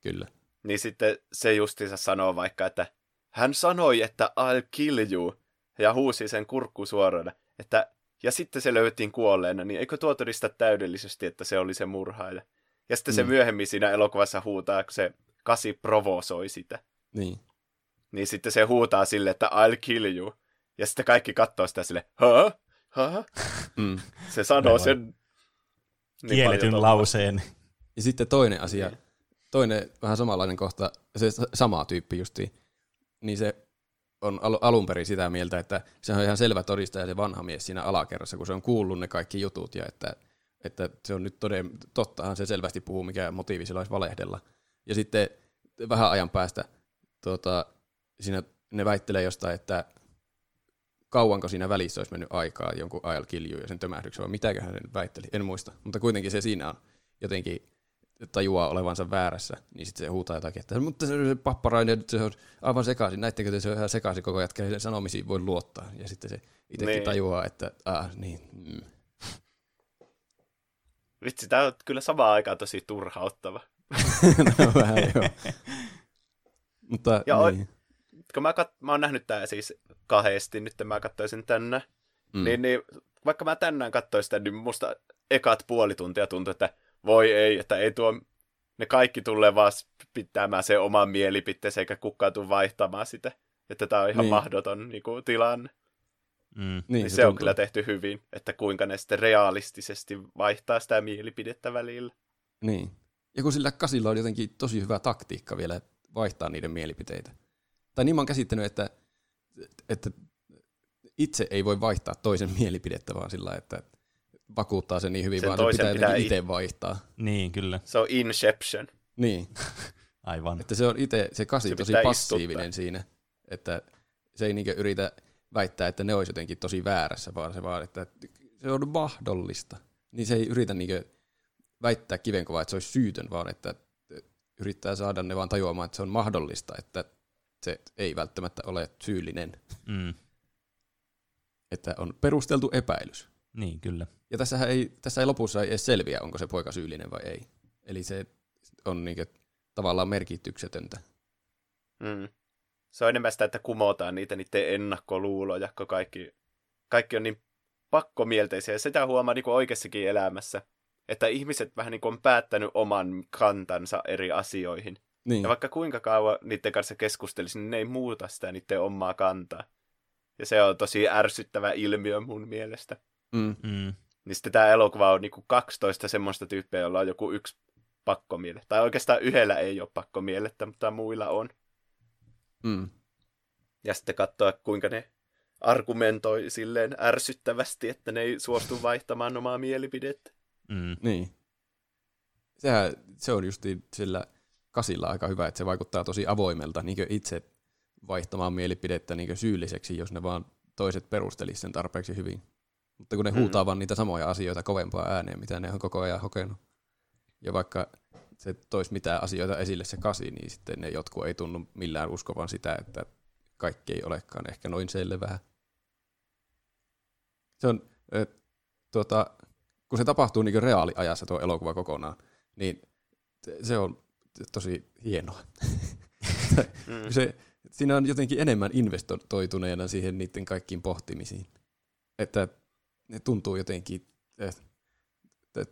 Speaker 3: kyllä.
Speaker 1: Niin sitten se justiinsa sanoo vaikka, että hän sanoi, että I'll kill you, ja huusi sen kurkku suorana, että ja sitten se löytiin kuolleena, niin eikö tuo todista täydellisesti, että se oli se murhaaja? Ja sitten mm. se
Speaker 3: Mm.
Speaker 1: myöhemmin siinä elokuvassa huutaa, kun se kasi provosoi sitä.
Speaker 3: Niin.
Speaker 1: Niin sitten se huutaa sille, että I'll kill you. Ja sitten kaikki katsoo sitä sille, hä? Hä? *laughs*
Speaker 3: Mm.
Speaker 1: Se sanoo sen niin
Speaker 2: Kielletyn
Speaker 1: paljon
Speaker 2: lauseen.
Speaker 3: Ja sitten toinen asia,
Speaker 1: Niin.
Speaker 3: Toinen vähän samanlainen kohta, se sa- sama tyyppi justiin, niin se on al- alun perin sitä mieltä, että se on ihan selvä todistaja se vanha mies siinä alakerrassa, kun se on kuullut ne kaikki jutut ja että, että se on nyt toden, tottahan se selvästi puhuu, mikä motiivi sillä olisi valehdella. Ja sitten vähän ajan päästä tuota, siinä ne väittelee jostain, että kauanko siinä välissä olisi mennyt aikaa jonkun ajal kiljuun ja sen tömähdyksen, vai mitäköhän se nyt väitteli, en muista. Mutta kuitenkin se siinä on jotenkin tajuaa olevansa väärässä, niin sitten se huutaa jotakin, että mutta se, se papparainen, se on aivan sekaisin, näittekö se on ihan sekaisin koko ajan, että sanomisiin voi luottaa. Ja sitten se itsekin
Speaker 1: Niin.
Speaker 3: tajuaa, että ah, niin, mm.
Speaker 1: Vitsi, tää on kyllä samaan aikaan tosi turhauttava. *laughs*
Speaker 3: no, vähän joo. *laughs* Mutta
Speaker 1: Ja
Speaker 3: niin.
Speaker 1: Kun mä, kat... mä oon nähnyt tää siis kahdesti, nyt mä katsoisin tänne.
Speaker 3: Mm.
Speaker 1: Niin, niin, vaikka mä tänään katsoin sitä, niin musta ekat puoli tuntia tuntui, että voi ei, että ei tuo, ne kaikki tulee vaan pitämään se oman mielipiteensä, eikä kukaan tule vaihtamaan sitä. Että tää on ihan
Speaker 3: Niin.
Speaker 1: mahdoton niin kuin, tilanne.
Speaker 2: Mm.
Speaker 1: Niin,
Speaker 3: niin
Speaker 1: se, se on kyllä tehty hyvin, että kuinka ne sitten realistisesti vaihtaa sitä mielipidettä välillä.
Speaker 3: Niin. Ja kun sillä kasilla on jotenkin tosi hyvä taktiikka vielä vaihtaa niiden mielipiteitä. Tai niin mä oon käsittänyt, että, että itse ei voi vaihtaa toisen mielipidettä vaan sillä, että vakuuttaa sen niin hyvin,
Speaker 1: Sen
Speaker 3: vaan se
Speaker 1: toisen
Speaker 3: pitää,
Speaker 1: pitää
Speaker 3: jotenkin
Speaker 1: it-
Speaker 3: itse vaihtaa.
Speaker 2: Niin, kyllä.
Speaker 1: Se on Inception.
Speaker 3: Niin, *laughs*
Speaker 2: Aivan.
Speaker 3: että se on itse, se kasi
Speaker 1: Se
Speaker 3: tosi passiivinen
Speaker 1: istuttaa.
Speaker 3: siinä, että se ei niinkö yritä väittää, että ne olisi jotenkin tosi väärässä, vaan se vaan, että se on mahdollista. Niin se ei yritä niinkö väittää kivenkovaa, että se olisi syytön, vaan että yrittää saada ne vaan tajuamaan, että se on mahdollista, että se ei välttämättä ole syyllinen,
Speaker 2: Mm.
Speaker 3: että on perusteltu epäilys.
Speaker 2: Niin, kyllä.
Speaker 3: Ja tässähän ei, tässä ei lopussa ei edes selviä, onko se poika syyllinen vai ei. Eli se on niinkö tavallaan merkityksetöntä.
Speaker 1: Mm. Se on enemmän sitä, että kumotaan niitä niiden ennakkoluuloja, kun kaikki, kaikki on niin pakkomielteisiä. Ja sitä huomaa niin oikeassakin elämässä, että ihmiset vähän niin kuin on päättänyt oman kantansa eri asioihin.
Speaker 3: Niin,
Speaker 1: Ja vaikka kuinka kauan niiden kanssa keskustelisi, niin ne ei muuta sitä niiden omaa kantaa. Ja se on tosi ärsyttävä ilmiö mun mielestä.
Speaker 3: Mm,
Speaker 2: Mm.
Speaker 1: Niin sitten tämä elokuva on niinku 12 semmoista tyyppiä, jolla on joku yksi pakkomiele. Tai oikeastaan yhdellä ei ole pakkomielettä, mutta muilla on.
Speaker 3: mm.
Speaker 1: Ja sitten katsoa, kuinka ne argumentoi silleen ärsyttävästi, että ne ei suostu vaihtamaan omaa mielipidettä.
Speaker 2: Mm.
Speaker 3: Niin. Sehän, se on justi sillä kasilla aika hyvä, että se vaikuttaa tosi avoimelta niin itse vaihtamaan mielipidettä niin syylliseksi, jos ne vaan toiset perustelis sen tarpeeksi hyvin. Mutta kun ne
Speaker 1: Mm.
Speaker 3: huutaa vaan niitä samoja asioita kovempaa ääneen, mitä ne on koko ajan hokenut. Ja vaikka se toisi mitään asioita esille se kasi, niin sitten ne jotkut ei tunnu millään uskovan sitä, että kaikki ei olekaan ehkä noin selvää. Se on, ö, tuota, kun se tapahtuu niin reaaliajassa tuo elokuva kokonaan, niin se- se on tosi hienoa. *laughs*
Speaker 1: Mm.
Speaker 3: se, siinä on jotenkin enemmän investoituneena siihen niiden kaikkiin pohtimisiin. Että ne tuntuu jotenkin eh,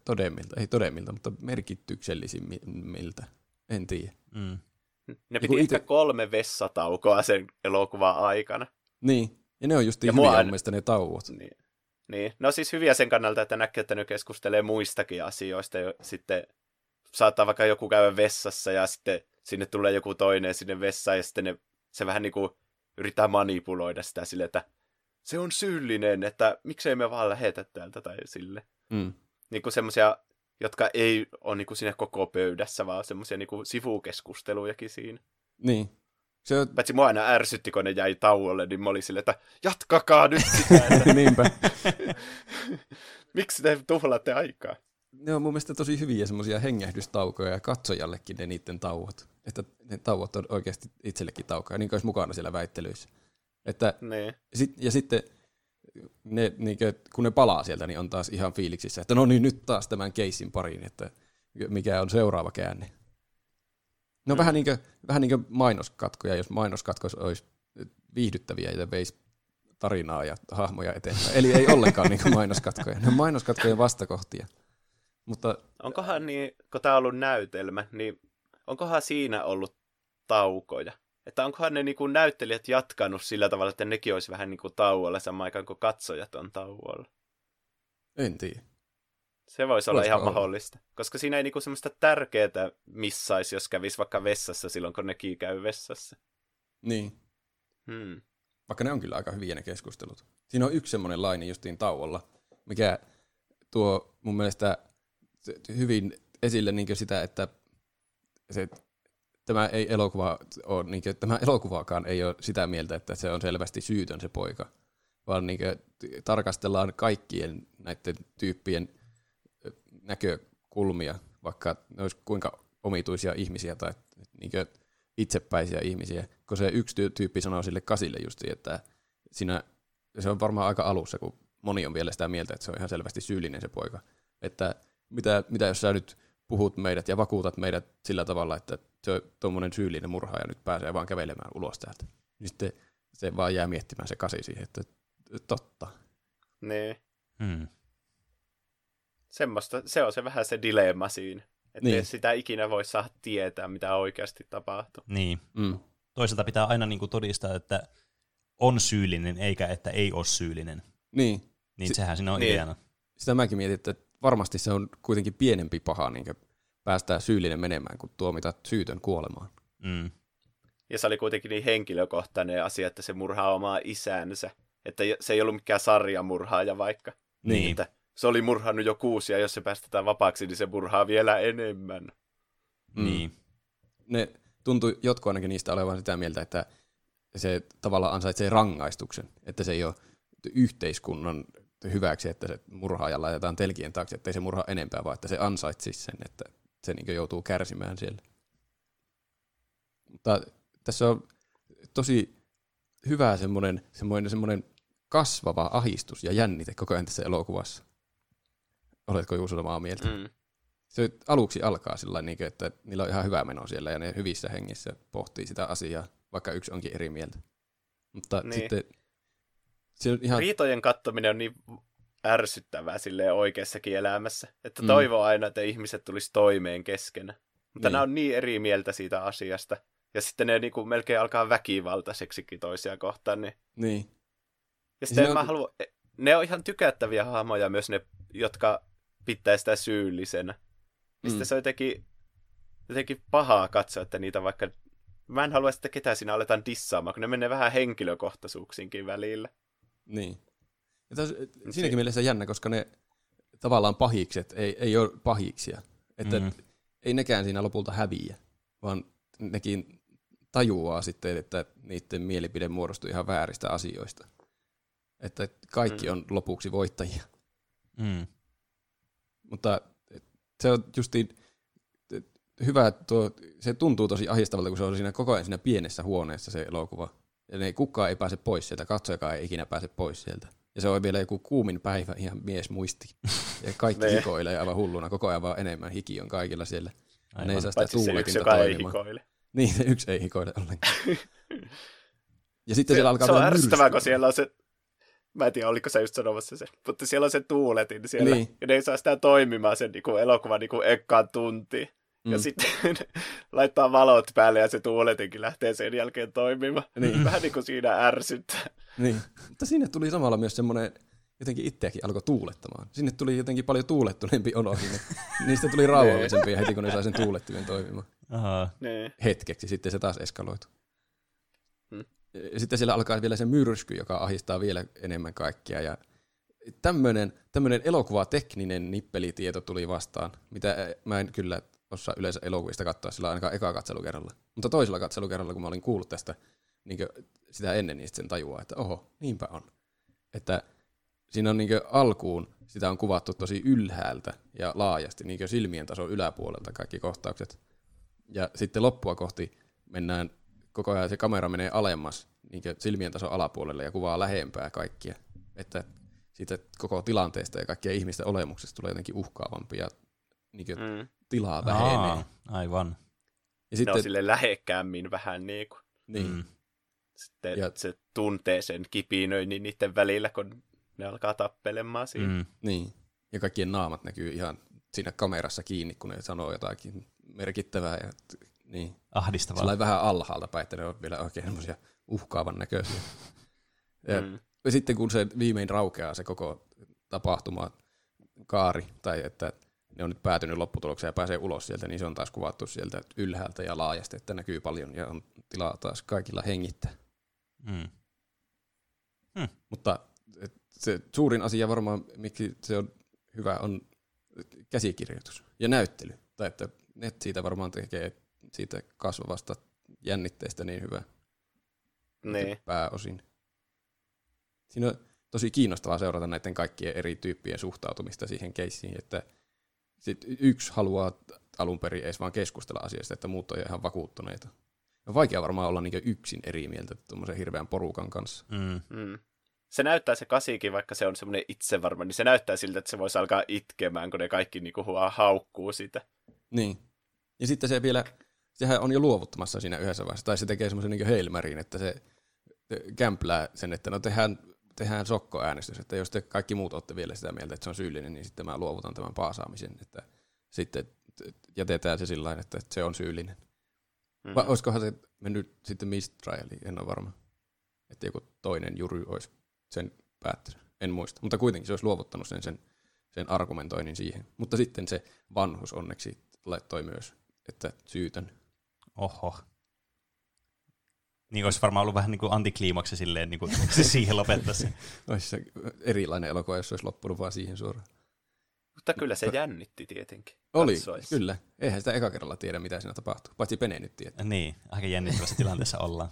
Speaker 3: todemmilta, ei todemmilta, mutta merkityksellisimmiltä. En tiedä.
Speaker 2: Mm.
Speaker 1: Ne piti
Speaker 3: ite-
Speaker 1: ehkä kolme vessataukoa sen elokuvan aikana.
Speaker 3: Niin, ja ne on just
Speaker 1: Ja
Speaker 3: hyviä
Speaker 1: mua
Speaker 3: mielestä ne tauot.
Speaker 1: Niin. niin. No siis hyviä sen kannalta, että näkee, että ne keskustelee muistakin asioista. Ja sitten saattaa vaikka joku käydä vessassa ja sitten sinne tulee joku toinen sinne vessaan ja sitten ne, se vähän niin kuin yrittää manipuloida sitä sille, että se on syyllinen, että miksei me vaan lähetä täältä tai sille.
Speaker 3: Mm.
Speaker 1: Niin kuin semmoisia, jotka ei ole niin kuin siinä koko pöydässä, vaan semmoisia niin kuin sivukeskustelujakin siinä.
Speaker 3: Niin. Se on,
Speaker 1: Paitsi mua aina ärsytti, kun ne jäi tauolle, niin mä olin silleen, että jatkakaa nyt sitä, että *laughs*
Speaker 3: niinpä. *laughs*
Speaker 1: miksi te tuhlaatte aikaa.
Speaker 3: Ne on mun mielestä tosi hyviä semmoisia hengähdystaukoja ja katsojallekin ne niiden tauot. Että ne tauot on oikeasti itsellekin taukoja, niin kuin olisi mukana siellä väittelyissä. Että
Speaker 1: Niin.
Speaker 3: sit, ja sitten ne, niinkö, kun ne palaa sieltä, niin on taas ihan fiiliksissä, että no niin, nyt taas tämän keissin pariin, että mikä on seuraava käänne. No
Speaker 1: Mm.
Speaker 3: vähän niin kuin, vähän niin kuin mainoskatkoja, jos mainoskatkos olisi viihdyttäviä ja veisi tarinaa ja hahmoja eteenpäin. Eli ei ollenkaan niin kuin *laughs* mainoskatkoja. Ne on mainoskatkojen vastakohtia. Mutta
Speaker 1: Onkohan niin, kun tämä on ollut näytelmä, niin onkohan siinä ollut taukoja? Että onkohan ne niinku näyttelijät jatkanut sillä tavalla, että nekin olisi vähän niinku tauolla samaan aikaan, kun katsojat on tauolla?
Speaker 3: en tiedä.
Speaker 1: Se voisi olla ihan
Speaker 3: olla?
Speaker 1: mahdollista. Koska siinä ei niinku semmoista tärkeää missaisi, jos kävisi vaikka vessassa silloin, kun nekin käy vessassa.
Speaker 3: Niin.
Speaker 1: Hmm.
Speaker 3: Vaikka ne on kyllä aika hyviä ne keskustelut. Siinä on yksi semmoinen laini justiin tauolla, mikä tuo mun mielestä hyvin esille niin sitä, että se tämä ei elokuva ole, niin kuin, tämä elokuvaakaan ei ole sitä mieltä, että se on selvästi syytön se poika, vaan niin kuin, tarkastellaan kaikkien näiden tyyppien näkökulmia, vaikka ne olisi kuinka omituisia ihmisiä tai niin kuin, itsepäisiä ihmisiä, kun se yksi tyyppi sanoo sille kasille just, että siinä, se on varmaan aika alussa, kun moni on vielä sitä mieltä, että se on ihan selvästi syyllinen se poika, että mitä, mitä jos sä nyt puhut meidät ja vakuutat meidät sillä tavalla, että se on tuommoinen syyllinen murhaaja nyt pääsee vaan kävelemään ulos täältä. Niin sitten se vaan jää miettimään se kasi siihen, että totta.
Speaker 1: Niin.
Speaker 2: Hmm.
Speaker 1: Semmosta, se on se vähän se dilemma siinä. Että niin. sitä ikinä voi saada tietää, mitä oikeasti tapahtuu.
Speaker 2: Niin.
Speaker 3: Mm.
Speaker 2: Toisaalta pitää aina niin kuin todistaa, että on syyllinen, eikä että ei ole syyllinen.
Speaker 3: Niin.
Speaker 2: Niin si- sehän siinä on niin. ideana.
Speaker 3: Sitä mäkin mietin, että varmasti se on kuitenkin pienempi paha niin päästää syyllinen menemään, kun tuomita syytön kuolemaan.
Speaker 2: Mm.
Speaker 1: Ja se oli kuitenkin niin henkilökohtainen asia, että se murhaa omaa isänsä. Että se ei ollut mikään sarjamurhaaja vaikka.
Speaker 2: Niin.
Speaker 1: Että se oli murhannut jo kuusi, ja jos se päästetään vapaaksi, niin se murhaa vielä enemmän.
Speaker 2: Mm. Niin.
Speaker 3: Ne tuntui jotkut ainakin niistä olevan sitä mieltä, että se tavallaan ansaitsee rangaistuksen, että se ei ole yhteiskunnan hyväksi, että se murhaaja laitetaan telkien taakse, että ei se murhaa enempää, vaan että se ansaitsisi sen, että se niin joutuu kärsimään siellä. Mutta tässä on tosi hyvä semmoinen, semmoinen, semmoinen kasvava ahistus ja jännite koko ajan tässä elokuvassa. Oletko Juuso samaa mieltä?
Speaker 1: Mm.
Speaker 3: Se aluksi alkaa sillä niin että niillä on ihan hyvä meno siellä ja ne hyvissä hengissä pohtii sitä asiaa, vaikka yksi onkin eri mieltä. Mutta niin. sitten
Speaker 1: on ihan... Riitojen kattominen on niin ärsyttävää sille oikeassakin elämässä, että mm. toivoo aina, että ihmiset tulisi toimeen keskenä. Mutta niin. nämä on niin eri mieltä siitä asiasta. Ja sitten ne niin kuin melkein alkaa väkivaltaiseksikin toisia kohtaan. Niin.
Speaker 3: niin.
Speaker 1: Ja sitten on... mä haluan, ne on ihan tykättäviä hahmoja myös ne, jotka pitää sitä syyllisenä. Mm. Sitten se on jotenkin, jotenkin pahaa katsoa, että niitä vaikka... Mä en halua, että ketään siinä aletaan dissaamaan, kun ne menee vähän henkilökohtaisuuksiinkin välillä.
Speaker 3: Niin. Ja tos, siinäkin mielessä jännä, koska ne tavallaan pahikset ei, ei ole pahiksia. Että mm. ei nekään siinä lopulta häviä, vaan nekin tajuaa sitten, että niiden mielipide muodostuu ihan vääristä asioista. Että kaikki mm. on lopuksi voittajia.
Speaker 2: Mm.
Speaker 3: Mutta se on justiin hyvä, tuo, se tuntuu tosi ahdistavalta, kun se on siinä koko ajan siinä pienessä huoneessa se elokuva. Ja ne, kukaan ei pääse pois sieltä, katsojakaan ei ikinä pääse pois sieltä. Ja se on vielä joku kuumin päivä, ihan mies muisti. Ja kaikki *laughs* hikoilee aivan hulluna, koko ajan vaan enemmän hiki on kaikilla siellä. Aivan. Ne ei saa sitä tuuletinta toimimaan. Niin, se yksi ei hikoile ollenkaan. *laughs* ja sitten se, siellä alkaa
Speaker 1: Se on ärsyttävää, kun siellä on se Mä en tiedä, oliko se just sanomassa se. Mutta siellä on se tuuletin siellä. Niin. Ja ne ei saa sitä toimimaan sen niin kuin elokuvan niin kuin ekkaan tuntiin. Mm. Ja sitten *laughs* laittaa valot päälle ja se tuuletinkin lähtee sen jälkeen toimimaan. Niin. Vähän niin kuin siinä ärsyttää.
Speaker 3: Niin. Mutta sinne tuli samalla myös semmoinen, jotenkin itseäkin alkoi tuulettamaan. Sinne tuli jotenkin paljon tuulettuneempi olo sinne. *laughs* Niistä tuli rauhallisempia heti, kun ne sai sen tuulettimen toimimaan.
Speaker 2: Aha.
Speaker 1: Nee.
Speaker 3: Hetkeksi, sitten se taas eskaloitu. Hmm. Ja sitten siellä alkaa vielä se myrsky, joka ahistaa vielä enemmän kaikkia. Ja tämmöinen, tämmöinen elokuvatekninen nippelitieto tuli vastaan, mitä mä en kyllä osaa yleensä elokuvista katsoa sillä ainakaan eka katselukerralla. Mutta toisella katselukerralla, kun mä olin kuullut tästä niin sitä ennen, niin sen tajuaa, että oho, niinpä on. Että siinä on niin alkuun, sitä on kuvattu tosi ylhäältä ja laajasti, niin silmien tason yläpuolelta kaikki kohtaukset. Ja sitten loppua kohti mennään, koko ajan se kamera menee alemmas niin silmien tason alapuolelle ja kuvaa lähempää kaikkia. Että siitä koko tilanteesta ja kaikkien ihmisten olemuksesta tulee jotenkin uhkaavampi ja niin mm tilaa vähenee. Aa,
Speaker 2: aivan.
Speaker 1: Ja sitten, ne on sille lähekkäämmin vähän niin kuin.
Speaker 3: Niin. Mm.
Speaker 1: Sitten ja, se tuntee sen kipinöinnin niiden välillä, kun ne alkaa tappelemaan siinä. Mm.
Speaker 3: Niin. Ja kaikkien naamat näkyy ihan siinä kamerassa kiinni, kun ne sanoo jotakin merkittävää. Ja, niin.
Speaker 2: Ahdistavaa.
Speaker 3: Sellainen vähän alhaalta päin, että ne on vielä oikein semmoisia uhkaavan näköisiä. *laughs* ja, mm. ja sitten kun se viimein raukeaa se koko tapahtuma, kaari, tai että ne on nyt päätynyt lopputulokseen ja pääsee ulos sieltä, niin se on taas kuvattu sieltä ylhäältä ja laajasti, että näkyy paljon ja on tilaa taas kaikilla hengittää.
Speaker 2: Mm.
Speaker 3: Hmm. Mutta se suurin asia varmaan, miksi se on hyvä, on käsikirjoitus ja näyttely. Tai että net siitä varmaan tekee siitä kasvavasta jännitteestä niin hyvä
Speaker 1: Niin.
Speaker 3: pääosin. Siinä on tosi kiinnostavaa seurata näiden kaikkien eri tyyppien suhtautumista siihen keissiin, että sit yksi haluaa alun perin edes vaan keskustella asiasta, että muut on ihan vakuuttuneita. On vaikea varmaan olla niin yksin eri mieltä tuommoisen hirveän porukan kanssa.
Speaker 2: Mm.
Speaker 1: Mm. Se näyttää se kasikin, vaikka se on semmoinen itsevarma, niin se näyttää siltä, että se voisi alkaa itkemään, kun ne kaikki niinku vaan haukkuu sitä.
Speaker 3: Niin. Ja sitten se vielä, sehän on jo luovuttamassa siinä yhdessä vaiheessa, tai se tekee semmoisen niin heilmärin, että se kämplää sen, että no tehdään, tehdään sokkoäänestys, että jos te kaikki muut olette vielä sitä mieltä, että se on syyllinen, niin sitten mä luovutan tämän paasaamisen, että sitten jätetään se sillä että se on syyllinen. Mm. Vai olisikohan se mennyt sitten mistrialiin, en ole varma. Että joku toinen jury olisi sen päättänyt. En muista. Mutta kuitenkin se olisi luovuttanut sen, sen, sen argumentoinnin siihen. Mutta sitten se vanhus onneksi laittoi myös, että syytön.
Speaker 2: Oho. Niin olisi varmaan ollut vähän niin kuin antikliimaksi silleen, niin kuin se siihen lopettaisi. *laughs*
Speaker 3: olisi se erilainen elokuva, jos se olisi loppunut vaan siihen suoraan.
Speaker 1: Mutta kyllä se jännitti tietenkin.
Speaker 3: Oli, katsoisi. kyllä. Eihän sitä eka kerralla tiedä, mitä siinä tapahtuu. Paitsi Pene nyt tietää.
Speaker 2: Niin, aika jännittävässä tilanteessa ollaan.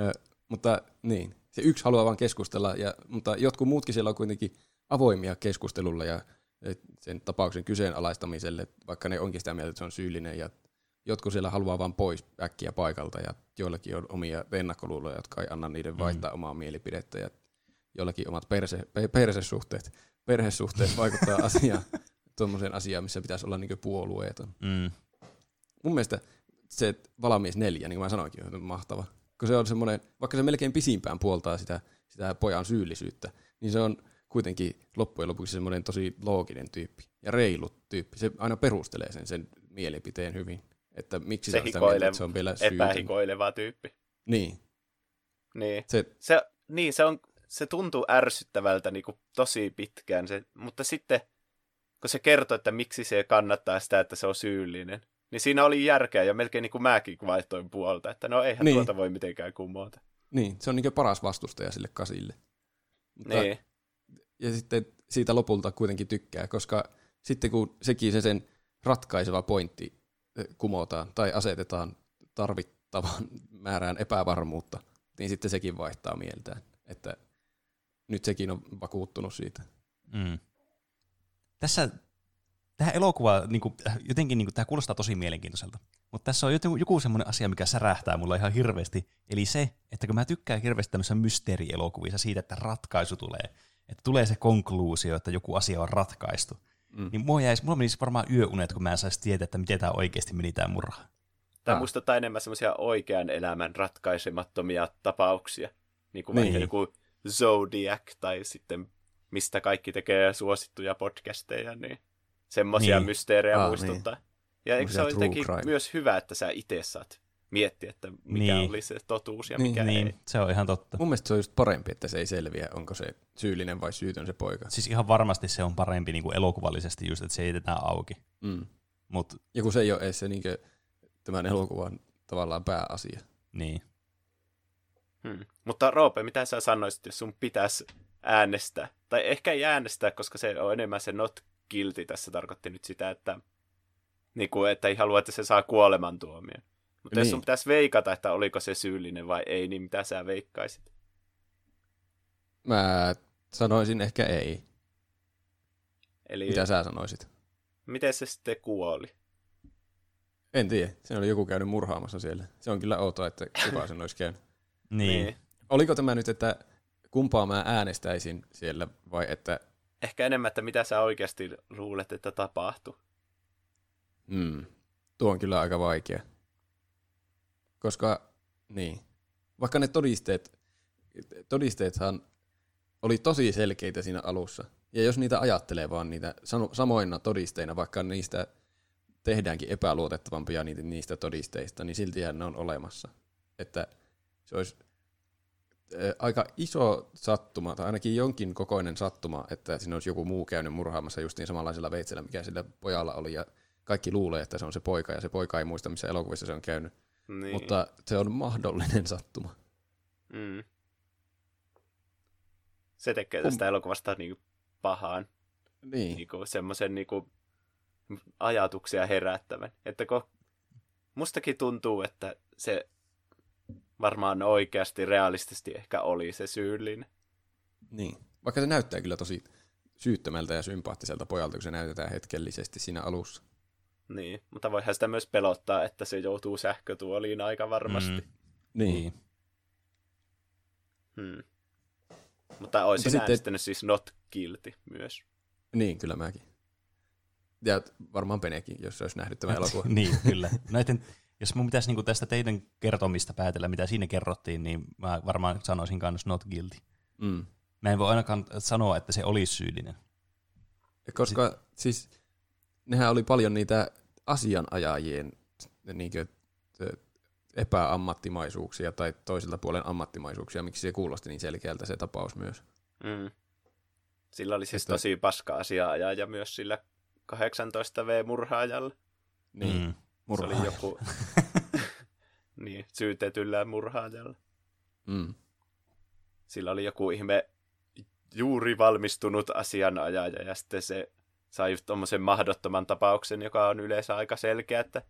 Speaker 3: Ö, mutta niin, se yksi haluaa vaan keskustella, ja, mutta jotkut muutkin siellä on kuitenkin avoimia keskustelulle ja sen tapauksen kyseenalaistamiselle, vaikka ne onkin sitä mieltä, että se on syyllinen, ja jotkut siellä haluaa vaan pois äkkiä paikalta, ja joillakin on omia ennakkoluuloja, jotka ei anna niiden mm. vaihtaa mm. omaa mielipidettä, ja joillakin omat perse, persesuhteet, perhesuhteet vaikuttaa *laughs* asiaan, tuommoiseen asiaan, missä pitäisi olla niin puolueeton. Mm. Mun mielestä se valmis neljä, niin kuin mä sanoinkin, on mahtava. Kun se on semmoinen, vaikka se melkein pisimpään puoltaa sitä, sitä pojan syyllisyyttä, niin se on kuitenkin loppujen lopuksi semmoinen tosi looginen tyyppi ja reilu tyyppi. Se aina perustelee sen, sen mielipiteen hyvin, että miksi se, se, sitä mieltä, että se on vielä syytön.
Speaker 1: Epähikoileva tyyppi.
Speaker 3: Niin.
Speaker 1: Niin. Se, se, niin, se, on, se tuntuu ärsyttävältä niin kuin tosi pitkään, se, mutta sitten kun se kertoo, että miksi se kannattaa sitä, että se on syyllinen, niin siinä oli järkeä ja melkein niin kuin mäkin vaihtoin puolta, että no eihän niin. tuota voi mitenkään kumota.
Speaker 3: Niin, se on niin paras vastustaja sille kasille.
Speaker 1: Mutta, niin.
Speaker 3: Ja sitten siitä lopulta kuitenkin tykkää, koska sitten kun sekin se sen ratkaiseva pointti kumotaan tai asetetaan tarvittavan *laughs* määrään epävarmuutta, niin sitten sekin vaihtaa mieltään, että nyt sekin on vakuuttunut siitä. Mm.
Speaker 2: Tässä tämä elokuva, niin kuin, jotenkin niin kuin, tämä kuulostaa tosi mielenkiintoiselta, mutta tässä on joku, joku semmoinen asia, mikä särähtää mulla ihan hirveästi, eli se, että kun mä tykkään hirveästi tämmöisissä mysteerielokuvissa siitä, että ratkaisu tulee, että tulee se konkluusio, että joku asia on ratkaistu, mm. niin mulla, jäisi, mulla menisi varmaan yöunet, kun mä en saisi tietää, että miten tämä oikeasti meni tämä murha.
Speaker 1: Tämä ah. muistuttaa enemmän semmoisia oikean elämän ratkaisemattomia tapauksia, niin kuin niin. joku Zodiac tai sitten mistä kaikki tekee suosittuja podcasteja, niin semmoisia niin. mysteerejä ah, muistuttaa. Niin. Ja eikö se ole jotenkin crime. myös hyvä, että sä itse saat miettiä, että mikä niin. oli se totuus ja
Speaker 2: niin,
Speaker 1: mikä
Speaker 2: niin.
Speaker 1: ei.
Speaker 2: Se on ihan totta.
Speaker 3: Mun mielestä se on just parempi, että se ei selviä, onko se syyllinen vai syytön se poika.
Speaker 2: Siis ihan varmasti se on parempi niin kuin elokuvallisesti just, että se jätetään auki.
Speaker 3: Mm. Mut, ja kun se ei ole edes se niin kuin, tämän elokuvan tavallaan pääasia.
Speaker 2: Niin.
Speaker 1: Hmm. Mutta Roope, mitä sä sanoisit, jos sun pitäisi äänestää? Tai ehkä ei äänestää, koska se on enemmän se not guilty tässä tarkoitti nyt sitä, että, niin kuin, että ei halua, että se saa kuolemantuomion. Mutta niin. jos sun pitäisi veikata, että oliko se syyllinen vai ei, niin mitä sä veikkaisit?
Speaker 3: Mä sanoisin ehkä ei. Eli... Mitä sä sanoisit?
Speaker 1: Miten se sitten kuoli?
Speaker 3: En tiedä. Se oli joku käynyt murhaamassa siellä. Se on kyllä outoa, että kuka sen olisi käynyt. *laughs*
Speaker 2: niin. niin.
Speaker 3: Oliko tämä nyt, että kumpaa mä äänestäisin siellä vai että...
Speaker 1: Ehkä enemmän, että mitä sä oikeasti luulet, että tapahtuu.
Speaker 3: Hmm. Tuo on kyllä aika vaikea. Koska, niin, vaikka ne todisteet, todisteethan oli tosi selkeitä siinä alussa. Ja jos niitä ajattelee vaan niitä samoina todisteina, vaikka niistä tehdäänkin epäluotettavampia niistä todisteista, niin siltihän ne on olemassa. Että se olisi aika iso sattuma, tai ainakin jonkin kokoinen sattuma, että siinä olisi joku muu käynyt murhaamassa justiin samanlaisella veitsellä, mikä sillä pojalla oli, ja kaikki luulee, että se on se poika, ja se poika ei muista, missä elokuvissa se on käynyt. Niin. Mutta se on mahdollinen sattuma.
Speaker 1: Mm. Se tekee tästä um. elokuvasta niin pahaan.
Speaker 3: Niin.
Speaker 1: Niin semmoisen niin ajatuksia herättävän. Että kun mustakin tuntuu, että se varmaan oikeasti realistisesti ehkä oli se syyllinen.
Speaker 3: Niin. Vaikka se näyttää kyllä tosi syyttömältä ja sympaattiselta pojalta, kun se näytetään hetkellisesti siinä alussa.
Speaker 1: Niin, mutta voihan sitä myös pelottaa, että se joutuu sähkötuoliin aika varmasti.
Speaker 2: Mm.
Speaker 3: Niin.
Speaker 1: Hmm. Mutta olisin
Speaker 3: sitten-
Speaker 1: äänestänyt siis not guilty myös.
Speaker 3: Niin, kyllä mäkin. Ja varmaan Penekin, jos se olisi nähnyt tämän elokuvan. *laughs*
Speaker 2: niin, kyllä. Näiden, jos mun pitäisi niinku tästä teidän kertomista päätellä, mitä siinä kerrottiin, niin mä varmaan sanoisin kanssa not guilty.
Speaker 3: Mm.
Speaker 2: Mä en voi ainakaan sanoa, että se olisi syyllinen.
Speaker 3: Koska siis nehän oli paljon niitä asianajajien niinkö, ö, epäammattimaisuuksia tai toiselta puolen ammattimaisuuksia, miksi se kuulosti niin selkeältä se tapaus myös.
Speaker 1: Mm. Sillä oli siis
Speaker 3: Että-
Speaker 1: tosi paska asia ja myös sillä 18V-murhaajalla.
Speaker 3: Niin,
Speaker 2: Mm.
Speaker 1: Se oli joku *laughs* niin, syytetyllä murhaajalla.
Speaker 3: Mm.
Speaker 1: Sillä oli joku ihme juuri valmistunut asianajaja ja sitten se sai just tommosen mahdottoman tapauksen, joka on yleensä aika selkeä, että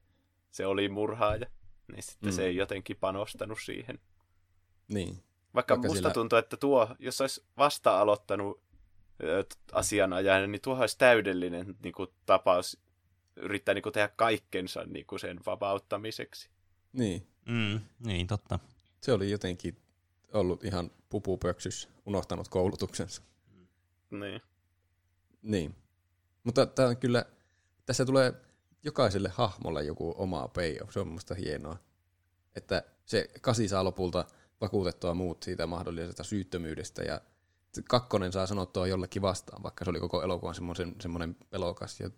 Speaker 1: se oli murhaaja. Niin sitten
Speaker 3: Mm.
Speaker 1: se ei jotenkin panostanut siihen.
Speaker 3: Niin.
Speaker 1: Vaikka,
Speaker 3: Vaikka
Speaker 1: musta
Speaker 3: sillä-
Speaker 1: tuntuu, että tuo, jos olisi vasta aloittanut asianajajana, niin tuo olisi täydellinen niin kuin, tapaus yrittää niin kuin, tehdä kaikkensa niin kuin, sen vapauttamiseksi.
Speaker 3: Niin.
Speaker 2: Mm, niin, totta.
Speaker 3: Se oli jotenkin ollut ihan pupupöksys, unohtanut koulutuksensa.
Speaker 1: Niin.
Speaker 3: Niin. Mutta tämä on kyllä, tässä tulee jokaiselle hahmolle joku oma payoff. Se on musta hienoa. Että se kasi saa lopulta vakuutettua muut siitä mahdollisesta syyttömyydestä ja kakkonen saa sanottua jollekin vastaan, vaikka se oli koko elokuvan semmoinen, semmoinen pelokas ja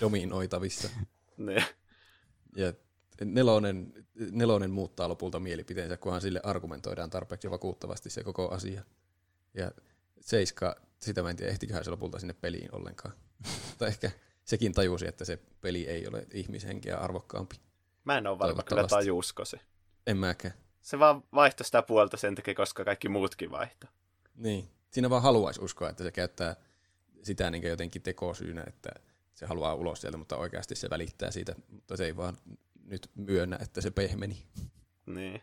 Speaker 3: dominoitavissa. *laughs*
Speaker 1: Niin.
Speaker 3: Ja nelonen, nelonen muuttaa lopulta mielipiteensä, kunhan sille argumentoidaan tarpeeksi vakuuttavasti se koko asia. Ja seiska, sitä mä en tiedä, ehtiköhän se lopulta sinne peliin ollenkaan. *laughs* Mutta ehkä sekin tajusi, että se peli ei ole ihmishenkeä arvokkaampi.
Speaker 1: Mä en ole varma kyllä tajusko se.
Speaker 3: En mäkään.
Speaker 1: Se vaan vaihtoi sitä puolta sen takia, koska kaikki muutkin vaihto.
Speaker 3: Niin. Siinä vaan haluaisi uskoa, että se käyttää sitä niin jotenkin tekosyynä, että se haluaa ulos sieltä, mutta oikeasti se välittää siitä, mutta se ei vaan nyt myönnä, että se pehmeni.
Speaker 1: Niin.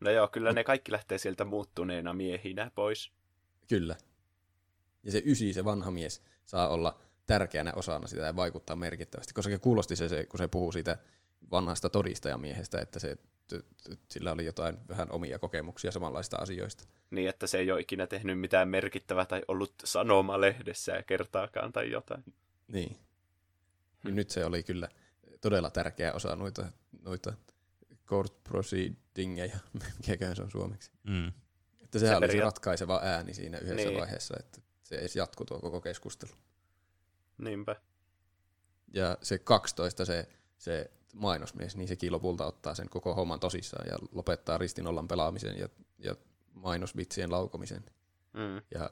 Speaker 1: No joo, kyllä ne kaikki lähtee sieltä muuttuneena miehinä pois.
Speaker 3: Kyllä. Ja se ysi, se vanha mies, saa olla tärkeänä osana sitä ja vaikuttaa merkittävästi, koska se kuulosti se, se kun se puhuu siitä vanhasta todistajamiehestä, että se, t- t- sillä oli jotain vähän omia kokemuksia samanlaista asioista.
Speaker 1: Niin, että se ei ole ikinä tehnyt mitään merkittävää tai ollut sanoma-lehdessä kertaakaan tai jotain.
Speaker 3: Niin. Niin nyt se oli kyllä todella tärkeä osa noita, noita court proceedingeja, *laughs* mikäköhän se on suomeksi.
Speaker 2: Mm.
Speaker 3: Että sehän
Speaker 1: Se
Speaker 3: oli se ratkaiseva ääni siinä yhdessä
Speaker 1: Niin.
Speaker 3: vaiheessa, että se edes jatkuu tuo koko keskustelu.
Speaker 1: Niinpä.
Speaker 3: Ja se 12, se, se mainosmies, niin sekin lopulta ottaa sen koko homman tosissaan ja lopettaa ristinollan pelaamisen ja, ja mainosvitsien laukomisen.
Speaker 1: Mm.
Speaker 3: Ja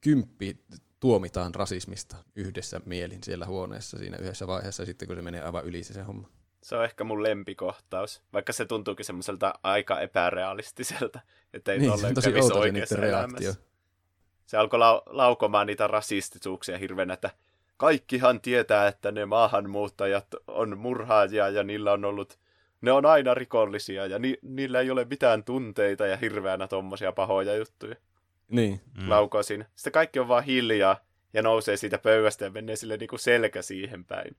Speaker 3: kymppi tuomitaan rasismista yhdessä mielin siellä huoneessa siinä yhdessä vaiheessa sitten, kun se menee aivan yli se, se homma.
Speaker 1: Se on ehkä mun lempikohtaus, vaikka se tuntuukin semmoiselta aika epärealistiselta, että ei
Speaker 3: Niin, se
Speaker 1: tolleen
Speaker 3: tosi
Speaker 1: kävisi
Speaker 3: se
Speaker 1: oikeassa
Speaker 3: niiden reaktio.
Speaker 1: Se alkoi lau- laukomaan niitä rasistisuuksia hirveänä, että kaikkihan tietää, että ne maahanmuuttajat on murhaajia ja niillä on ollut, ne on aina rikollisia ja ni- niillä ei ole mitään tunteita ja hirveänä tommosia pahoja juttuja.
Speaker 3: Niin,
Speaker 1: Mm. Laukoo siinä. Sitten kaikki on vaan hiljaa ja nousee siitä pöydästä ja menee sille niinku selkä siihen päin.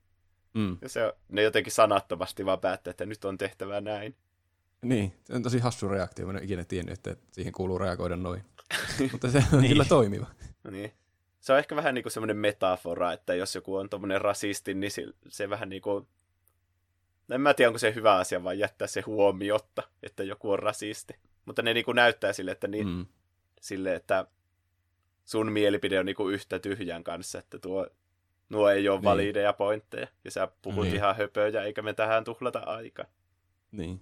Speaker 3: mm.
Speaker 1: Ja se, ne jotenkin sanattomasti vaan päättää, että nyt on tehtävä näin.
Speaker 3: niin. Se on tosi hassu reaktio. Mä en ikinä tiennyt, että siihen kuuluu reagoida noin. *laughs* Mutta se on
Speaker 2: Niin.
Speaker 3: kyllä toimiva.
Speaker 1: Niin. Se on ehkä vähän niin kuin semmoinen metafora, että jos joku on tommonen rasisti, niin se, se vähän niin kuin... En mä tiedä, onko se hyvä asia, vai jättää se huomiotta, että joku on rasisti. Mutta ne niin kuin näyttää sille, että, niin, mm. Sille, että sun mielipide on niin kuin yhtä tyhjän kanssa, että tuo, nuo ei ole
Speaker 3: Niin.
Speaker 1: valideja pointteja, ja sä puhut
Speaker 2: Niin.
Speaker 1: ihan höpöjä, eikä me tähän tuhlata aikaa.
Speaker 3: Niin.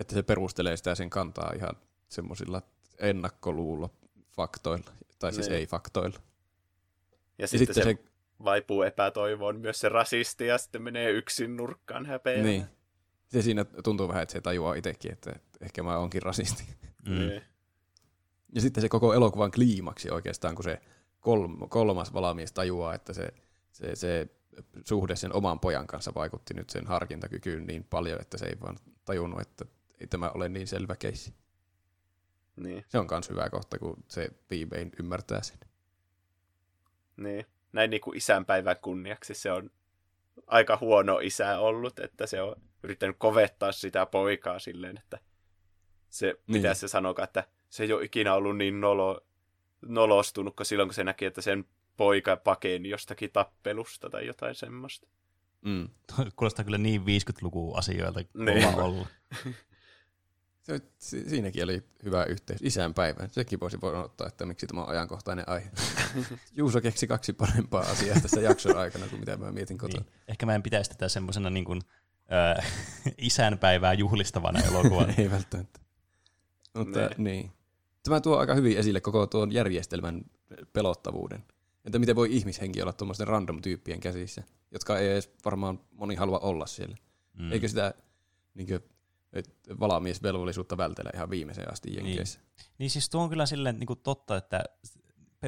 Speaker 3: Että se perustelee sitä sen kantaa ihan semmoisilla ennakkoluulofaktoilla, tai siis
Speaker 1: Niin.
Speaker 3: ei-faktoilla.
Speaker 1: Ja,
Speaker 3: Ja
Speaker 1: sitten,
Speaker 3: sitten
Speaker 1: se,
Speaker 3: se,
Speaker 1: vaipuu epätoivoon myös se rasisti, ja sitten menee yksin nurkkaan häpeä.
Speaker 3: niin. Se siinä tuntuu vähän, että se tajuaa itsekin, että että ehkä mä oonkin rasisti. *laughs*
Speaker 2: Mm.
Speaker 1: Niin.
Speaker 3: Ja sitten se koko elokuvan kliimaksi oikeastaan, kun se kolm, kolmas valamies tajuaa, että se, se, se suhde sen oman pojan kanssa vaikutti nyt sen harkintakykyyn niin paljon, että se ei vaan tajunnut, että ei tämä ole niin selvä keissi.
Speaker 1: Niin,
Speaker 3: Se on myös hyvä kohta, kun se viimein ymmärtää sen.
Speaker 1: niin. Näin niin kuin isänpäivän kunniaksi se on aika huono isä ollut, että se on yrittänyt kovettaa sitä poikaa silleen, että se,
Speaker 3: Niin.
Speaker 1: mitä se sanokaa, että se ei ole ikinä ollut niin nolo, nolostunut, kun silloin kun se näki, että sen poika pakeni jostakin tappelusta tai jotain semmoista.
Speaker 3: Mm. *laughs*
Speaker 2: Kuulostaa kyllä niin 50-luvun asioilta
Speaker 1: Niin.
Speaker 2: kova olla. *laughs*
Speaker 3: Se, si- siinäkin oli hyvä yhteys. Isänpäivä. Sekin voisi voida ottaa, että miksi tämä on ajankohtainen aihe. *laughs* Juuso keksi kaksi parempaa asiaa tässä jakson aikana kuin mitä mä mietin kotona.
Speaker 2: Niin. Ehkä mä en pitäisi tätä semmoisena niin kuin, äh, *laughs* isänpäivää juhlistavana elokuvana. *laughs*
Speaker 3: Ei välttämättä. Mutta
Speaker 1: Nee.
Speaker 3: niin. Tämä tuo aika hyvin esille koko tuon järjestelmän pelottavuuden. Että miten voi ihmishenki olla tuommoisten random-tyyppien käsissä, jotka ei edes varmaan moni halua olla siellä.
Speaker 2: Mm.
Speaker 3: Eikö sitä niin kuin, valamiesvelvollisuutta vältellä ihan viimeiseen asti
Speaker 2: Niin.
Speaker 3: jenkeissä?
Speaker 2: Niin siis tuo on kyllä silleen niin kuin totta, että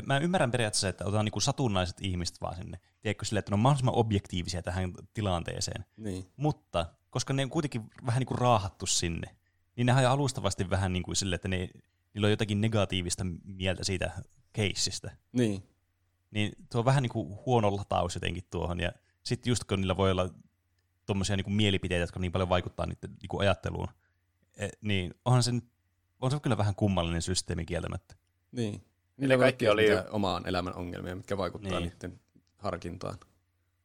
Speaker 2: mä ymmärrän periaatteessa, että otetaan niin satunnaiset ihmiset vaan sinne. Tiedätkö silleen, että ne on mahdollisimman objektiivisia tähän tilanteeseen.
Speaker 3: Niin.
Speaker 2: Mutta koska ne on kuitenkin vähän niin kuin raahattu sinne, niin nehän on alustavasti vähän niin kuin silleen, että ne, niillä on jotakin negatiivista mieltä siitä keissistä.
Speaker 3: Niin.
Speaker 2: Niin tuo on vähän niin kuin huono lataus jotenkin tuohon. Ja sitten just kun niillä voi olla tuommoisia niin mielipiteitä, jotka niin paljon vaikuttaa niiden niin kuin ajatteluun, e, niin onhan se, on se kyllä vähän kummallinen systeemi kieltämättä.
Speaker 3: Niin.
Speaker 1: Ne
Speaker 3: Niillä
Speaker 1: kaikki
Speaker 3: kaikki
Speaker 1: oli-
Speaker 3: omaan elämän ongelmia, mitkä vaikuttaa
Speaker 2: Niin.
Speaker 3: niiden harkintaan.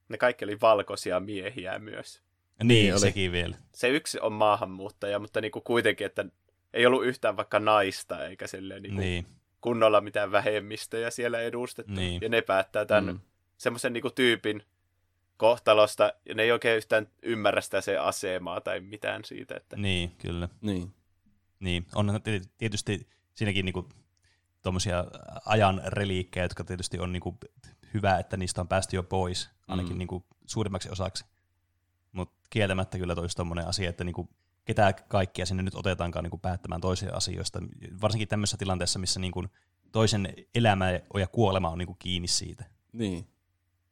Speaker 1: Ne kaikki oli valkoisia miehiä myös.
Speaker 2: Niin,
Speaker 3: Niin
Speaker 2: niin
Speaker 3: oli.
Speaker 2: sekin vielä.
Speaker 1: Se yksi on maahanmuuttaja, mutta niin kuin kuitenkin, että ei ollut yhtään vaikka naista eikä silleen niin kuin
Speaker 2: Niin,
Speaker 1: kunnolla mitään vähemmistöjä siellä edustettu.
Speaker 2: Niin.
Speaker 1: Ja ne päättää tämän
Speaker 3: Mm.
Speaker 1: mm. semmoisen niin tyypin kohtalosta, ja ne ei oikein yhtään ymmärrä sitä se asemaa tai mitään siitä. Että...
Speaker 2: niin, kyllä.
Speaker 3: Niin.
Speaker 2: Niin, on tietysti siinäkin niinku tuommoisia ajan reliikkejä, jotka tietysti on niinku hyvä, että niistä on päästy jo pois, ainakin
Speaker 3: Mm.
Speaker 2: mm. niinku suurimmaksi osaksi. Mutta kieltämättä kyllä toisi tuommoinen asia, että niinku ketä kaikkia sinne nyt otetaankaan niinku päättämään toisia asioista, varsinkin tämmöisessä tilanteessa, missä niinku toisen elämä ja kuolema on niinku kiinni siitä.
Speaker 3: Niin.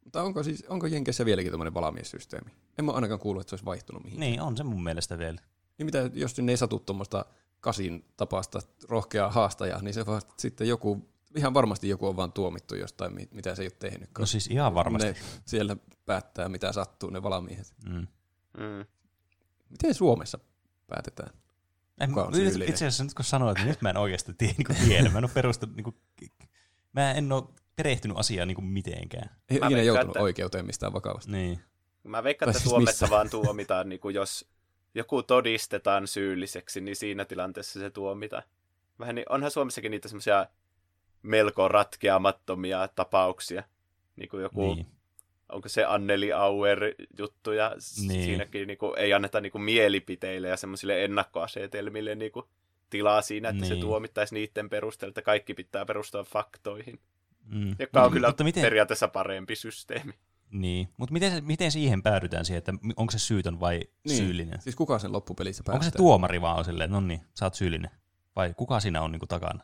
Speaker 3: Mutta onko, siis, onko Jenkeissä vieläkin tämmöinen valamiessysteemi? En mä ainakaan kuullut, että se olisi vaihtunut mihin.
Speaker 2: Niin, on se mun mielestä vielä.
Speaker 3: Niin mitä, jos sinne ei satu tuommoista kasin tapasta rohkeaa haastajaa, niin se vaan sitten joku, ihan varmasti joku on vaan tuomittu jostain, mi- mitä se ei ole tehnyt.
Speaker 2: No siis ihan varmasti.
Speaker 3: Ne siellä päättää, mitä sattuu, ne valamiehet.
Speaker 2: Mm.
Speaker 1: Mm.
Speaker 3: Miten Suomessa päätetään?
Speaker 2: En, itse asiassa nyt kun sanoit, että nyt mä en oikeasti tiedä, niin tiedä. Mä en ole perustanut, niin kuin, mä en ole perehtynyt asiaan niin kuin mitenkään.
Speaker 3: Ei ikinä
Speaker 1: veikkaan,
Speaker 3: joutunut
Speaker 1: että-
Speaker 3: oikeuteen mistään vakavasti.
Speaker 2: Niin.
Speaker 1: Mä veikkaan, että
Speaker 3: siis
Speaker 1: Suomessa
Speaker 3: missä?
Speaker 1: vaan tuomitaan, niin kuin jos joku todistetaan syylliseksi, niin siinä tilanteessa se tuomitaan. Vähän niin, onhan Suomessakin niitä semmoisia melko ratkeamattomia tapauksia. Niin kuin joku,
Speaker 2: Niin.
Speaker 1: onko se Anneli Auer juttu, ja
Speaker 2: Niin.
Speaker 1: siinäkin niin kuin, ei anneta niin kuin mielipiteille ja semmoisille ennakkoasetelmille niin kuin, tilaa siinä, että niin. se tuomittaisi niiden perusteella, että kaikki pitää perustua faktoihin,
Speaker 2: Mm.
Speaker 1: joka on kyllä
Speaker 2: Mutta miten,
Speaker 1: periaatteessa parempi systeemi.
Speaker 2: niin. Mutta miten, miten siihen päädytään siihen, että onko se syytön vai
Speaker 3: Niin.
Speaker 2: syyllinen?
Speaker 3: Siis kuka sen loppupelissä päättää?
Speaker 2: Onko se tuomari vaan on silleen, no niin, sä oot syyllinen? Vai kuka siinä on niin kuin takana?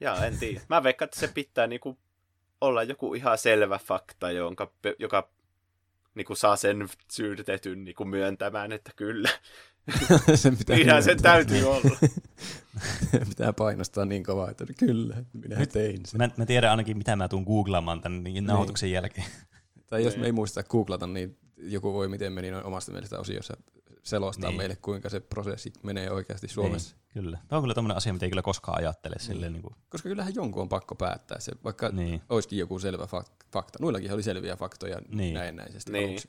Speaker 1: Jaa, en tiedä. Mä veikkaan, että se pitää niinku olla joku ihan selvä fakta, jonka, joka niinku saa sen syytetyn niinku myöntämään, että kyllä. *laughs*
Speaker 3: sen pitää
Speaker 1: Niinhän sen täytyy olla. *laughs* *laughs*
Speaker 3: pitää painostaa niin kovaa, että kyllä, minä
Speaker 2: Nyt-
Speaker 3: tein sen.
Speaker 2: Mä, mä tiedän ainakin, mitä mä tuun googlaamaan tämän niin nauhoituksen jälkeen.
Speaker 3: Tai jos
Speaker 1: Niin.
Speaker 3: me ei muista googlata, niin joku voi miten meni noin omasta mielestä osiossa selostaa
Speaker 2: Niin.
Speaker 3: meille, kuinka se prosessi menee oikeasti Suomessa.
Speaker 2: Niin, kyllä. Tämä on kyllä tämmöinen asia, mitä ei kyllä koskaan ajattele. Silleen, niin kuin,
Speaker 3: Koska kyllähän jonkun on pakko päättää se, vaikka
Speaker 2: niin.
Speaker 3: olisikin joku selvä fak- fakta. Nuillakin oli selviä faktoja
Speaker 2: Niin.
Speaker 3: näennäisesti
Speaker 1: Niin.
Speaker 3: aluksi.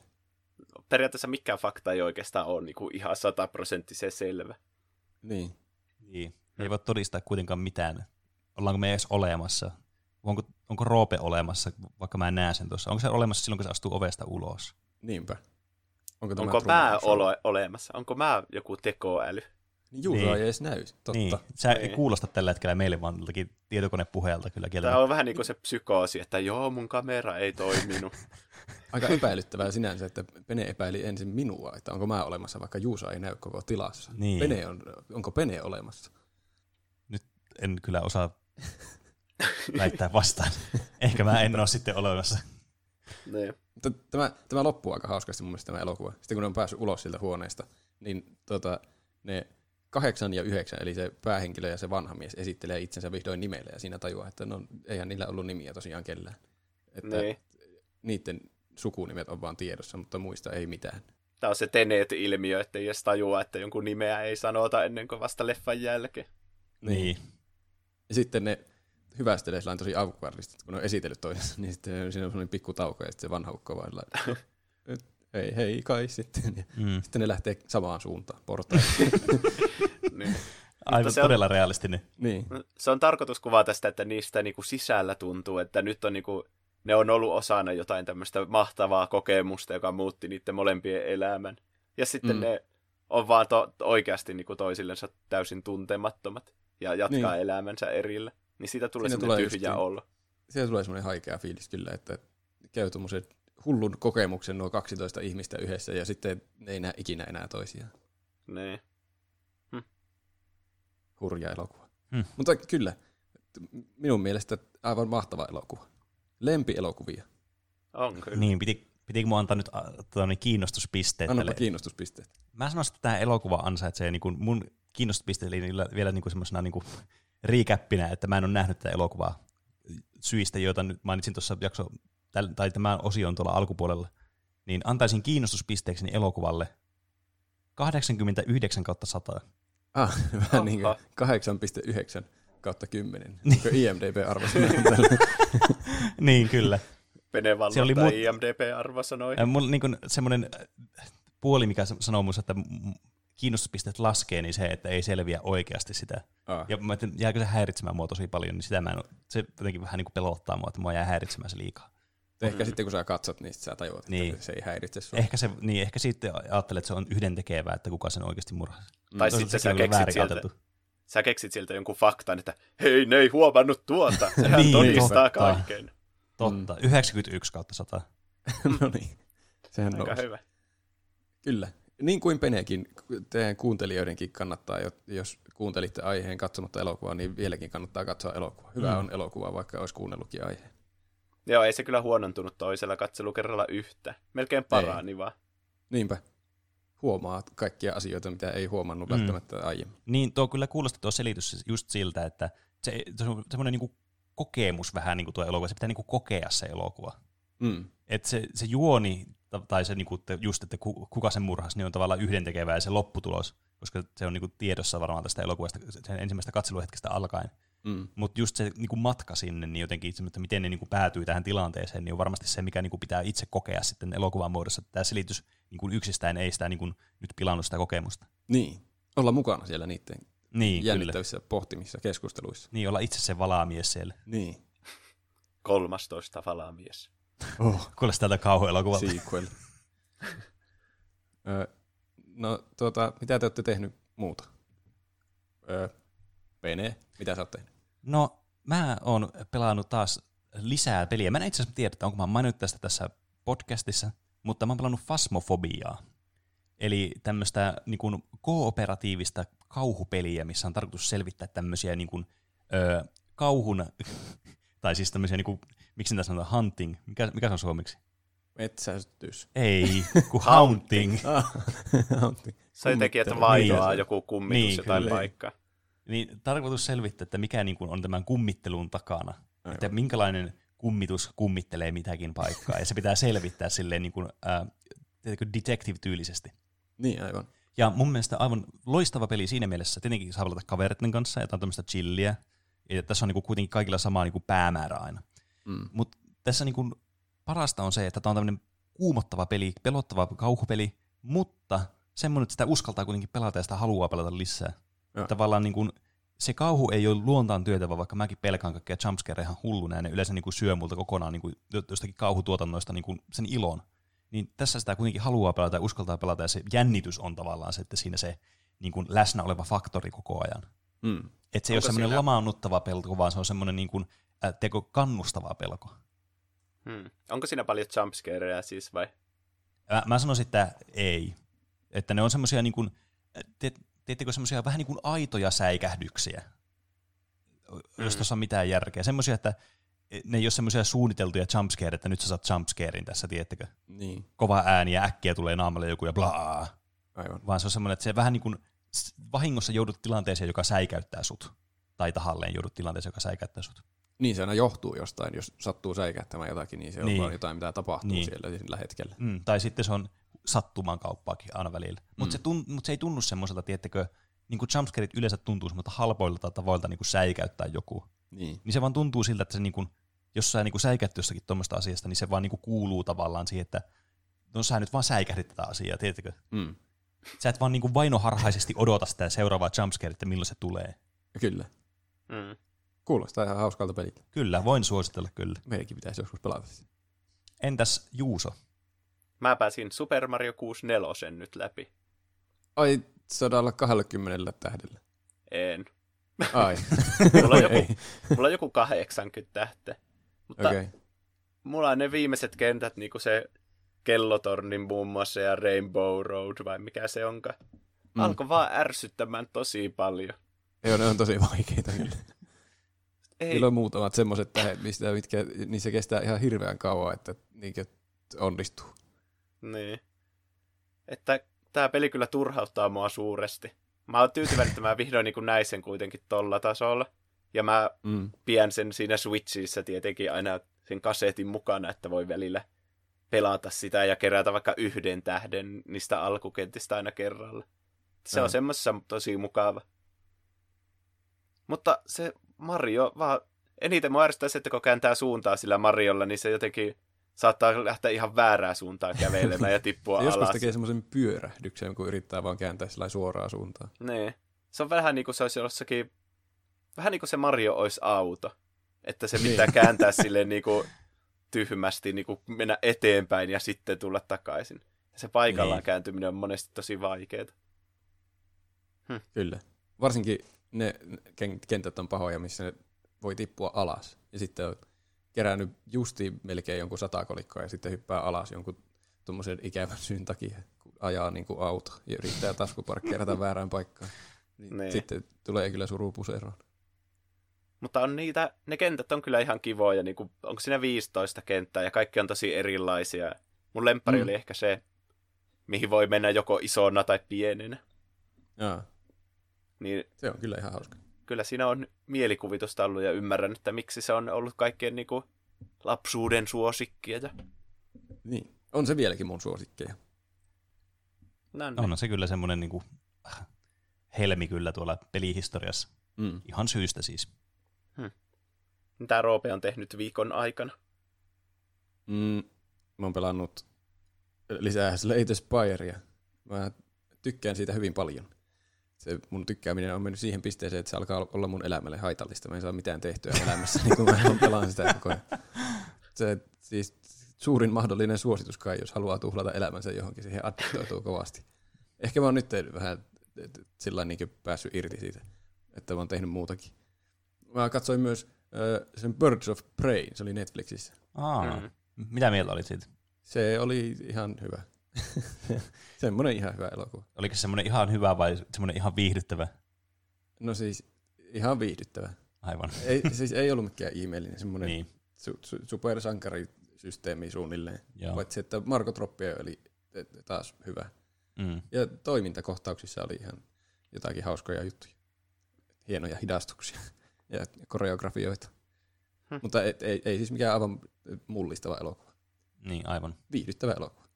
Speaker 1: Periaatteessa mikään fakta ei oikeastaan ole niinku ihan sataprosenttisen selvä.
Speaker 3: Niin.
Speaker 2: Niin. Me ei voi todistaa kuitenkaan mitään. Ollaanko me edes olemassa? Onko, onko Roope olemassa, vaikka mä en näe sen tuossa? Onko se olemassa silloin, kun se astuu ovesta ulos?
Speaker 3: Niinpä. Onko, tämä
Speaker 1: Onko mä olo- olemassa? Onko mä joku tekoäly?
Speaker 3: Niin Juuso
Speaker 2: Niin.
Speaker 3: ei edes näy, totta.
Speaker 2: Niin. Sä ei
Speaker 1: Niin.
Speaker 2: kuulosta tällä hetkellä meille, vaan tietokonepuheelta kyllä kieltä.
Speaker 1: Tämä on vähän niin kuin se psykoosi, että joo, mun kamera ei toiminut. *laughs*
Speaker 3: Aika epäilyttävää sinänsä, että Pene epäili ensin minua, että onko mä olemassa, vaikka Juusa ei näy koko tilassa.
Speaker 2: Niin.
Speaker 3: Pene on, onko Pene olemassa?
Speaker 2: En kyllä osaa väittää vastaan. Ehkä mä en ole sitten olemassa.
Speaker 1: Niin.
Speaker 3: Tämä, tämä loppuu aika hauskasti mun mielestä tämä elokuva. Sitten kun ne on päässyt ulos siltä huoneesta, niin tota, ne kahdeksan ja yhdeksän, eli se päähenkilö ja se vanha mies esittelee itsensä vihdoin nimellä, ja siinä tajuaa, että no, eihän niillä ollut nimiä tosiaan kellään. Että
Speaker 1: Niin.
Speaker 3: niiden sukunimet on vaan tiedossa, mutta muista ei mitään.
Speaker 1: Tämä on se Tenet-ilmiö, että ei edes tajua, että jonkun nimeä ei sanota ennen kuin vasta leffan jälkeen.
Speaker 2: Niin.
Speaker 3: Ja sitten ne hyvästelee sillä tosi avukvardisti, kun ne on esitellyt toisensa, niin sitten siinä on sellainen pikku tauko, ja sitten se vanha ukko vaan sillä, että hei, hei kai sitten. Ja
Speaker 2: Mm.
Speaker 3: sitten ne lähtee samaan suuntaan portaille. *laughs*
Speaker 1: Niin.
Speaker 2: Aivan
Speaker 1: se on-
Speaker 2: todella realistinen.
Speaker 3: niin.
Speaker 1: Se on tarkoitus kuvata sitä, että niistä niinku sisällä tuntuu, että nyt on niinku, ne on ollut osana jotain tämmöistä mahtavaa kokemusta, joka muutti niiden molempien elämän. Ja sitten
Speaker 3: mm.
Speaker 1: ne on vaan to- oikeasti niinku toisillensa täysin tuntemattomat ja jatkaa
Speaker 3: Niin.
Speaker 1: niin. elämänsä erillä. Niin siitä tulee
Speaker 3: Siinä
Speaker 1: semmoinen
Speaker 3: tulee
Speaker 1: tyhjä
Speaker 3: justiin-
Speaker 1: olo.
Speaker 3: Siellä tulee semmoinen haikea fiilis kyllä, että käy tuommoisen hullun kokemuksen nuo 12 ihmistä yhdessä ja sitten ne ei näe ikinä enää toisiaan.
Speaker 1: Niin.
Speaker 3: Hurja elokuva.
Speaker 2: Hmm.
Speaker 3: Mutta kyllä, minun mielestä aivan mahtava elokuva. Lempielokuvia.
Speaker 1: On kyllä.
Speaker 2: Niin, piti, pitikö mun antaa nyt a, tota, niin kiinnostuspisteet
Speaker 3: Annapa
Speaker 2: tälle?
Speaker 3: kiinnostuspisteet.
Speaker 2: Mä sanoisin, että tämä elokuva ansaitsee niin kuin mun kiinnostuspisteet vielä niin kuin semmoisena niin kuin riikäppinä, että mä en ole nähnyt tätä elokuvaa syistä, joita nyt mainitsin tuossa jakso, tai tämän osion tuolla alkupuolella, niin antaisin kiinnostuspisteeksi elokuvalle 89 kautta 100.
Speaker 3: Ah, *laughs* vähän niin kuin
Speaker 1: Oho.
Speaker 3: 8,9 kautta 10. Niin on tällä.
Speaker 2: niin, kyllä. Se oli
Speaker 1: vallottaa
Speaker 2: mut-
Speaker 1: IMDB-arvo sanoi.
Speaker 2: Ja mulla niin semmoinen puoli, mikä sanoo musta, että kiinnostuspisteet laskee, niin se, että ei selviä oikeasti sitä.
Speaker 3: Ah,
Speaker 2: Ja mä ajattelin, jääkö se häiritsemään mua tosi paljon, niin sitä mä en, se jotenkin vähän niin kuin pelottaa mua, että mua jää häiritsemään se liikaa.
Speaker 3: Ehkä sitten kun sä katsot, niin sä tajuat, että
Speaker 2: Niin.
Speaker 3: se ei häiritse sua.
Speaker 2: Ehkä, se, niin, ehkä sitten ajattelee, että se on yhdentekevää, että kuka sen oikeasti murhaa.
Speaker 1: Tai
Speaker 2: Toisaalta
Speaker 1: sitten sä keksit sieltä, sä keksit sieltä jonkun faktan, että hei, ne ei huomannut tuota. *laughs* Sehän
Speaker 2: Niin,
Speaker 1: todistaa
Speaker 2: totta.
Speaker 1: kaiken.
Speaker 2: Totta, 91 kautta 100. *laughs*
Speaker 3: no niin, sehän
Speaker 1: Aika
Speaker 3: nousi.
Speaker 1: hyvä.
Speaker 3: Kyllä. Niin kuin Penekin, teidän kuuntelijoidenkin kannattaa, jo- jos kuuntelitte aiheen katsomatta elokuvaa, niin vieläkin kannattaa katsoa elokuvaa. Hyvä
Speaker 2: Mm.
Speaker 3: mm. on elokuva, vaikka olisi kuunnellutkin aiheen.
Speaker 1: Joo, ei se kyllä huonontunut toisella katselukerralla yhtä. Melkein parani vaan.
Speaker 3: Niinpä. Huomaa kaikkia asioita, mitä ei huomannut
Speaker 2: Mm.
Speaker 3: mm. välttämättä aiemmin.
Speaker 2: Niin tuo kyllä kuulosti tuo selitys just siltä, että se, se on semmoinen niin kokemus vähän niin kuin tuo elokuva, se pitää niin kuin kokea se elokuva.
Speaker 3: Mm.
Speaker 2: että se, se juoni, ta- tai se niinku, että just, että ku- kuka sen murhasi, niin on tavallaan yhdentekevää ja se lopputulos, koska se on niinku tiedossa varmaan tästä elokuvasta sen ensimmäisestä katseluhetkestä alkaen.
Speaker 3: Mm.
Speaker 2: Mutta just se niinku matka sinne, niin jotenkin, että miten ne niinku päätyy tähän tilanteeseen, niin on varmasti se, mikä niinku pitää itse kokea sitten elokuvan muodossa. Tämä selitys niinku yksistään ei sitä niinku nyt pilannut sitä kokemusta.
Speaker 3: Niin. Olla mukana siellä niiden
Speaker 2: Niin, kyllä.
Speaker 3: jännittävissä pohtimissa keskusteluissa.
Speaker 2: Niin, olla itse se valaamies siellä.
Speaker 3: Niin.
Speaker 1: 13 valamies.
Speaker 3: Oh.
Speaker 2: Kuulostaa tältä kauhuelokuvalta.
Speaker 3: Sequel. Ö, no, tuota, mitä te olette tehnyt muuta? Ö, Pene, mitä sä oot tehnyt?
Speaker 2: No, mä oon pelannut taas lisää peliä. Mä en itse asiassa tiedä, että onko mä maininnut tästä tässä podcastissa, mutta mä oon pelannut Fasmofobiaa. Eli tämmöistä niin kuin, kooperatiivista kauhupeliä, missä on tarkoitus selvittää tämmöisiä niin kuin, ö, kauhun, *laughs* tai siis tämmöisiä, niin kuin, miksi niitä sanotaan, hunting, mikä, mikä se on suomeksi?
Speaker 3: Metsästys.
Speaker 2: Ei, *laughs* kun haunting.
Speaker 3: Ah, *laughs* Antti.
Speaker 1: Se jotenkin, että
Speaker 2: Niin.
Speaker 1: joku kummitus
Speaker 2: Niin,
Speaker 1: jotain
Speaker 2: kyllä.
Speaker 1: paikkaa.
Speaker 2: Niin tarkoitus selvittää, että mikä niin kuin, on tämän kummittelun takana.
Speaker 3: Aivan.
Speaker 2: Että minkälainen kummitus kummittelee mitäkin paikkaa. Ja se pitää selvittää silleen niin kuin, tiedätkö, detective-tyylisesti.
Speaker 3: Niin, aivan.
Speaker 2: Ja mun mielestä aivan loistava peli siinä mielessä. Tietenkin saa pelata kavereiden kanssa, ja on tämmöistä chilliä. Ja tässä on niin kuin, kuitenkin kaikilla sama niin kuin päämäärä aina.
Speaker 3: Mm.
Speaker 2: Mutta tässä niin kuin, parasta on se, että tämä on tämmöinen kuumottava peli, pelottava kauhupeli, mutta semmoinen, että sitä uskaltaa kuitenkin pelata ja sitä haluaa pelata lisää.
Speaker 3: Joo.
Speaker 2: Tavallaan niin kuin, se kauhu ei ole luontaan työtävä, vaikka mäkin pelkään kaikkea jumpscareja ihan hulluna ja ne yleensä niin kuin syö multa kokonaan niin kuin jostakin kauhutuotannoista niin kuin sen ilon. Niin tässä sitä kuitenkin haluaa pelata ja uskaltaa pelata ja se jännitys on tavallaan se, että siinä se niin kuin läsnä oleva faktori koko ajan.
Speaker 3: Mm.
Speaker 2: Että se ei ole semmoinen
Speaker 1: siinä-
Speaker 2: lamaannuttava pelko, vaan se on semmoinen niin kuin, äh, teko kannustava pelko.
Speaker 1: Hmm. Onko siinä paljon jumpscareja siis vai?
Speaker 2: Mä, mä sanoisin, että ei. Että ne on semmoisia niin kuin, te, teettekö semmoisia vähän niin kuin aitoja säikähdyksiä, jos
Speaker 1: Mm.
Speaker 2: tuossa on mitään järkeä. Semmoisia, että ne ei ole semmoisia suunniteltuja jumpscare, että nyt sä saat jumpscarein tässä, tiettäkö?
Speaker 3: Niin,
Speaker 2: Kova ääni ja äkkiä tulee naamalle joku ja blaa.
Speaker 3: aivan.
Speaker 2: Vaan se on semmoinen, että se vähän niin kuin vahingossa joudut tilanteeseen, joka säikäyttää sut. Tai tahalleen joudut tilanteeseen, joka säikäyttää sut.
Speaker 3: Niin se aina johtuu jostain, jos sattuu säikähtämään jotakin, niin se on
Speaker 2: Niin.
Speaker 3: vaan jotain, mitä tapahtuu
Speaker 2: Niin.
Speaker 3: siellä sillä hetkellä.
Speaker 2: Mm, tai sitten se on sattuman kauppaakin aina välillä. Mutta
Speaker 3: Mm.
Speaker 2: se, tun, mut se ei tunnu semmoiselta, tiettäkö, niin kuin jumpscareit yleensä tuntuu semmoilta halpoilta tavoilta niin kuin säikäyttää joku.
Speaker 3: Niin.
Speaker 2: Niin se vaan tuntuu siltä, että se niin kuin, jos sä niin kuin säikäät jossakin tuommoista asiasta, niin se vaan niin kuin kuuluu tavallaan siihen, että no sä nyt vaan säikähdit tätä asiaa, tiettäkö?
Speaker 3: Mm.
Speaker 2: Sä et vaan niin kuin vainoharhaisesti odota sitä seuraavaa jumpscare, että milloin se tulee.
Speaker 3: Kyllä.
Speaker 1: Mm.
Speaker 3: Kuulostaa ihan hauskalta peliltä.
Speaker 2: Kyllä, voin suositella kyllä.
Speaker 3: Meidänkin pitäisi joskus pelata sitä.
Speaker 2: Entäs Juuso?
Speaker 1: Mä pääsin Super Mario 64 nyt läpi.
Speaker 3: Ai, 120 tähdellä.
Speaker 1: En.
Speaker 3: Ai. *laughs*
Speaker 1: Mulla on, joku, mulla on joku 80 tähteä. Mutta okay. mulla on ne viimeiset kentät, niinku se kellotornin muun muassa ja Rainbow Road, vai mikä se onkaan.
Speaker 3: Mm.
Speaker 1: Alkoi vaan ärsyttämään tosi paljon.
Speaker 3: Joo, ne on tosi vaikeita kyllä.
Speaker 1: Ei,
Speaker 3: Niillä on muutamat semmoiset tähdet, mistä, mitkä, niin se kestää ihan hirveän kauan, että niinkö onnistuu.
Speaker 1: Niin. Että tämä peli kyllä turhauttaa mua suuresti. Mä oon tyytyväinen, että mä vihdoin niin näin sen kuitenkin tolla tasolla. Ja mä
Speaker 3: Mm.
Speaker 1: pidän sen siinä Switchissä tietenkin aina sen kasetin mukana, että voi välillä pelata sitä ja kerätä vaikka yhden tähden niistä alkukentistä aina kerralla. Se
Speaker 3: Joo.
Speaker 1: on semmoisessa tosi mukava. Mutta se Mario vaan... Eniten mua ärsyttää se, että kun kääntää suuntaa sillä Mariolla, niin se jotenkin saattaa lähteä ihan väärää suuntaan kävelemään ja *laughs* tippua
Speaker 3: Se joskus
Speaker 1: alas.
Speaker 3: tekee semmoisen pyörähdyksen, kun yrittää vaan kääntää sillä suoraan suuntaan.
Speaker 1: Niin. Se on vähän niin kuin se olisi jossakin... Vähän niin kuin se Mario olisi auto. Että se pitää
Speaker 3: Niin.
Speaker 1: kääntää silleen niin kuin tyhmästi niin kuin mennä eteenpäin ja sitten tulla takaisin. Se paikallaan
Speaker 2: Niin.
Speaker 1: kääntyminen on monesti tosi vaikeaa.
Speaker 3: Kyllä. Varsinkin ne ken- kentät on pahoja, missä ne voi tippua alas. Ja sitten on kerännyt justi melkein jonkun sata kolikkoa ja sitten hyppää alas jonkun tuommoisen ikävän syyn takia, kun ajaa niin kuin auto ja yrittää taskuparkkeerata *laughs* väärään paikkaan. Niin
Speaker 1: Niin.
Speaker 3: Sitten tulee kyllä suru puseroon.
Speaker 1: Mutta on niitä, ne kentät on kyllä ihan kivoja, niin kuin, onko siinä 15 kenttää ja kaikki on tosi erilaisia. Mun lemppari
Speaker 3: Mm.
Speaker 1: oli ehkä se, mihin voi mennä joko isona tai pienenä.
Speaker 3: Jaa,
Speaker 1: Niin
Speaker 3: se on kyllä ihan hauska.
Speaker 1: kyllä siinä on mielikuvitusta ollut ja ymmärrän, että miksi se on ollut kaikkien niin kuin, lapsuuden suosikkia. Ja...
Speaker 3: Niin. On se vieläkin mun suosikkeja.
Speaker 1: No, niin.
Speaker 2: On se kyllä semmoinen niin kuin, helmi kyllä tuolla pelihistoriassa.
Speaker 3: Mm.
Speaker 2: Ihan syystä siis.
Speaker 1: Mitä Roope on tehnyt viikon aikana?
Speaker 3: Mm, mä oon pelannut lisää Slate Spirea. Mä tykkään siitä hyvin paljon. Se mun tykkääminen on mennyt siihen pisteeseen, että se alkaa olla mun elämälle haitallista. Mä en saa mitään tehtyä elämässä, *laughs* niin kun mä pelaan sitä koko ajan. Se siis suurin mahdollinen suositus kai, jos haluaa tuhlata elämänsä johonkin, siihen addiktoituu kovasti. Ehkä mä oon nyt vähän sillä niin päässyt irti siitä, että mä oon tehnyt muutakin. Mä katsoin myös äh, sen Birds of Prey, se oli Netflixissä.
Speaker 2: Aa,
Speaker 1: Mm.
Speaker 2: Mitä mieltä olit siitä?
Speaker 3: Se oli ihan hyvä. *laughs* Semmoinen ihan hyvä elokuva.
Speaker 2: Oliko se semmoinen ihan hyvä vai semmoinen ihan viihdyttävä?
Speaker 3: No siis ihan viihdyttävä.
Speaker 2: Aivan.
Speaker 3: Ei, siis ei ollut mikään ihmeellinen, semmoinen niin. Su, su, supersankarisysteemi suunnilleen.
Speaker 2: joo.
Speaker 3: Paitsi että Marko Troppio oli taas hyvä.
Speaker 2: Mm.
Speaker 3: Ja toimintakohtauksissa oli ihan jotakin hauskoja juttuja. Hienoja hidastuksia ja koreografioita.
Speaker 1: Hm.
Speaker 3: Mutta ei, ei, ei siis mikään aivan mullistava elokuva.
Speaker 2: Niin, aivan.
Speaker 3: Viihdyttävä elokuva.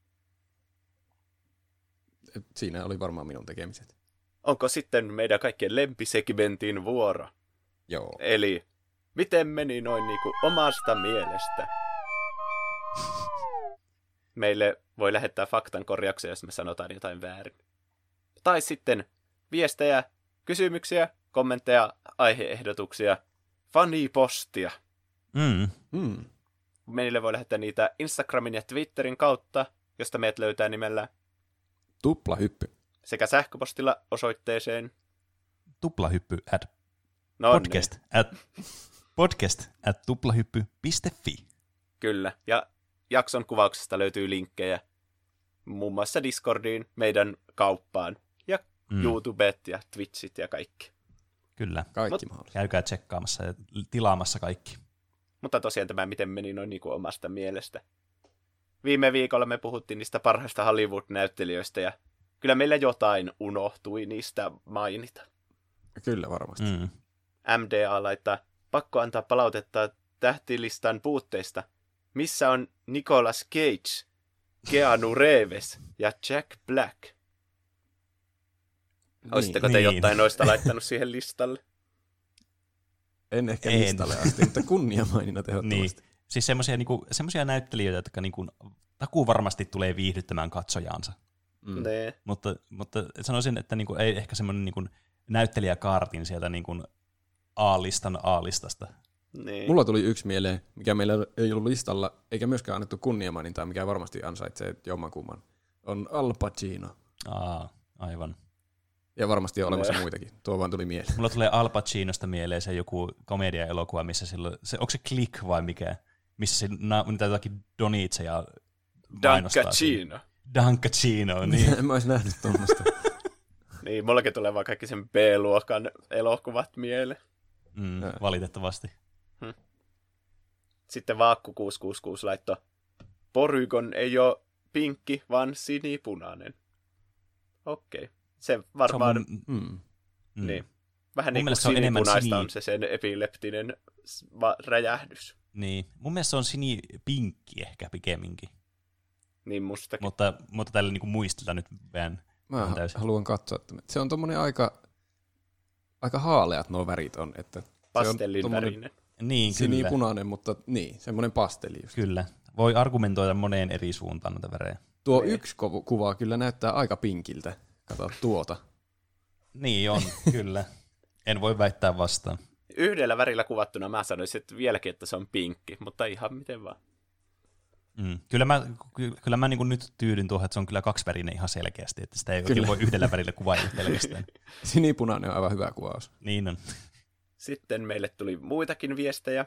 Speaker 3: Et Siinä oli varmaan minun tekemiset.
Speaker 1: Onko sitten meidän kaikkien lempisegmentin vuoro?
Speaker 3: Joo.
Speaker 1: Eli miten meni noin niinku omasta mielestä? Meille voi lähettää faktan korjauksia, jos me sanotaan jotain väärin. Tai sitten viestejä, kysymyksiä, kommentteja, aiheehdotuksia, fanipostia.
Speaker 2: Mm.
Speaker 3: Mm.
Speaker 1: Meille voi lähettää niitä Instagramin ja Twitterin kautta, josta meidät löytää nimellä
Speaker 3: Tupla hyppy.
Speaker 1: sekä sähköpostilla osoitteeseen
Speaker 2: Tuplahyppy at
Speaker 1: no
Speaker 2: podcast at, podcast at tuplahyppy.fi.
Speaker 1: Niin, kyllä. Ja jakson kuvauksesta löytyy linkkejä muun muassa Discordiin, meidän kauppaan ja
Speaker 2: Mm.
Speaker 1: mm. YouTubet ja Twitchit ja kaikki.
Speaker 2: Kyllä.
Speaker 3: Kaikki
Speaker 1: Mut-
Speaker 3: mahdollista.
Speaker 2: Käykää tsekkaamassa ja tilaamassa kaikki.
Speaker 1: Mutta tosiaan tämä miten meni noin niin kuin omasta mielestä. Viime viikolla me puhuttiin niistä parhaista Hollywood-näyttelijöistä ja kyllä meillä jotain unohtui niistä mainita.
Speaker 3: Kyllä varmasti.
Speaker 2: Mm.
Speaker 1: MDA laittaa, pakko antaa palautetta tähtilistan puutteista. Missä on Nicolas Cage, Keanu Reeves ja Jack Black? Olisitteko te
Speaker 2: Niin.
Speaker 1: jotain noista laittanut siihen listalle?
Speaker 3: En ehkä
Speaker 2: En.
Speaker 3: listalle asti, mutta kunniamaininnat
Speaker 2: Niin.
Speaker 3: ehdottomasti.
Speaker 2: Siis semmoisia niinku, semmosia näyttelijöitä, jotka niinku, takuu varmasti tulee viihdyttämään katsojaansa.
Speaker 3: Mm.
Speaker 1: Nee.
Speaker 2: Mutta, mutta sanoisin, että niinku, ei ehkä semmoinen niinku, näyttelijäkaartin sieltä niinku, A-listan A-listasta.
Speaker 1: Niin.
Speaker 3: Mulla tuli yksi mieleen, mikä meillä ei ollut listalla, eikä myöskään annettu kunniamainintaa, mikä varmasti ansaitsee jommankumman. On Al Pacino.
Speaker 2: Aa, aivan.
Speaker 3: Ja varmasti on olemassa muitakin. Tuo vaan tuli mieleen.
Speaker 2: Mulla tulee Al Pacinosta mieleen se joku komedia-elokuva, missä silloin, se, onko se Click vai mikä? Missä se na, niitä jotakin donitseja mainostaa. siinä.
Speaker 1: Dankachino.
Speaker 2: Dankachino, *laughs* niin.
Speaker 3: en mä olisi nähnyt tuommoista. *laughs*
Speaker 1: Niin, mullakin tulee vaan kaikki sen B-luokan elokuvat mieleen.
Speaker 2: Mm, valitettavasti.
Speaker 1: Sitten Vaakku 666 laittoi, Porygon ei ole pinkki, vaan sinipunainen. Okei. Se varmaan,
Speaker 2: Se on
Speaker 3: Mm.
Speaker 2: mm.
Speaker 1: niin. Vähän
Speaker 2: Mun
Speaker 1: niin kuin
Speaker 2: mielestä se on enemmän
Speaker 1: sinipunaista
Speaker 2: sini-
Speaker 1: on se sen epileptinen räjähdys.
Speaker 2: Niin. Mun mielestä se on sinipinkki ehkä pikemminkin.
Speaker 1: Niin mustakin.
Speaker 2: Mutta, mutta tällä niinku muistilla nyt vähän
Speaker 3: Mä
Speaker 2: on täysin.
Speaker 3: haluan katsoa, että se on tommonen aika, aika haaleat nuo värit on. Että se on
Speaker 1: Pastellin
Speaker 3: tommonen
Speaker 1: värinen.
Speaker 2: Niin, kyllä.
Speaker 3: Sinipunainen, mutta niin, semmoinen pasteli just.
Speaker 2: Kyllä. Voi argumentoida moneen eri suuntaan noita värejä.
Speaker 3: Tuo
Speaker 1: Niin.
Speaker 3: yksi kuva kyllä näyttää aika pinkiltä. Kato tuota.
Speaker 2: Niin on, kyllä. En voi väittää vastaan.
Speaker 1: Yhdellä värillä kuvattuna mä sanoisin että vieläkin, että se on pinkki, mutta ihan miten vaan.
Speaker 2: Mm. Kyllä mä, ky- kyllä mä niin nyt tyydyn tuohon, että se on kyllä kaksivärinen ihan selkeästi, että sitä ei
Speaker 3: Kyllä.
Speaker 2: voi yhdellä värillä kuvailla pelkästään. *laughs*
Speaker 3: Sinipunainen on aivan hyvä kuvaus.
Speaker 2: niin on.
Speaker 1: Sitten meille tuli muitakin viestejä.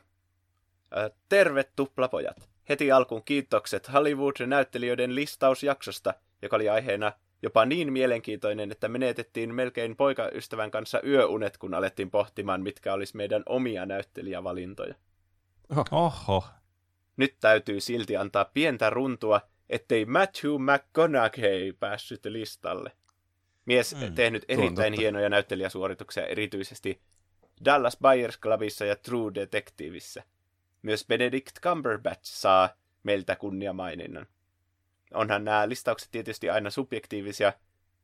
Speaker 1: Terve tuplapojat! Heti alkuun kiitokset Hollywood-näyttelijöiden listausjaksosta, joka oli aiheena jopa niin mielenkiintoinen, että menetettiin melkein poikaystävän kanssa yöunet, kun alettiin pohtimaan, mitkä olisi meidän omia näyttelijävalintoja.
Speaker 2: Oho.
Speaker 1: Nyt täytyy silti antaa pientä runtua, ettei Matthew McConaughey päässyt listalle. Mies
Speaker 2: Mm,
Speaker 1: tehnyt erittäin
Speaker 3: totta.
Speaker 1: hienoja näyttelijäsuorituksia erityisesti Dallas Buyers Clubissa ja True Detectiveissä. Myös Benedict Cumberbatch saa meiltä kunniamaininnan. Onhan nämä listaukset tietysti aina subjektiivisia,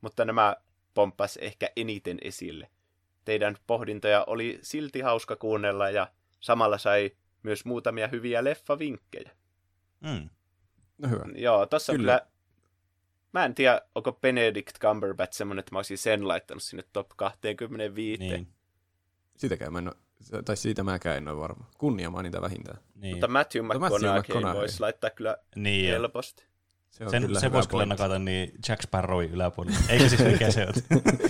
Speaker 1: mutta nämä pomppas ehkä eniten esille. Teidän pohdintoja oli silti hauska kuunnella ja samalla sai myös muutamia hyviä leffavinkkejä.
Speaker 2: Mm.
Speaker 3: No hyvä.
Speaker 1: Joo, tossa
Speaker 3: Kyllä.
Speaker 1: kyllä. Mä en tiedä, onko Benedict Cumberbatch semmonen, että mä olisin sen laittanut sinne top 25.
Speaker 2: Niin.
Speaker 3: Sitäkään mä en ole, tai siitä mäkään en ole varma. Kunniamaininta vähintään.
Speaker 2: Niin.
Speaker 1: Mutta Matthew
Speaker 3: Mutta Matthew
Speaker 1: McConaughey
Speaker 3: McConaughey.
Speaker 1: voisi laittaa kyllä
Speaker 2: niin jo.
Speaker 1: helposti.
Speaker 3: Se on
Speaker 2: Sen,
Speaker 3: kyllä
Speaker 2: se voisi kyllä nakata niin Jack Sparrowin yläpuolelle. Eikö siis mikä se on? *laughs*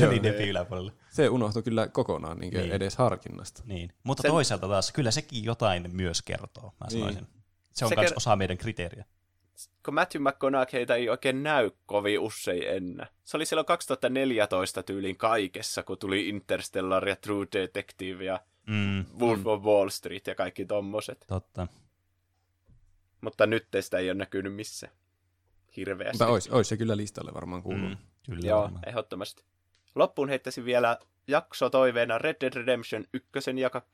Speaker 2: Johnny. Deppin yläpuolelle.
Speaker 3: Se unohtui kyllä kokonaan niin
Speaker 2: Niin.
Speaker 3: niin. edes harkinnasta.
Speaker 2: Niin. Mutta
Speaker 1: Sen-
Speaker 2: toisaalta taas, kyllä sekin jotain myös kertoo, mä
Speaker 3: Niin.
Speaker 2: sanoisin. Se on myös
Speaker 1: ker-
Speaker 2: osa meidän kriteeriä.
Speaker 1: Kun Matthew McConaugheyta ei oikein näy kovin usein ennen. Se oli silloin 2014 tyylin kaikessa, kun tuli Interstellar ja True Detective ja
Speaker 2: Mm,
Speaker 1: Wolf of Wall Street ja kaikki tommoset.
Speaker 2: totta.
Speaker 1: Mutta nyt sitä ei ole näkynyt missään. Hirveästi.
Speaker 3: Mutta ois, ois se kyllä listalle varmaan kuulunut.
Speaker 2: Mm, kyllä
Speaker 1: Joo,
Speaker 2: varmaan.
Speaker 1: ehdottomasti. Loppuun heittäisin vielä jakso toiveena Red Dead Redemption 1 ja 2,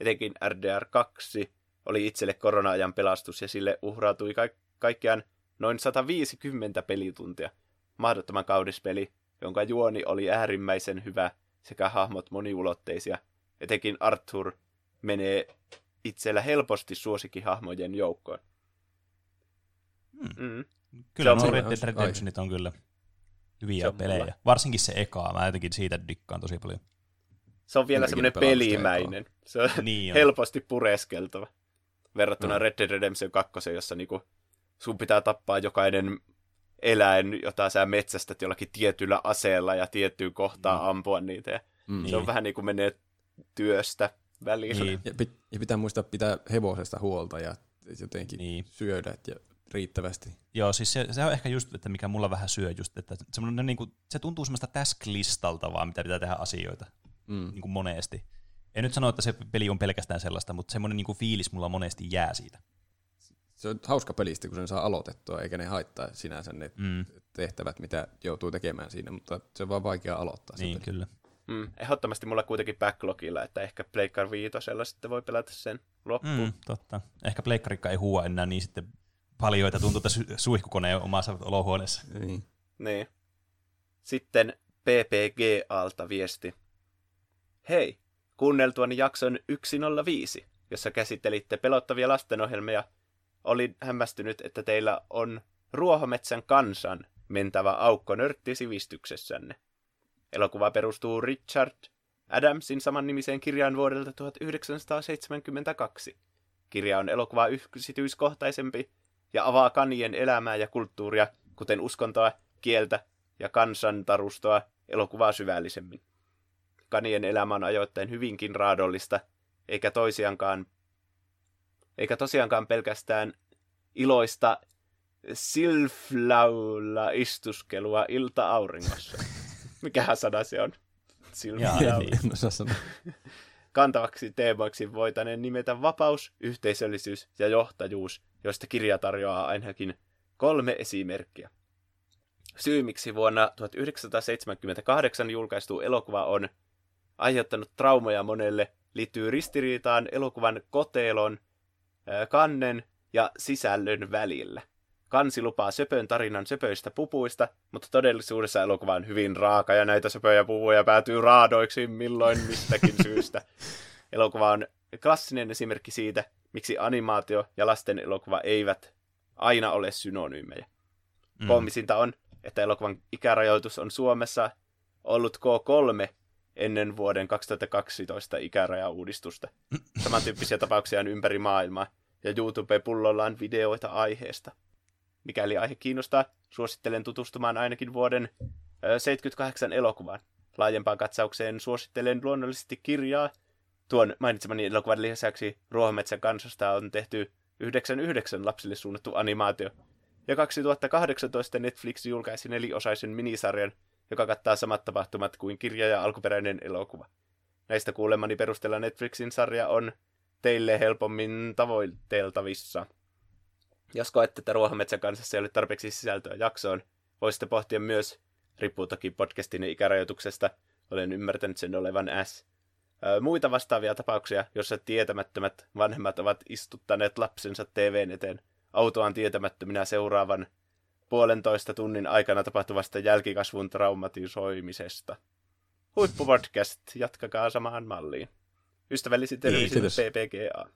Speaker 1: etenkin RDR 2 oli itselle korona-ajan pelastus ja sille uhrautui ka- kaikkiaan noin 150 pelituntia. Mahdottoman kaunis peli, jonka juoni oli äärimmäisen hyvä sekä hahmot moniulotteisia. Etenkin Arthur menee itsellä helposti suosikkihahmojen joukkoon.
Speaker 2: Mm.
Speaker 1: Mm.
Speaker 2: Kyllä nuo
Speaker 3: se
Speaker 2: Red Dead Redemptionit on kyllä hyviä
Speaker 1: on
Speaker 2: pelejä.
Speaker 1: mulla.
Speaker 2: Varsinkin se eka, mä jotenkin siitä dikkaan tosi paljon.
Speaker 1: Se on vielä
Speaker 3: En
Speaker 1: semmoinen pelimäinen. Se on *laughs*
Speaker 2: Niin on.
Speaker 1: helposti pureskeltava. Verrattuna
Speaker 3: No.
Speaker 1: Red Dead Redemption 2, jossa niinku sun pitää tappaa jokainen eläin, jota sä metsästät jollakin tietyllä aseella ja tiettyyn kohtaan
Speaker 2: Mm.
Speaker 1: ampua niitä. Ja
Speaker 3: Mm.
Speaker 1: Se on
Speaker 2: Niin.
Speaker 1: vähän niin kuin menee työstä välillä.
Speaker 2: Niin.
Speaker 3: Ja, pit, ja pitää muistaa pitää hevosesta huolta ja jotenkin
Speaker 2: Niin.
Speaker 3: niin. syödä ja riittävästi.
Speaker 2: Joo, siis se, se on ehkä just, että mikä mulla vähän syö just, että semmoinen, niin kuin, se tuntuu semmoista task-listalta vaan, mitä pitää tehdä asioita
Speaker 3: Mm.
Speaker 2: niin kuin monesti. En nyt sano, että se peli on pelkästään sellaista, mutta semmoinen niinku fiilis mulla monesti jää siitä.
Speaker 3: Se on hauska pelistä, kun sen saa aloitettua, eikä ne haittaa sinänsä ne
Speaker 2: Mm.
Speaker 3: tehtävät, mitä joutuu tekemään siinä, mutta se on vaan vaikea aloittaa. se
Speaker 2: Niin,
Speaker 3: peli.
Speaker 2: kyllä.
Speaker 1: Mm, ehdottomasti mulla kuitenkin backlogilla, että ehkä Pleikkar viitosella sitten voi pelata sen loppuun.
Speaker 2: Mm, totta. Ehkä pleikkarikka ei huua enää niin sitten paljon, että tuntuu, että su- suihkukoneen omassa olohuoneessa.
Speaker 3: Niin.
Speaker 1: Niin. Sitten PPG-alta viesti. Hei, kuunneltuani jakson 105, jossa käsittelitte pelottavia lastenohjelmia, olin hämmästynyt, että teillä on Ruohometsän kansan mentävä aukko nörttisivistyksessänne. Elokuva perustuu Richard Adamsin samannimiseen kirjaan vuodelta 1972. Kirja on elokuva yksityiskohtaisempi ja avaa kanien elämää ja kulttuuria, kuten uskontoa, kieltä ja kansantarustoa elokuvaa syvällisemmin. Kanien elämä on ajoittain hyvinkin raadollista, eikä toisiankaan eikä tosiaankaan pelkästään iloista silflaula istuskelua ilta-auringossa. *laughs* Mikähän sana se on?
Speaker 2: Jaa,
Speaker 1: Silflaula. *laughs*
Speaker 2: niin.
Speaker 1: Kantavaksi teemaksi voitaneen nimetä vapaus, yhteisöllisyys ja johtajuus, joista kirja tarjoaa ainakin kolme esimerkkiä. Syy, miksi vuonna 1978 julkaistu elokuva on aiheuttanut traumoja monelle, liittyy ristiriitaan elokuvan kotelon, ää, kannen ja sisällön välillä. Kansi lupaa söpön tarinan söpöistä pupuista, mutta todellisuudessa elokuva on hyvin raaka ja näitä söpöjä puvuja päätyy raadoiksi milloin mistäkin *laughs* syystä. Elokuva on klassinen esimerkki siitä, miksi animaatio ja lasten elokuva eivät aina ole synonyymejä. Mm. Koomisinta on, että elokuvan ikärajoitus on Suomessa ollut K3 ennen vuoden 2012 ikärajauudistusta. Samantyyppisiä tapauksia on ympäri maailmaa, ja YouTube pullollaan videoita aiheesta. Mikäli aihe kiinnostaa, suosittelen tutustumaan ainakin vuoden ö, 78 elokuvaan. Laajempaan katsaukseen suosittelen luonnollisesti kirjaa. Tuon mainitsemani elokuvan lisäksi Ruohometsän kansasta on tehty 99 lapsille suunnattu animaatio. Ja 2018 Netflix julkaisi neliosaisen minisarjan, joka kattaa samat tapahtumat kuin kirja ja alkuperäinen elokuva. Näistä kuulemani perusteella Netflixin sarja on teille helpommin tavoiteltavissa. Jos koette, että Ruohometsän kansassa ei ole tarpeeksi sisältöä jaksoon, voisitte pohtia myös, riippuu toki podcastin ikärajoituksesta, olen ymmärtänyt sen olevan S. Muita vastaavia tapauksia, joissa tietämättömät vanhemmat ovat istuttaneet lapsensa TVn eteen autoaan tietämättöminä seuraavan puolentoista tunnin aikana tapahtuvasta jälkikasvun traumatisoimisesta. Huippupodcast, jatkakaa samaan malliin. Ystävällisin terveisin
Speaker 3: Kiitos.
Speaker 1: PPGA.
Speaker 2: Kiitos,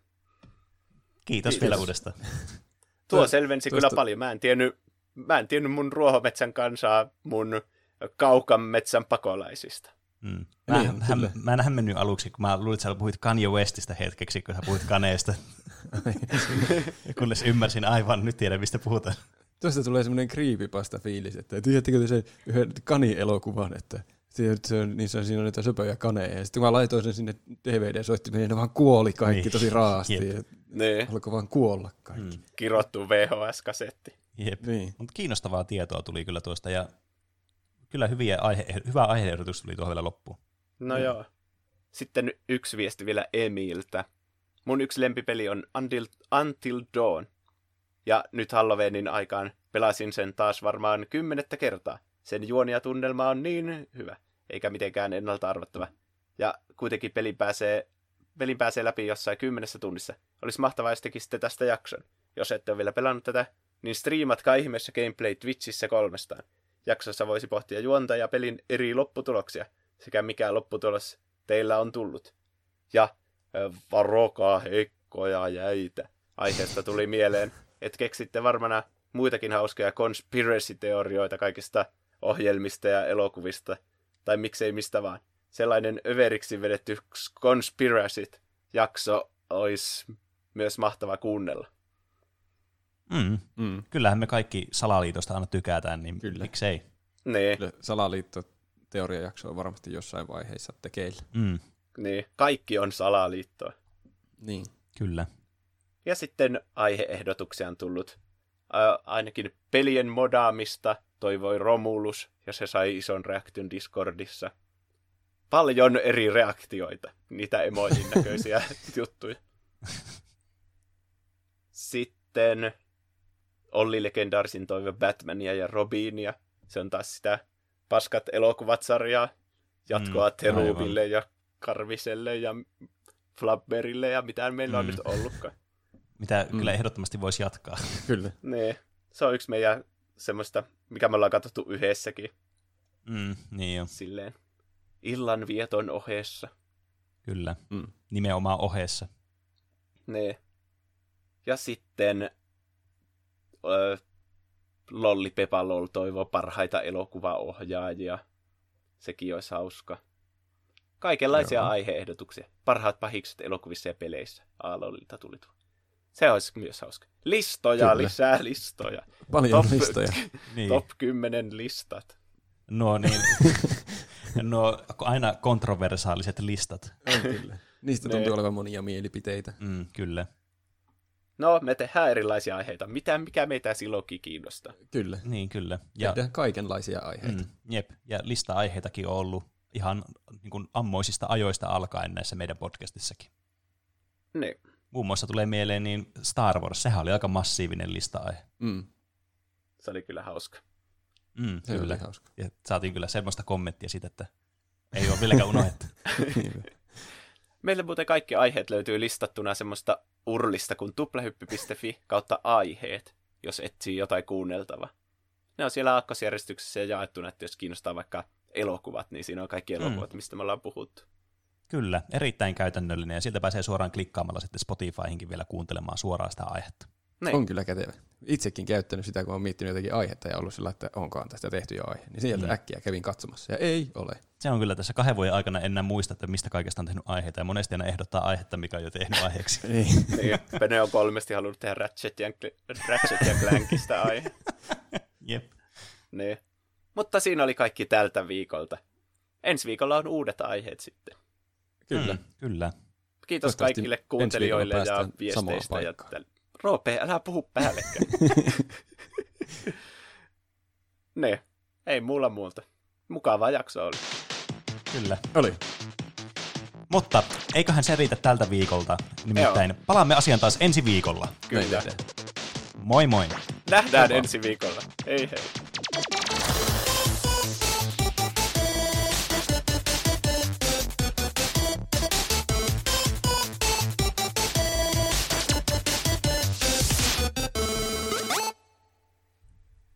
Speaker 3: Kiitos.
Speaker 2: vielä uudestaan.
Speaker 1: Tuo
Speaker 3: Tuo-
Speaker 1: selvensi
Speaker 3: tuosta-
Speaker 1: kyllä paljon. Mä en tiennyt, mä en tiennyt mun ruohometsän kansaa mun kaukan metsän pakolaisista.
Speaker 2: Mm.
Speaker 3: Niin,
Speaker 2: Mä,
Speaker 3: on,
Speaker 2: häm, mä en hämmennyt aluksi, kun mä luulin, että sä puhuit Kanye Westistä hetkeksi, kun sä puhuit Kaneesta. *laughs* Kunnes ymmärsin aivan, nyt tiedän mistä puhutaan.
Speaker 3: Tuosta tulee semmoinen creepypasta fiilis, että tiedättekö te sen yhden kani-elokuvan, että se on, niin se on, siinä on niitä söpöjä kaneja. Ja sitten kun mä laitoin sen sinne DVD-soittimeen, niin ne vaan kuoli kaikki
Speaker 2: Niin.
Speaker 3: tosi raasti.
Speaker 1: Niin,
Speaker 3: alkoi vaan kuolla kaikki.
Speaker 2: Mm.
Speaker 1: kirottu VHS-kasetti.
Speaker 2: Jep.
Speaker 3: Niin.
Speaker 2: Mutta kiinnostavaa tietoa tuli kyllä tuosta ja kyllä hyviä aihe, hyvä aiheehdotus tuli tuohon vielä loppuun.
Speaker 1: No
Speaker 3: Mm.
Speaker 1: joo. Sitten yksi viesti vielä Emiltä. Mun yksi lempipeli on Until, Until Dawn. Ja nyt Halloweenin aikaan pelasin sen taas varmaan kymmenettä kertaa. Sen juoni ja tunnelma on niin hyvä, eikä mitenkään ennalta arvattava. Ja kuitenkin peli pääsee, pelin pääsee läpi jossain kymmenessä tunnissa. Olisi mahtavaa, jos tekisitte tästä jakson. Jos ette ole vielä pelannut tätä, niin striimatkaa ihmeessä gameplay Twitchissä kolmestaan. Jaksossa voisi pohtia juonta ja pelin eri lopputuloksia, sekä mikä lopputulos teillä on tullut. Ja varokaa heikkoja jäitä. Aiheesta tuli mieleen, että keksitte varmana muitakin hauskoja conspiracy-teorioita kaikista ohjelmista ja elokuvista, tai miksei mistä vaan. Sellainen överiksi vedetty conspiracy-jakso olisi myös mahtava kuunnella.
Speaker 2: Mm.
Speaker 3: Mm.
Speaker 2: Kyllähän me kaikki salaliitosta aina tykätään, niin
Speaker 3: Kyllä.
Speaker 2: miksei.
Speaker 1: Niin,
Speaker 3: Kyllä Salaliitto teoriajakso on varmasti jossain vaiheessa tekeillä.
Speaker 2: Mm.
Speaker 1: niin, kaikki on salaliittoa.
Speaker 3: Niin.
Speaker 2: Kyllä.
Speaker 1: Ja sitten aiheehdotuksia on tullut. Ää, ainakin pelien modaamista toivoi Romulus, ja se sai ison reaktion Discordissa. paljon eri reaktioita, niitä emoihin näköisiä *laughs* juttuja. Sitten Olli legendaarisin toive Batmania ja Robinia. Se on taas sitä paskat elokuvat-sarjaa. Jatkoa mm, Terubille ja Karviselle ja Flabberille ja mitä meillä on mm. nyt ollutkaan.
Speaker 2: Mitä mm. kyllä ehdottomasti voisi jatkaa.
Speaker 3: Kyllä.
Speaker 1: Nee. Se on yksi meidän semmoista, mikä me ollaan katsottu yhdessäkin.
Speaker 2: Mm, niin jo.
Speaker 1: Silleen illan vieton ohessa.
Speaker 2: Kyllä, mm. nimenomaan ohessa.
Speaker 1: Nee. Ja sitten öö, Lolli Pepa Lol toivoo parhaita elokuvaohjaajia. Sekin olisi hauska. Kaikenlaisia Joo. aiheehdotuksia. Parhaat pahikset elokuvissa ja peleissä. Aalollilta tuli tuo. Se olisi myös hauska. Listoja, Kyllä. lisää listoja.
Speaker 3: Paljon top, listoja. *laughs*
Speaker 1: niin. Top 10 listat.
Speaker 2: No niin. *laughs* no aina kontroversaaliset listat.
Speaker 3: On kyllä. Niistä tuntuu olevan monia mielipiteitä.
Speaker 2: Mm, kyllä.
Speaker 1: No, me tehdään erilaisia aiheita. Mitä, mikä meitä silloinkin kiinnostaa.
Speaker 3: Kyllä.
Speaker 2: Niin, kyllä.
Speaker 3: Ja, Tehdään kaikenlaisia aiheita. Mm,
Speaker 2: jep, ja lista-aiheitakin on ollut ihan niin kuin ammoisista ajoista alkaen näissä meidän podcastissakin.
Speaker 1: Niin.
Speaker 2: Muun muassa tulee mieleen niin Star Wars, sehän oli aika massiivinen lista-aihe.
Speaker 3: Mm.
Speaker 1: Se oli kyllä hauska.
Speaker 2: Mm, se kyllä. Oli hauska. Ja saatiin kyllä semmoista kommenttia siitä, että ei ole vieläkään unohdettu. *laughs* *laughs*
Speaker 1: Meille muuten kaikki aiheet löytyy listattuna semmoista urlista kuin tuplahyppy.fi kautta aiheet, jos etsii jotain kuunneltavaa. Ne on siellä aakkosjärjestyksessä ja jaettuna, että jos kiinnostaa vaikka elokuvat, niin siinä on kaikki mm. elokuvat, mm. mistä me ollaan puhuttu.
Speaker 2: Kyllä, erittäin käytännöllinen ja siltä pääsee suoraan klikkaamalla sitten Spotifyhinkin vielä kuuntelemaan suoraan sitä aihetta.
Speaker 3: Niin. On kyllä kätevä. Itsekin käyttänyt sitä, kun olen miettinyt jotakin aihetta ja ollut sillä, että onkaan tästä tehty jo aihe. Niin sieltä mm. äkkiä kävin katsomassa ja ei ole.
Speaker 2: Se on kyllä tässä kahden vuoden aikana enää muista, että mistä kaikesta on tehnyt aiheita. Ja monesti aina ehdottaa aihetta, mikä on jo tehnyt aiheeksi. *laughs*
Speaker 3: niin.
Speaker 1: niin. Pene on kolmesti halunnut tehdä Ratchet ja, Ratchet ja Clankista aihe. *laughs*
Speaker 2: Jep.
Speaker 1: Niin. Mutta siinä oli kaikki tältä viikolta. Ensi viikolla on uudet aiheet sitten.
Speaker 2: Kyllä. Mm, kyllä.
Speaker 1: Kiitos kaikille kuuntelijoille ja viesteistä. Ja täl... Roope, älä puhu päällekään. *laughs* ne, ei mulla muuta. Mukava jakso oli.
Speaker 2: Kyllä.
Speaker 3: Oli.
Speaker 2: Mutta eiköhän se riitä tältä viikolta. Nimittäin Joo. palaamme asian taas ensi viikolla.
Speaker 1: Kyllä.
Speaker 2: Moi moi.
Speaker 1: Nähdään ensi viikolla. Hei hei.